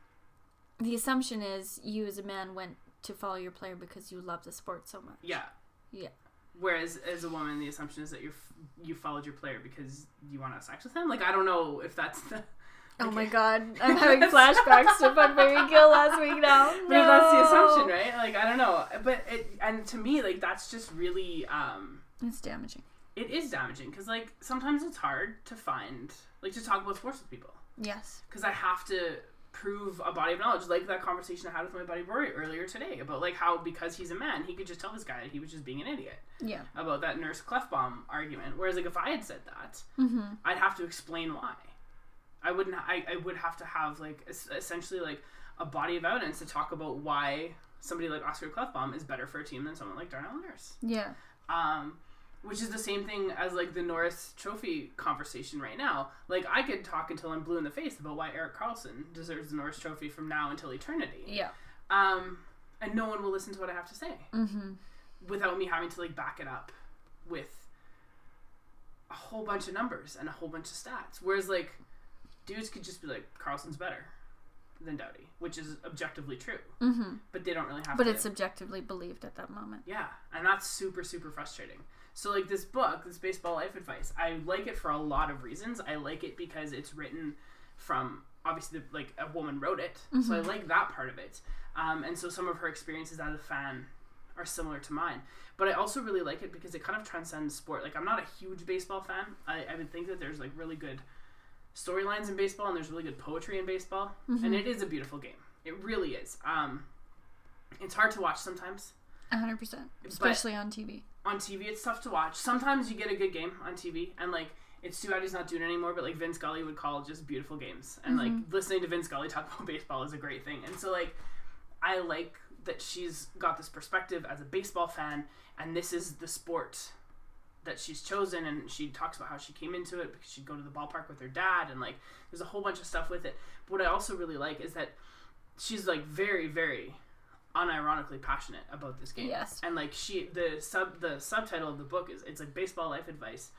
The assumption is you as a man went to follow your player because you love the sport so much. Yeah. Yeah. Whereas as a woman, the assumption is that you you followed your player because you want to have sex with him. Like I don't know if that's the. Oh my god, I'm having flashbacks to Fuck Mary Kill last week now. But that's the assumption, right? Like I don't know, but it and to me, like that's just really um, It's damaging. it is damaging because like sometimes it's hard to find like to talk about sports with people Yes. because I have to prove a body of knowledge, like that conversation I had with my buddy Rory earlier today about like how because he's a man, he could just tell this guy that he was just being an idiot Yeah. about that nurse Klefbom argument. Whereas like if I had said that, Mm-hmm. I'd have to explain why. I wouldn't. I, I would have to have like essentially like a body of evidence to talk about why somebody like Oskar Klefbom is better for a team than someone like Darnell Nurse. Yeah. Um, which is the same thing as like the Norris Trophy conversation right now. Like I could talk until I'm blue in the face about why Erik Karlsson deserves the Norris Trophy from now until eternity. Yeah. Um, and no one will listen to what I have to say Mm-hmm. without me having to like back it up with a whole bunch of numbers and a whole bunch of stats. Whereas like dudes could just be like Karlsson's better than Doughty, which is objectively true, Mm-hmm. but they don't really have But to. it's subjectively believed at that moment. yeah, and that's super super frustrating. So like this book, this baseball life advice, I like it for a lot of reasons. I like it because it's written from obviously like a woman wrote it, so I like that part of it. Um, and so some of her experiences as a fan are similar to mine. But I also really like it because it kind of transcends sport. Like I'm not a huge baseball fan. I, I would think that there's like really good storylines in baseball and there's really good poetry in baseball, and it is a beautiful game. It really is. Um, it's hard to watch sometimes. 100%. Especially on TV. On TV it's tough to watch. Sometimes you get a good game on TV and like it's too bad he's not doing it anymore, but like Vince Scully would call just beautiful games. And like mm-hmm. listening to Vince Scully talk about baseball is a great thing. And so like I like that she's got this perspective as a baseball fan and this is the sport that she's chosen and she talks about how she came into it because she'd go to the ballpark with her dad and like there's a whole bunch of stuff with it. But what I also really like is that she's like very, very unironically passionate about this game. Yes. And like she the sub the subtitle of the book is it's like baseball life advice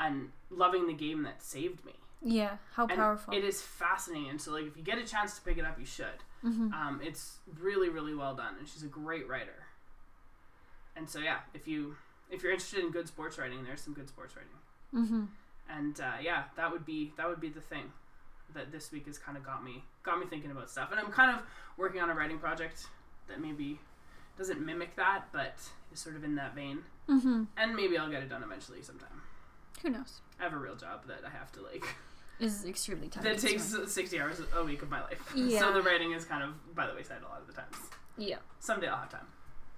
and loving the game that saved me. Yeah. How And powerful. it is fascinating. And so like if you get a chance to pick it up you should. Mm-hmm. Um, it's really, really well done and she's a great writer. And so yeah, if you if you're interested in good sports writing, there's some good sports writing. Mm-hmm. And uh, yeah, that would be that would be the thing that this week has kind of got me got me thinking about stuff. And I'm kind of working on a writing project that maybe doesn't mimic that, but is sort of in that vein. Mm-hmm. And maybe I'll get it done eventually sometime. Who knows? I have a real job that I have to like Is extremely time that takes. 60 hours a week of my life. Yeah. So the writing is kind of by the wayside a lot of the times. Yeah. Someday I'll have time.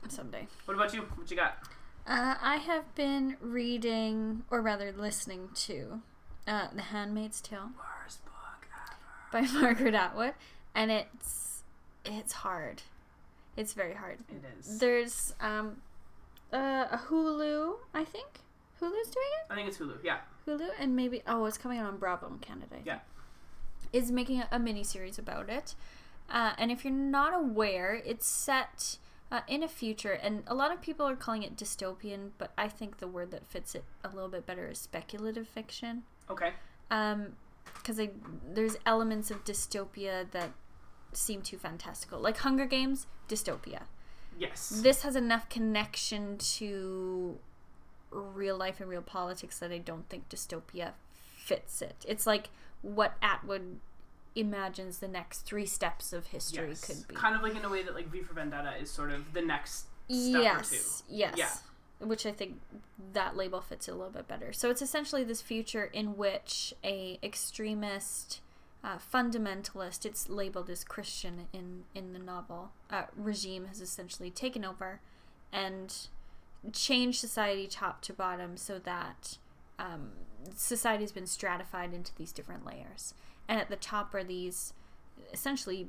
Someday. What about you? What you got? Uh, I have been reading, or rather listening to, uh, The Handmaid's Tale Worst book ever. by Margaret Atwood, and it's it's hard. It's very hard. It is. There's um, uh, a Hulu, I think. Hulu's doing it. I think it's Hulu. Yeah. Hulu, and maybe oh, it's coming out on Bravo in Canada. Yeah. is making a, a mini series about it. Uh, and if you're not aware, it's set uh, in a future, and a lot of people are calling it dystopian, but I think the word that fits it a little bit better is speculative fiction. Okay. Um, because there's elements of dystopia that seem too fantastical, like Hunger Games, dystopia. Yes. This has enough connection to real life and real politics that I don't think dystopia fits it. It's like what Atwood imagines the next three steps of history yes. could be. Kind of like in a way that like V for Vendetta is sort of the next step yes, or two. Yes. Yeah. Which I think that label fits a little bit better. So it's essentially this future in which a extremist uh, fundamentalist, it's labeled as Christian in in the novel, uh, regime has essentially taken over and changed society top to bottom so that um, society has been stratified into these different layers. And at the top are these essentially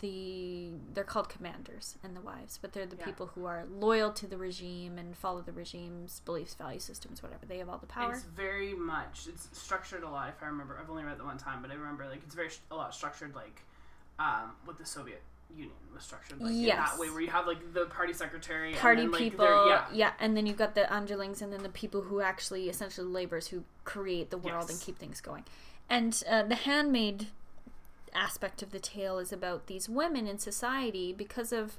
the they're called commanders and the wives, but they're the Yeah. people who are loyal to the regime and follow the regime's beliefs, value systems, whatever. They have all the power. It's very much it's structured a lot. If I remember, I've only read that one time, but I remember like it's very a lot structured like um, what the Soviet Union was structured like in that way, where you have like the party secretary, party and then, like, people they're- yeah, and then you've got the underlings and then the people who actually essentially laborers who create the world and keep things going and uh, the handmaid aspect of the tale is about these women in society because of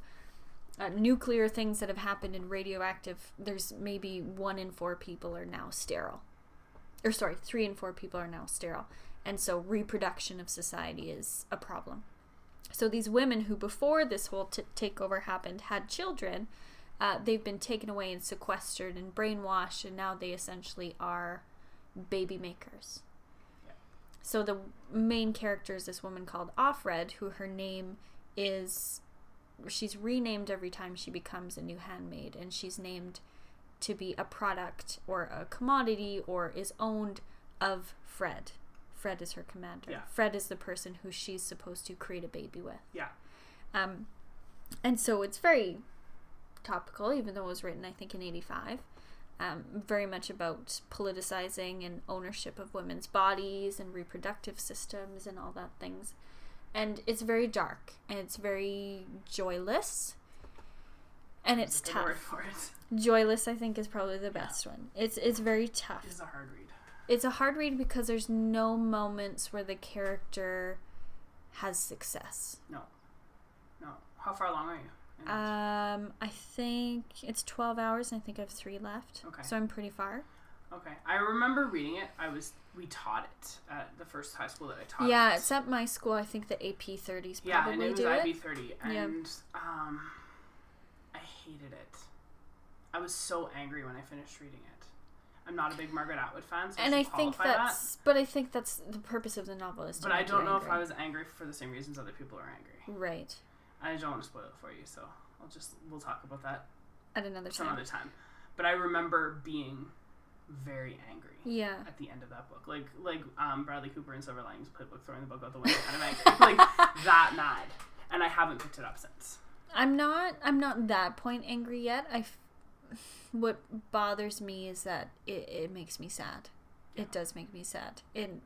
uh, nuclear things that have happened in radioactive there's maybe one in four people are now sterile. Or sorry three in four people are now sterile. And so reproduction of society is a problem. So these women who before this whole t- takeover happened had children uh, they've been taken away and sequestered and brainwashed and now they essentially are baby makers so the main character is this woman called Offred, who her name is she's renamed every time she becomes a new handmaid, and she's named to be a product or a commodity or is owned of Fred. Fred is her commander. Yeah. Fred is the person who she's supposed to create a baby with. yeah. Um, and so it's very topical, even though it was written, I think, in 85. Um, very much about politicizing and ownership of women's bodies and reproductive systems and all that things. And it's very dark and it's very joyless. And it's Good word tough. for it. Joyless, I think, is probably the best one. It's it's very tough It is a hard read. it's a hard read because there's no moments where the character has success. No, no. How far along are you? Um, I think it's 12 hours and I think I have three left. Okay. So I'm pretty far. okay, I remember reading it. I was we taught it at the first high school that I taught. yeah, it. it's at my school. I think the AP 30s probably Yeah, and it was do IB it. thirty, Yeah. and um, I hated it. I was so angry when I finished reading it. I'm not a big Margaret Atwood fan, so And I, think that's, but I think that's the purpose of the novel is to But I don't know if. I was angry for the same reasons other people are angry. right I don't want to spoil it for you, so I'll just we'll talk about that at another some time. other time. But I remember being very angry. Yeah. At the end of that book, like like um, Bradley Cooper in Silver Linings Playbook throwing the book out the window, kind of angry, like that mad, and I haven't picked it up since. I'm not I'm not that point angry yet. I f- what bothers me is that it, it makes me sad. It does make me sad. And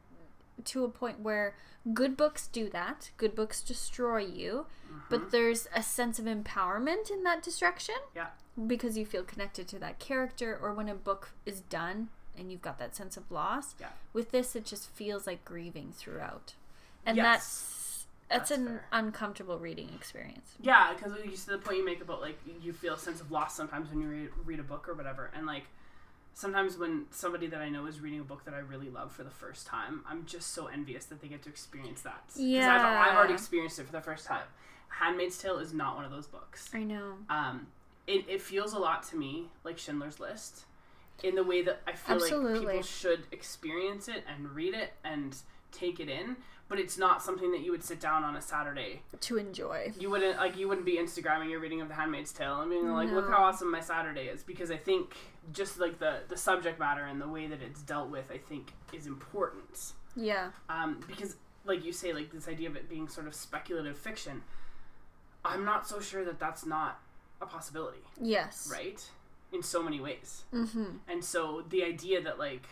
to a point where good books do that. Good books destroy you, but mm-hmm. there's a sense of empowerment in that destruction Yeah, because you feel connected to that character or when a book is done and you've got that sense of loss. yeah. With this it just feels like grieving throughout. And Yes. that's that's, That's an fair. uncomfortable reading experience. Yeah, because you see the point you make about like you feel a sense of loss sometimes when you read, read a book or whatever, and like sometimes when somebody that I know is reading a book that I really love for the first time, I'm just so envious that they get to experience that. 'Cause I've, Yeah. I've already experienced it for the first time. Handmaid's Tale is not one of those books. I know. Um, it, it feels a lot to me like Schindler's List, in the way that I feel like people should experience it and read it and take it in. But it's not something that you would sit down on a Saturday To enjoy. you wouldn't like you wouldn't be Instagramming your reading of The Handmaid's Tale and being like, look how awesome my Saturday is because I think just like the the subject matter and the way that it's dealt with, I think is important. Yeah. Um, because like you say, like this idea of it being sort of speculative fiction, I'm not so sure that that's not a possibility, Yes. right? In so many ways, Mm-hmm. and so the idea that like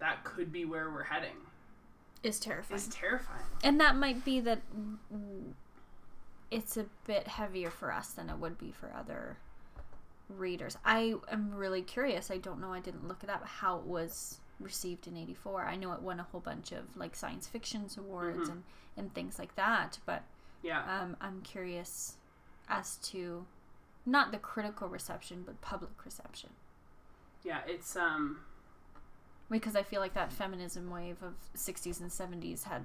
that could be where we're heading is terrifying. is terrifying. and that might be that it's a bit heavier for us than it would be for other readers. I am really curious. I don't know. I didn't look it up how it was received in 84. I know it won a whole bunch of like science fiction awards Mhm. and and things like that, but Yeah. um I'm curious as to not the critical reception but public reception yeah, it's um because I feel like that feminism wave of 60s and 70s had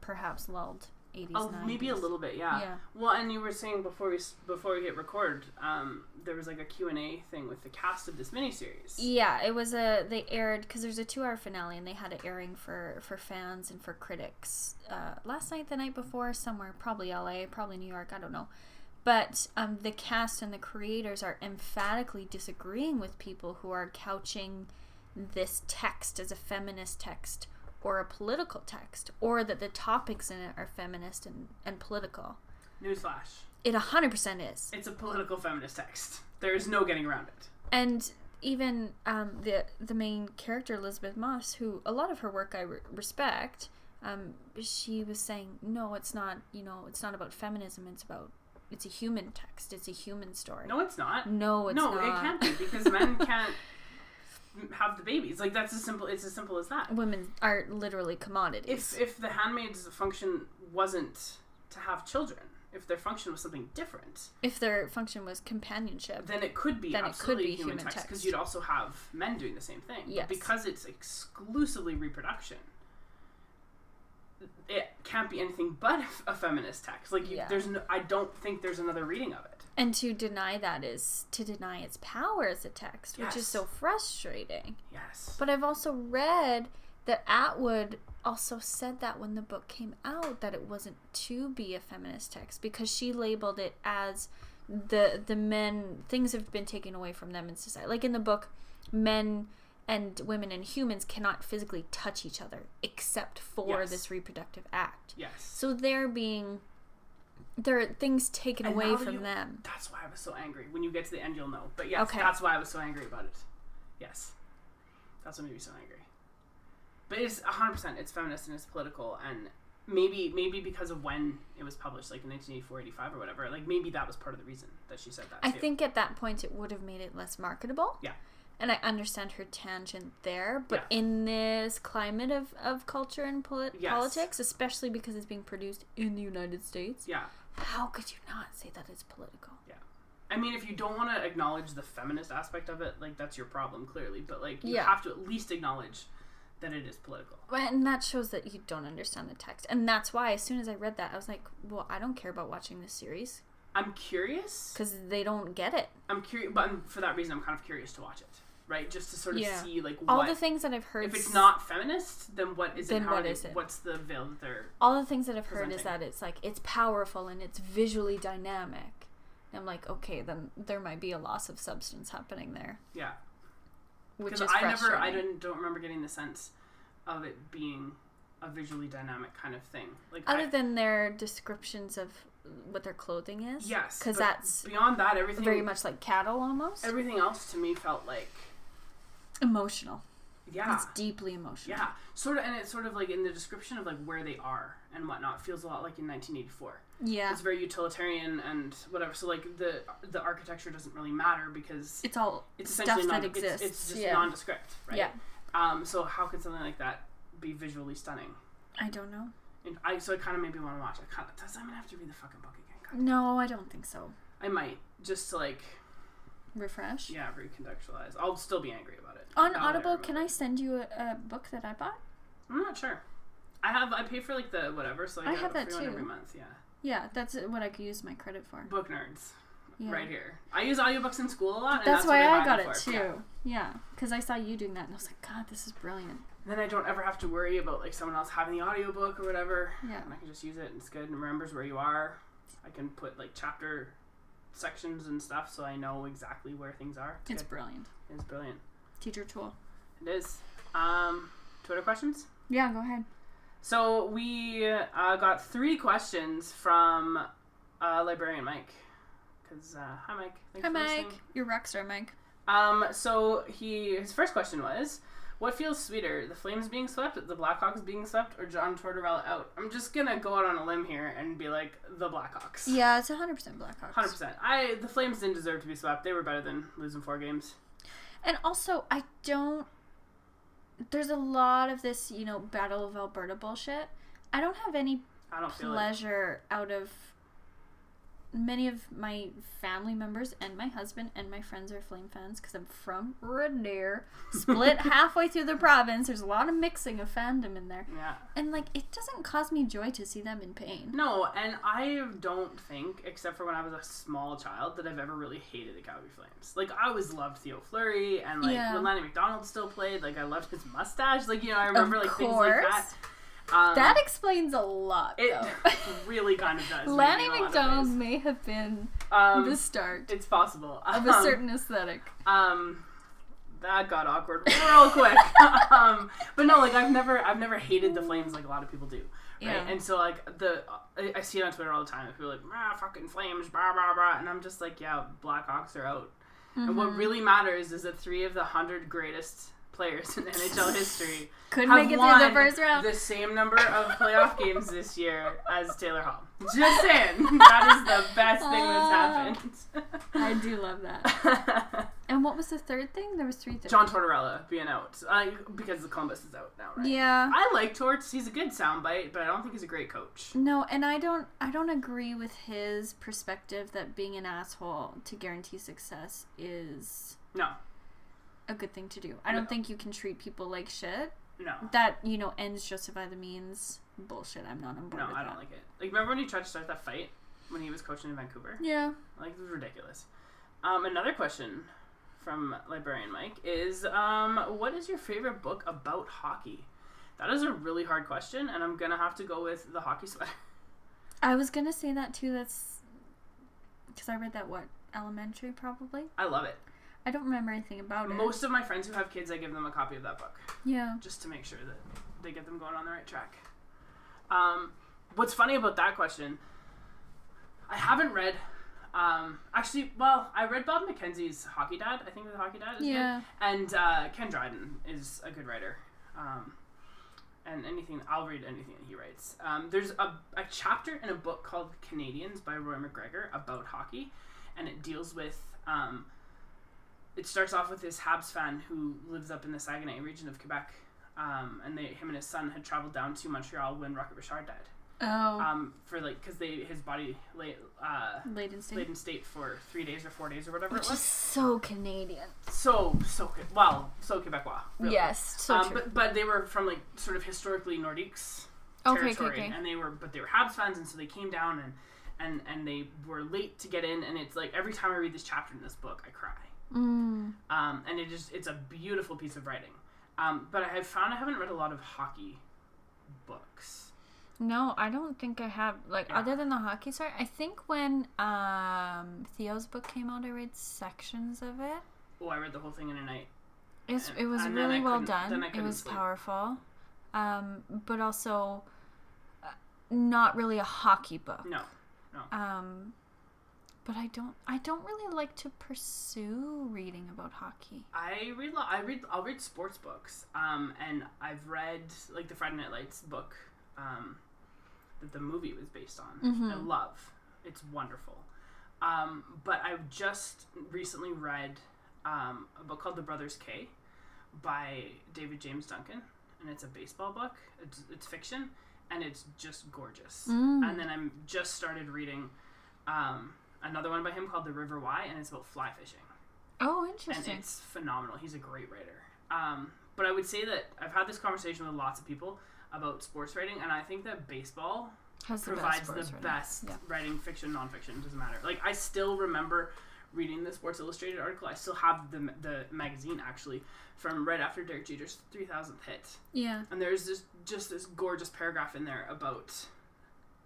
perhaps lulled 80s oh, 90s. maybe a little bit, yeah. Yeah. Well, and you were saying before we s- before we hit record, um, there was like a Q and A thing with the cast of this miniseries. Yeah, it was a they aired because there's a two hour finale and they had it airing for for fans and for critics uh, last night, the night before, somewhere probably L.A., probably New York, I don't know. But um, the cast and the creators are emphatically disagreeing with people who are couching this text as a feminist text or a political text, or that the topics in it are feminist and, and political. Newsflash: It 100% is. it's a political feminist text. There is no getting around it. and even um, the the main character Elisabeth Moss, who a lot of her work I re- respect, um, she was saying, no, it's not. You know, it's not about feminism. It's about it's a human text. It's a human story. No, it's not. no, it's no, not. it can't be because men can't have the babies. Like that's as simple. It's as simple as that. Women are literally commodities. If if the handmaid's function wasn't to have children, if their function was something different, If their function was companionship, then it could be Then it could absolutely be human, human text because you'd also have men doing the same thing. Yes. But because it's exclusively reproduction, it can't be anything but a feminist text. Like you, Yeah. there's no, I don't think there's another reading of it. And to deny that is to deny its power as a text, which is so frustrating. Yes. But I've also read that Atwood also said that when the book came out that it wasn't to be a feminist text because she labeled it as the the men things have been taken away from them in society. Like in the book, men and women and humans cannot physically touch each other except for Yes. this reproductive act. yes. So they're being there are things taken And away from you- them. That's why I was so angry. When you get to the end, you'll know. But yes, Okay. that's why I was so angry about it. Yes, that's what made me so angry. But it's hundred percent. It's feminist and it's political, and maybe maybe because of when it was published, like in 1984, 85 or whatever. Like maybe that was part of the reason that she said that. I too. think at that point it would have made it less marketable. Yeah. And I understand her tangent there, but Yeah. in this climate of, of culture and polit- Yes. politics, especially because it's being produced in the United States, Yeah. How could you not say that it's political? Yeah. I mean, if you don't want to acknowledge the feminist aspect of it, like that's your problem, clearly. But like, you Yeah. have to at least acknowledge that it is political. And that shows that you don't understand the text. And that's why, as soon as I read that, I was like, well, I don't care about watching this series I'm curious. because they don't get it. I'm curious, but for that reason, I'm kind of curious to watch it, right? Just to sort of Yeah. see like All the things that I've heard. if it's not feminist, then what is it? How what is it? What's the veil that they're? all the things that I've heard is that it's like it's powerful and it's visually dynamic. And I'm like, okay, then there might be a loss of substance happening there, Yeah, which is I never. I didn't, don't remember getting the sense of it being a visually dynamic kind of thing. Like Other I, than their descriptions of what their clothing is, yes, because that's beyond that, everything very much like cattle almost. everything else to me felt like emotional. yeah, It's deeply emotional. yeah, sort of, and it's sort of like in the description of like where they are and whatnot feels a lot like in 1984. Yeah. It's very utilitarian and whatever. So like the the architecture doesn't really matter because It's all it's stuff essentially that non, exists. It's, it's just yeah. nondescript, right? Yeah. Um. So how could something like that be visually stunning? I don't know. And I so it kind of made me want to watch. I kind of does. I'm gonna have to read the fucking book again. Kinda. No, I don't think so. I might just to like Refresh. yeah recontextualize. I'll still be angry about it. On Audible, can I send you a, a book that I bought? I'm not sure. I have I pay for like the whatever, so I, I have that too. every month. Yeah, Yeah, that's what I could use my credit for. book nerds Yeah. right here. I use audiobooks in school a lot. And That's, that's, why I buy got it for. too. Yeah. Yeah, because I saw you doing that, and I was like, God, this is brilliant. Then I don't ever have to worry about like someone else having the audiobook or whatever. Yeah. And I can just use it and it's good and remembers where you are. I can put like chapter sections and stuff so I know exactly where things are. It's, It's brilliant. It's brilliant. Teacher tool. It is. Um, Twitter questions? Yeah, go ahead. So we uh, got three questions from uh, librarian Mike. Cause uh, hi Mike. Thanks Hi, Mike. listening. You're rockstar, Mike. Um, so he his first question was, What feels sweeter, the Flames being swept, the Blackhawks being swept, or John Tortorella out? I'm just gonna go out on a limb here and be like the Blackhawks. Yeah, it's 100% Blackhawks. Hundred percent. I the Flames didn't deserve to be swept. They were better than losing four games. And also, I don't. There's a lot of this, you know, Battle of Alberta bullshit. I don't have any I don't pleasure out of many of my family members and my husband and my friends are flame fans because i'm from red deer split halfway through the province there's a lot of mixing of fandom in there Yeah. and like it doesn't cause me joy to see them in pain No, and I don't think, except for when I was a small child, that I've ever really hated the Calgary Flames. Like I always loved Theo Fleury, and like Yeah. when Lanny McDonald still played, like I loved his mustache. Like you know, I remember like things like that. Um, that explains a lot it really kind of does. lanny maybe in a lot of mcdonald may have been Um, the start it's possible of a Um, certain aesthetic Um, that got awkward real quick. um, but no, like I've never, I've never hated the Flames like a lot of people do. Right? Yeah. And so like the, I, I see it on Twitter all the time. People are like, ah, fucking Flames, blah blah blah, and I'm just like, yeah, Blackhawks are out. And Mm-hmm. what really matters is that three of the hundred greatest players in NHL history couldn't make it through the first round the same number of playoff games this year as Taylor Hall. Just saying, that is the best thing that's happened. i do love that and what was the third thing there was three things John Tortorella being out uh, because the Columbus is out now, right? yeah I like Torts. He's a good soundbite, but I don't think he's a great coach. No, and I don't I don't agree with his perspective that being an asshole to guarantee success is No, a good thing to do. I don't No. think you can treat people like shit. no, That, you know, ends justify the means. Bullshit. I'm not on board no. with I that. don't like it. Like, remember when he tried to start that fight when he was coaching in Vancouver? Yeah. Like, it was ridiculous. Um, another question from Librarian Mike is, um, what is your favorite book about hockey? That is a really hard question, and I'm gonna have to go with the hockey sweater. I was going to say that too. That's cuz I read that what? Elementary probably. I love it. I don't remember anything about it. Most of my friends who have kids, I give them a copy of that book. Yeah. just to make sure that they get them going on the right track. Um, what's funny about that question? I haven't read. Um, actually, well, I read Bob McKenzie's Hockey Dad. I think the Hockey Dad is Yeah. good. And uh, Ken Dryden is a good writer. Um, and anything, I'll read anything that he writes. Um, there's a, a chapter in a book called Canadians by Roy McGregor about hockey, and it deals with. Um, it starts off with this Habs fan who lives up in the Saguenay region of Quebec, um, and they, him and his son had traveled down to Montreal when Rocket Richard died. Oh. Um, for like, because they his body lay uh, Late in state. laid in state for three days or four days or whatever Which it is was. so Canadian. So so. Well, so Quebecois. really. Yes, so um, true. but but they were from like sort of historically Nordiques Okay, okay, territory, okay. and they were but they were Habs fans, and so they came down and and and they were late to get in, and it's like every time I read this chapter in this book, I cry. Mm. Um, and it just it's a beautiful piece of writing. Um, but I have found I haven't read a lot of hockey books. No, I don't think I have. Like Yeah. other than the hockey side, I think when um Theo's book came out, I read sections of it. Oh, I read the whole thing in a night. It's, And- it was really well done. It was sleep. powerful, um, but also uh, not really a hockey book. No, Um, but I don't. I don't really like to pursue reading about hockey. I read. I read. I'll read sports books. Um, and I've read like the Friday Night Lights book, um, that the movie was based on. I Mhm. love. It's wonderful. Um, but I just recently read um, a book called The Brothers K by David James Duncan, and it's a baseball book. It's, it's fiction, and it's just gorgeous. Mm. And then I'm just started reading um, another one by him called The River Why, and it's about fly fishing Oh, interesting. and it's phenomenal. He's a great writer. Um, but I would say that I've had this conversation with lots of people about sports writing, and I think that baseball Has the provides best the writing. best Yeah. writing, fiction, nonfiction. Doesn't matter. Like I still remember reading the Sports Illustrated article. I still have the the magazine actually from right after Derek Jeter's three thousandth hit, Yeah. and there's this just this gorgeous paragraph in there about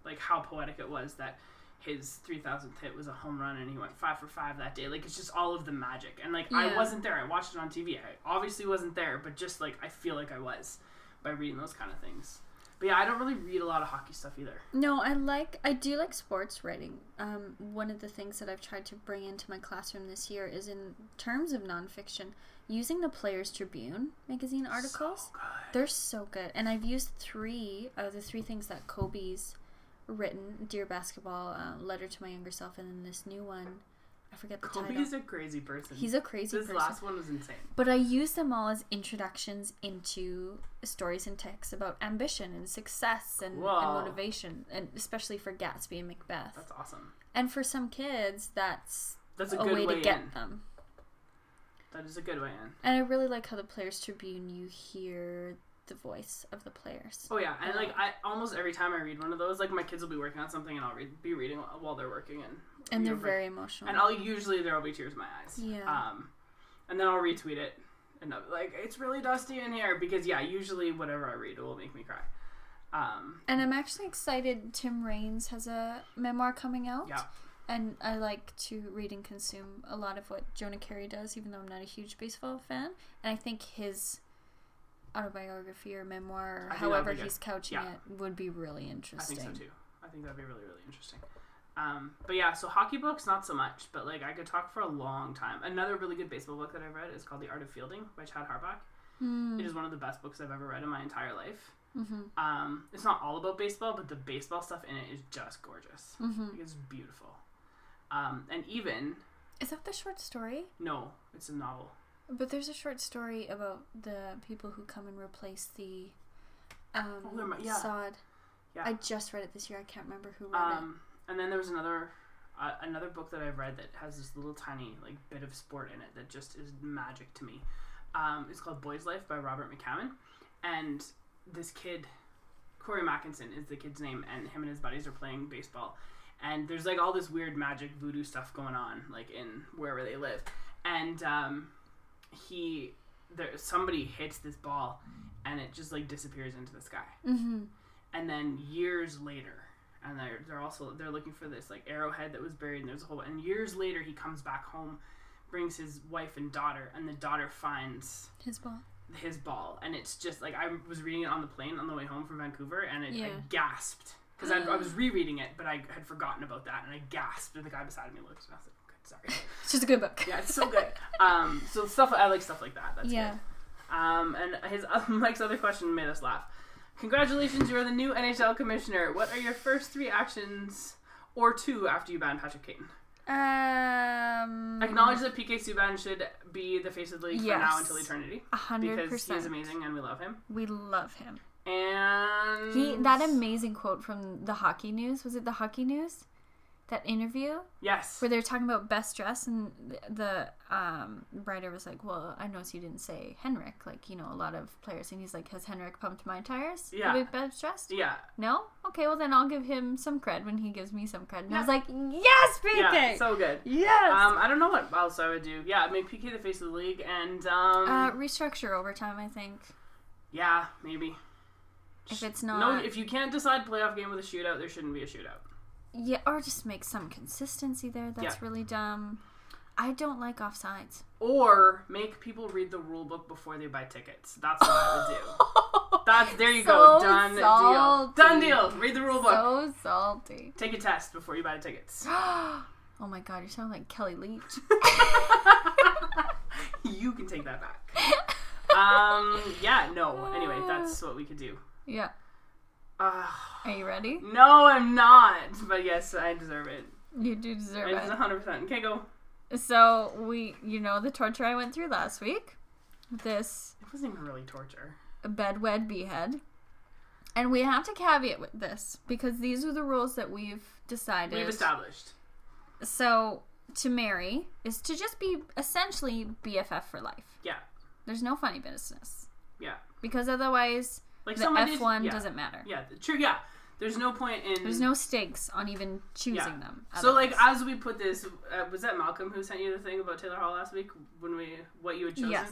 like how poetic it was that his 3000th hit was a home run and he went 5 for 5 that day like it's just all of the magic and like I wasn't there I watched it on TV I obviously wasn't there but just like I feel like I was by reading those kind of things But yeah, I don't really read a lot of hockey stuff either. No, I like I do like sports writing. Um, one of the things that I've tried to bring into my classroom this year is in terms of nonfiction, using the Players Tribune magazine articles. Good. They're so good, and I've used three of the three things that Kobe's written: "Dear Basketball," uh, "Letter to My Younger Self," and then this new one. I forget the Kobe title. is a crazy person. He's a crazy this person. last one was insane. But I use them all as introductions into stories and texts about ambition and success and, and motivation, and especially for Gatsby and Macbeth. That's awesome. And for some kids, that's That's a a, good way, way, to get in. them. That is a good way in. And I really like how the Players Tribune you hear the voice of the players. Oh yeah, and like I almost every time I read one of those, like my kids will be working on something and I'll read, be reading while they're working and And they're know, very emotional. and I'll usually there'll be tears in my eyes. Yeah. Um, and then I'll retweet it and I'll be like, it's really dusty in here because yeah, usually whatever I read will make me cry. Um, and I'm actually excited. Tim Raines has a memoir coming out. yeah, And I like to read and consume a lot of what Jonah Keri does, even though I'm not a huge baseball fan. And I think his autobiography or memoir, or I think that would however he's couching Yeah. it, would be really interesting. I think so too. I think that'd be really really interesting. Um, but yeah, so hockey books not so much, but like I could talk for a long time. Another really good baseball book that I've read is called The Art of Fielding by Chad Harbach. Mm. It is one of the best books I've ever read in my entire life. Mm-hmm. Um, it's not all about baseball, but the baseball stuff in it is just gorgeous. Mm-hmm. Like, It's beautiful. Um, and even Is that the short story? no, it's a novel. But there's a short story about the people who come and replace the um, Oh, yeah. sod. Yeah. I just read it this year. I can't remember who wrote Um, and then there was another uh, another book that I've read that has this little tiny like bit of sport in it that just is magic to me. Um, it's called Boy's Life by Robert McCammon, and this kid, Cory Mackenson is the kid's name, and him and his buddies are playing baseball, and there's like all this weird magic voodoo stuff going on like in wherever they live, and um, he there somebody hits this ball, and it just like disappears into the sky. Mm-hmm. and then years later and they're, they're also they're looking for this like arrowhead that was buried and there's a whole and years later he comes back home brings his wife and daughter and the daughter finds His ball. his ball and it's just like i was reading it on the plane on the way home from vancouver and it, I gasped because I, I was rereading it but i had forgotten about that and i gasped and the guy beside me looked and i was like sorry It's just a good book. yeah it's so good um so stuff i like stuff like that that's yeah. good um, and his Mike's other question made us laugh. Congratulations, you are the new NHL commissioner. What are your first three actions or two after you ban Patrick Kane? Um. Acknowledge that PK Subban should be the face of the league for now until eternity A hundred because he percent. is amazing and we love him. We love him. And He that amazing quote from the hockey news was it the hockey news? That interview yes, where they're talking about best dress and the, the um, writer was like, "Well, I noticed you didn't say Henrik, like you know a lot of players." And he's like, "Has Henrik pumped my tires? Yeah. be best dressed? yeah, No? Okay, well then I'll give him some cred when he gives me some cred." And I was like, "Yes, PK, yeah, so good. yes." Um, I don't know what else I would do. Yeah, make PK the face of the league, and um, uh, restructure overtime. I think yeah, maybe. if it's not, No, if you can't decide playoff game with a shootout, there shouldn't be a shootout. Yeah, or just make some consistency there. That's Yeah. really dumb. I don't like offsides. Or make people read the rule book before they buy tickets. That's what I would do. That's there you So go. Done salty. deal. Done deal. Read the rule book. so salty. Take a test before you buy tickets. oh my god, you sound like Kellie Leitch. you can take that back. Um. Yeah. No. Anyway, that's what we could do. yeah. Uh, Are you ready? no, I'm not. But yes, I deserve it. You do deserve it. It's it. 100. percent Okay, go. So we, you know, the torture I went through last week. This It wasn't even really torture. A bedwed behead. And we have to caveat with this because these are the rules that we've decided. We've established. So to marry is to just be essentially BFF for life. Yeah. There's no funny business Yeah. because otherwise Like the. F one yeah. doesn't matter. Yeah. True. Yeah. There's no point in. There's no stakes on even choosing Yeah. them. So like as we put this, uh, was that Malcolm who sent you the thing about Taylor Hall last week when we what you had chosen? yes,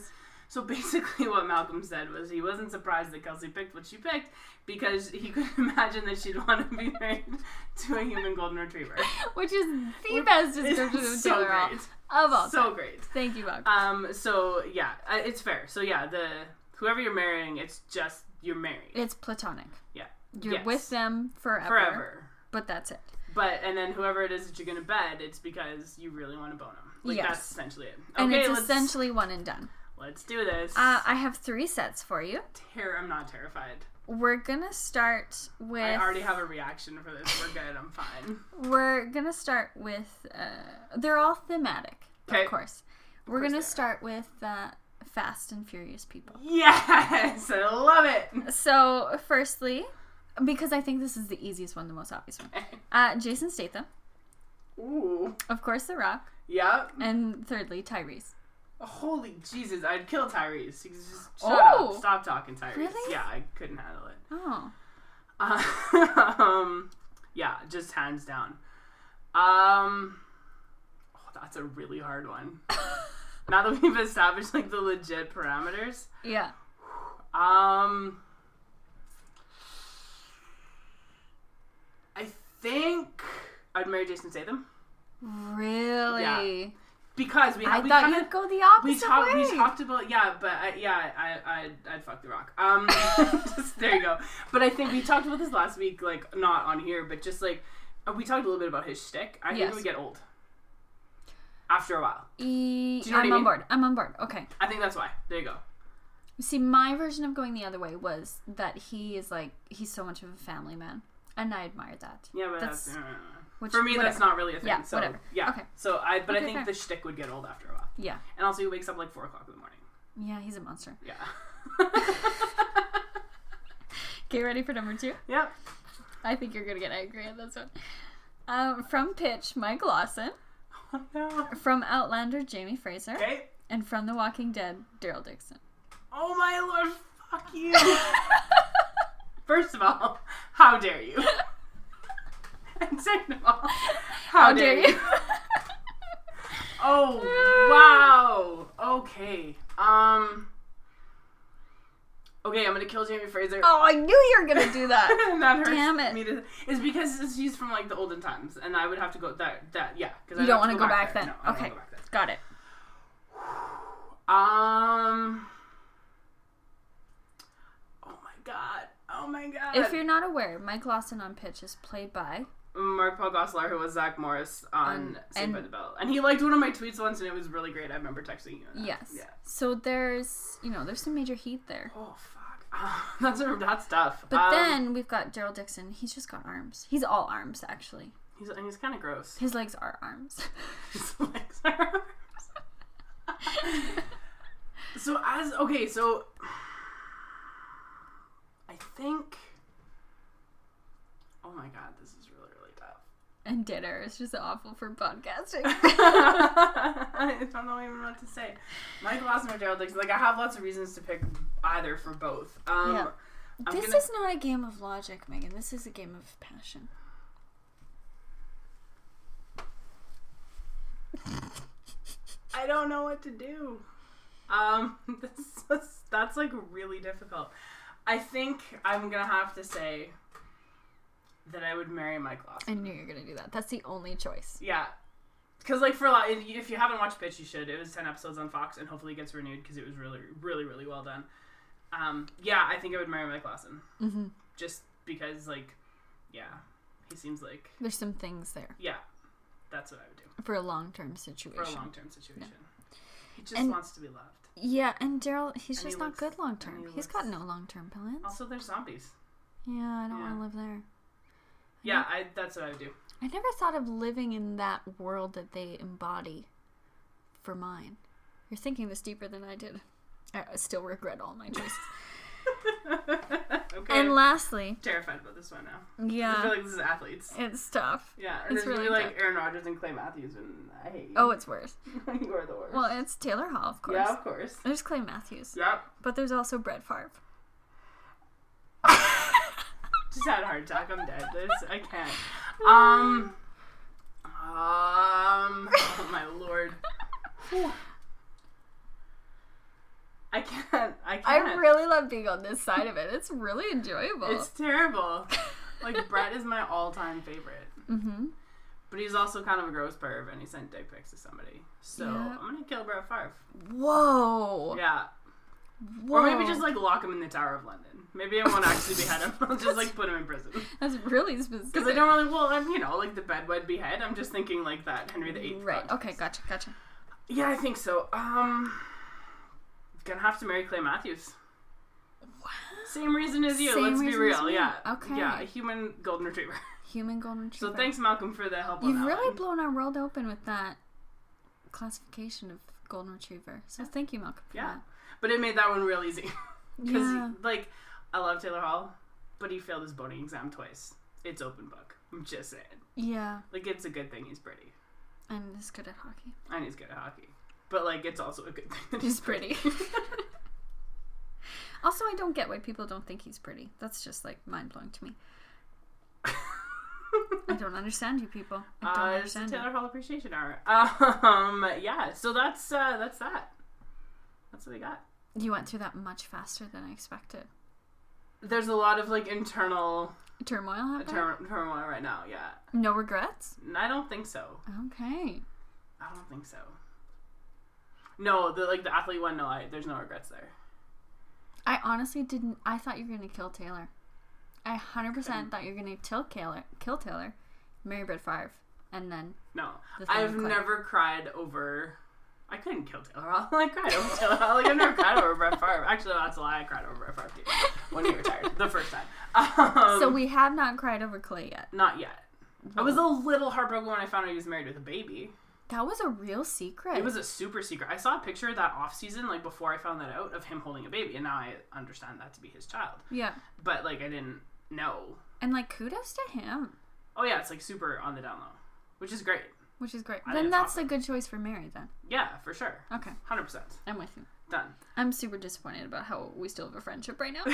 So basically, what Malcolm said was he wasn't surprised that Kelsey picked what she picked because he could imagine that she'd want to be married to a human golden retriever. which is the best description of so Taylor Hall of all so time. great. Thank you, Malcolm. Um, so yeah, it's fair. So yeah, the whoever you're marrying, it's just you're married. It's platonic. Yeah. You're Yes. with them forever, forever. but that's it. But and then whoever it is that you're gonna bed, it's because you really want to bone them. Like Yes. that's essentially it. and Okay, it's let's essentially one and done. let's do this. Uh, I have three sets for you. Ter- I'm not terrified. We're gonna start with. I already have a reaction for this. We're good. I'm fine. We're gonna start with. Uh, they're all thematic, Okay. of course. We're course gonna start with uh, Fast and Furious people. Yes, I love it. So, firstly, because I think this is the easiest one, the most obvious one. Uh, Jason Statham, Ooh. of course, The Rock, Yep. and thirdly, Tyrese. Holy Jesus, I'd kill Tyrese. Just shut Oh. up. Stop talking, Tyrese. Really? Yeah, I couldn't handle it. Oh, Uh, um, yeah, just hands down. Um, oh, that's a really hard one. now that we've established like the legit parameters, yeah. um, I think I'd marry Jason Statham Really? Yeah. because we I we thought kinda, you'd go the we opposite talked way. we talked about yeah but I, yeah I I I'd fuck the rock um just, there you go but I think we talked about this last week like not on here but just like uh, we talked a little bit about his shtick I Yes. think it would get old after a while E- Do you know I'm I on board. I'm on board. Okay. I think that's why there you go See, my version of going the other way was that he is like he's so much of a family man, and I admire that. yeah but That's- that's, uh, Which, for me that's not really a thing Yeah, so whatever. yeah Okay. so I but I think fair. the shtick would get old after a while Yeah, and also he wakes up like four o'clock in the morning yeah, he's a monster. yeah Get ready for number two. yeah I think you're gonna get angry at this one. Um, from Pitch, Mike Lawson. Oh, no. From Outlander, Jamie Fraser. okay And from The Walking Dead, Daryl Dixon. oh my lord fuck you First of all, how dare you? And second of all, how, dare, you? oh wow. Okay. Um. Okay, I'm gonna kill Jamie Fraser. oh, I knew you were gonna do that. that Damn it. me to. It's because she's from like the olden times, and I would have to go that that yeah. Because You don't want to go back, then. No, okay, go back there. got it. Um. Oh my god. Oh my god. If you're not aware, Mike Lawson on Pitch is played by Mark Paul Gosselaar, who was Zach Morris on Um, Saved by and- the Bell, and he liked one of my tweets once, and it was really great. I remember texting you. that. yes. Yeah. So there's you know there's some major heat there. Oh. that's that's tough. But Um, then we've got Daryl Dixon. He's just got arms. He's all arms actually. he's and he's kind of gross. His legs are arms. His legs are- arms. so as okay, so I think. Oh my god, this is really really tough. and dinner is just awful for podcasting. I don't know even what to say. Mike Lawson or Daryl Dixon. Like I have lots of reasons to pick either for both. Um, Yeah. I'm this gonna- is not a game of logic, Megan. This is a game of passion. I don't know what to do. Um, that's, that's that's like really difficult. I think I'm gonna have to say that I would marry Mike Lawson. I knew you were gonna do that. That's the only choice. Yeah, because like for a lot, if you- haven't watched Pitch, you should. It was ten episodes on Fox, and hopefully it gets renewed because it was really, really, really well done. Um, yeah, I think I would marry Mike Lawson Mm-hmm. just because, like, yeah, he seems like There's some things there yeah, that's what I would do for a long-term situation. for a long term situation. He just And- wants to be loved. yeah, and Daryl, he's And he just not looks- good long term. he He's got no long-term plans. Also, there's zombies. yeah, I don't Yeah. want to live there. Yeah, I that's what I would do. I never thought of living in that world that they embody for mine. You're thinking this deeper than I did. I still regret all my choices. okay. and lastly, terrified about this one now. Yeah, I feel like this is athletes. it's tough. Yeah, It's it's really like Aaron Rodgers and Clay Matthews, and I hate you. Oh, it's worse. you are the worst. Well, it's Taylor Hall, of course. yeah, of course. There's Clay Matthews, Yep. but there's also Brett Favre. Just had a heart attack. I'm dead. This I can't. Um. Um. Oh my lord. I can't. I can't. I really love being on this side of it. It's really enjoyable. It's terrible. Like Brett is my all-time favorite, mm-hmm. but he's also kind of a gross perv, and he sent dick pics to somebody. So Yeah. I'm gonna kill Brett Favre. Whoa. Yeah. Or maybe just like lock him in the Tower of London. Maybe I won't actually behead him. I'll just like put him in prison. That's really specific. Because I don't really, well, I'm, you know, like the bedwed behead. I'm just thinking like that Henry VIII. Right. context. Okay. Gotcha. Gotcha. Yeah, I think so. Um, gonna have to marry Clay Matthews. Wow. Same reason as you. Same let's be real. Yeah. Okay. Yeah, a human golden retriever. Human golden retriever. So thanks, Malcolm, for the help You've that really one. blown our world open with that classification of golden retriever. So thank you, Malcolm, for Yeah. But it made that one real easy. that. Because, Yeah. like, I love Taylor Hall, but he failed his boating exam twice. It's open book. I'm just saying. Yeah. Like, it's a good thing he's pretty. And is good at hockey. And he's good at hockey. But, like, it's also a good thing that He's pretty. also, I don't get why people don't think he's pretty. That's just like mind blowing to me. I don't understand you people. I don't Uh, understand Taylor. Hall appreciation hour. Um, yeah. So that's uh, that's that. That's what we got. You went through that much faster than I expected. There's a lot of like internal Turmoil tur- turmoil right now. Yeah, no regrets. I don't think so. Okay. I don't think so. No, the like the athlete one. No, I, there's no regrets there. I honestly didn't. I thought you were gonna kill Taylor. I hundred percent thought you were gonna kill Taylor, kill Taylor, marry Brett Favre, and then No, I've never cried over. I couldn't kill Taylor Hall. I cried over Taylor Hall. Like I've never cried over Brett Favre. Actually, that's a lie. I cried over Brett Favre too when he retired the first time. Um, so we have not cried over Clay yet. not yet. I was a little heartbroken when I found out he was married with a baby. That was a real secret. It was a super secret. I saw a picture of that off season, like before I found that out, of him holding a baby, and now I understand that to be his child. yeah, But like I didn't know. and like kudos to him, Oh yeah, it's like super on the down low, which is great. which is great. I then that's awesome. a good choice for Mary. Then Yeah, for sure, okay, hundred percent I'm with you. Done. I'm super disappointed about how we still have a friendship right now.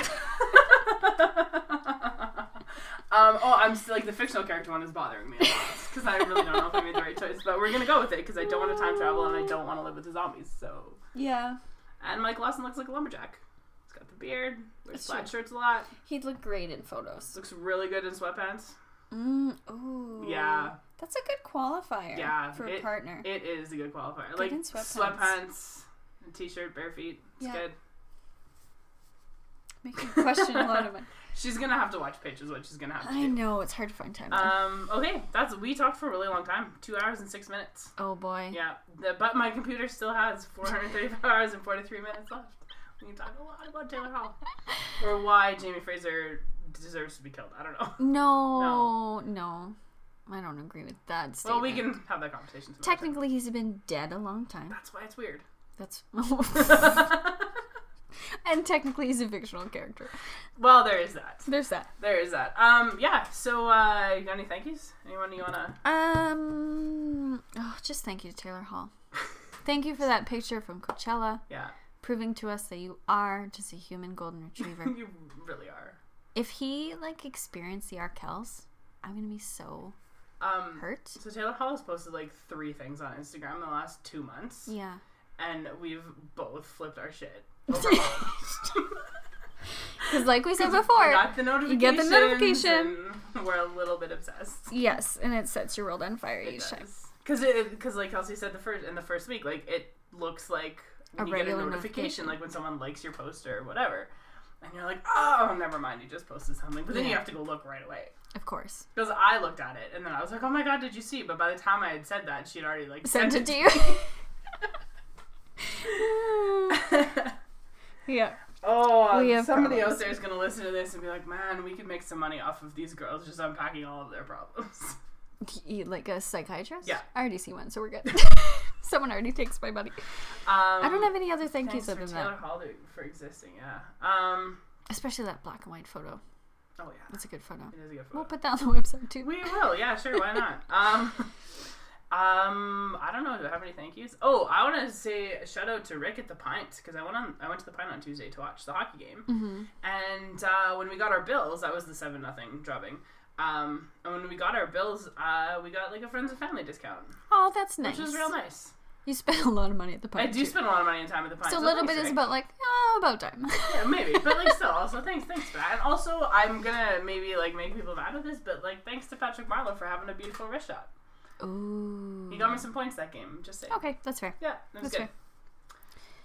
um, oh, I'm still like the fictional character one is bothering me a lot because I really don't know if I made the right choice, but we're gonna go with it because I don't want to time travel and I don't want to live with the zombies. So, yeah, and Mike Lawson looks like a lumberjack. He's got the beard, wears flat shirts a lot, he'd look great in photos. looks really good in sweatpants. Mm, ooh, Yeah. that's a good qualifier. Yeah, for a partner. It is a good qualifier. like in sweatpants. sweatpants, a t-shirt, bare feet. It's Yeah. good. Make you question a lot of it. She's gonna have to watch pitch, is what she's gonna have to I do. know it's hard to find time. Um. Okay, that's we talked for a really long time, two hours and six minutes. oh boy. Yeah, the, but my computer still has 435 hours and 43 minutes left. We can talk a lot about Taylor Hall or why Jamie Fraser deserves to be killed. I don't know. No, no, I don't agree with that. Statement. Well, we can have that conversation. Technically, he's been dead a long time. That's why it's weird. That's and technically, he's a fictional character. well, there is that. There's that. There is that. Um. Yeah. So, uh, you got any thank yous? Anyone you wanna? Um. Oh, just thank you to Taylor Hall. Thank you for that picture from Coachella, Yeah. proving to us that you are just a human golden retriever. you really are. if he like experienced the Arkells, I'm gonna be so Um. hurt. So Taylor Hall has posted like three things on Instagram in the last two months, Yeah. And we've both flipped our shit. Because, like we said before, notification. get the notification. We're a little bit obsessed. yes, and it sets your world on fire It each time. Because because like Kelsey said the first in the first week, like it looks like when A you get a notification, notification. like when someone likes your post or whatever, and you're like, oh, never mind, you just posted something. But then you have to go look right away. Of course. Because I looked at it and then I was like, oh my god, did you see? But by the time I had said that, she'd already like Sent it to you. yeah. Oh, somebody problems. else there is gonna listen to this and be like, "Man, we could make some money off of these girls just unpacking all of their problems." Like a psychiatrist? Yeah. I already see one, so we're good. Someone already takes my money. Um, I don't have any other thank yous other than Taylor that. Hall for existing. Yeah. Um. Especially that black and white photo. Oh yeah, That's a good photo. it is a good photo. We'll put that on the website too. We will, yeah, sure, why not? Um, um, I don't know. Do I have any thank yous? Oh, I want to say a shout out to Rick at the Pint because I went on. I went to the Pint on Tuesday to watch the hockey game, Mm-hmm. and uh, when we got our bills, that was the seven nothing drubbing. Um, and when we got our bills, uh, we got like a friends and family discount, Oh, that's nice. which was real nice. You spent a lot of money at the pint. I do too. spend a lot of money and time at the Pint. So a little bit is about like, oh, about time. Yeah, maybe, but like still, also thanks, thanks for that. And also, I'm gonna maybe like make people mad with this, but like thanks to Patrick Marleau for having a beautiful wrist shot. Ooh. He got me some points that game. Just saying. Okay, that's fair. Yeah, that That's good.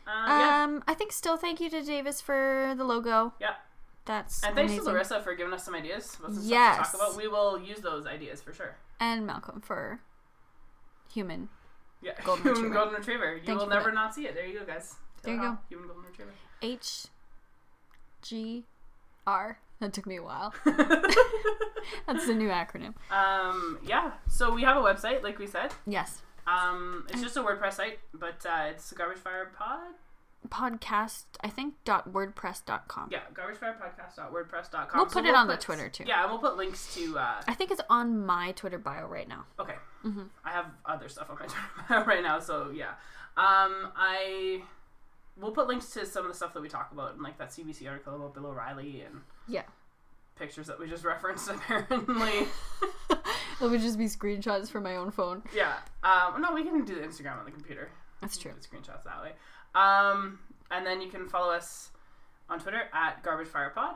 Uh, yeah. Um, I think still thank you to Davis for the logo. Yeah. That's And thanks amazing. to Larissa for giving us some ideas. Some Yes. stuff to talk about. We will use those ideas for sure. and Malcolm for human. Yeah. Golden Human Retriever. golden retriever. You Thank will you never that. not see it. There you go, guys. There you go. Human golden retriever. H G R. That took me a while. That's the new acronym. um, yeah. So we have a website, like we said. Yes. Um, it's just a WordPress site, but uh, it's Garbage Fire Pod. Podcast, I think, dot wordpress.com. Yeah, garbagefirepodcast.wordpress.com. We'll So put it on the Twitter, too. Yeah, and we'll put links to. Uh, I think it's on my Twitter bio right now. okay, hmm I have other stuff on my Twitter right now, so yeah. Um, I we'll put links to some of the stuff that we talk about, and like that CBC article about Bill O'Reilly and Yeah. pictures that we just referenced. Apparently, It would just be screenshots from my own phone. yeah. Um, no, we can do the Instagram on the computer. That's true. Screenshots that way. Um, and then you can follow us on Twitter at GarbageFirePod.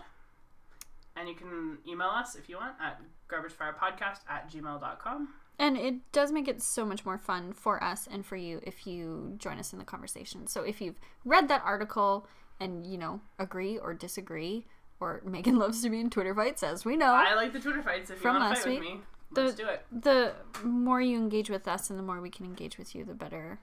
And you can email us if you want at garbagefirepodcast at gmail.com. And it does make it so much more fun for us and for you if you join us in the conversation. So if you've read that article and, you know, agree or disagree, or Megan loves to be in Twitter fights, as we know, I like the Twitter fights. If you From want to fight with week, me, let's the- do it. the more you engage with us and the more we can engage with you, the better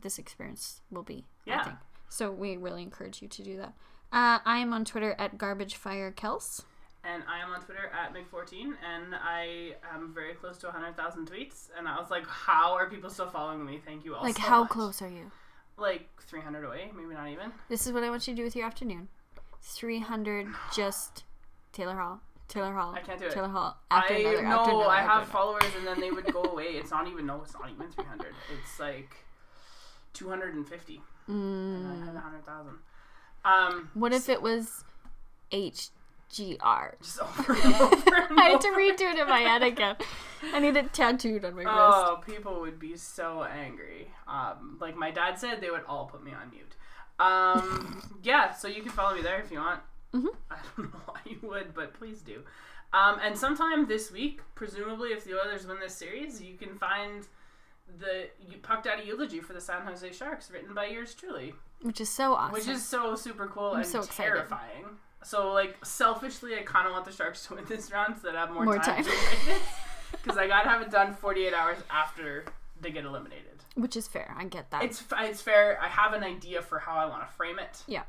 this experience will be. I Yeah. think. So we really encourage you to do that. Uh, I am on Twitter at GarbageFireKels. And I am on Twitter at Mig14, and I am very close to 100,000 tweets. And I was like, how are people still following me? Thank you all Like, so how much. close are you? Like 300 away, maybe not even. This is what I want you to do with your afternoon. 300 just Taylor Hall. Taylor Hall. I can't do it. Taylor Hall. After I another, know after another, I have another. followers, and then they would go away. It's not even no, it's not even 300. It's like 250. And I had Mm. 100,000. Um, What if it was HGR? just over and over and I had to redo it in my head again. I need it tattooed on my wrist. Oh, people would be so angry. Um, like my dad said, they would all put me on mute. Um, yeah, so you can follow me there if you want. Mhm. I don't know why you would, but please do. Um, and sometime this week, presumably, if the Oilers win this series, you can find the Puck Daddy eulogy for the San Jose Sharks, written by yours truly, Which is so awesome. which is so super cool I'm and so excited. terrifying. So, like, selfishly, I kind of want the Sharks to win this round so that I have more, time. More time. because I gotta have it done 48 hours after they get eliminated. Which is fair. I get that. It's it's fair. I have an idea for how I want to frame it. Yeah.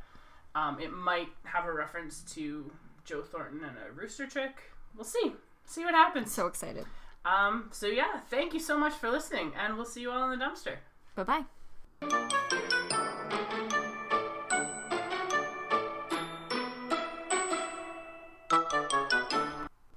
Um, it might have a reference to Joe Thornton and a rooster trick. We'll see. See what happens. so excited. Um, so yeah, thank you so much for listening, and we'll see you all in the dumpster. Bye bye.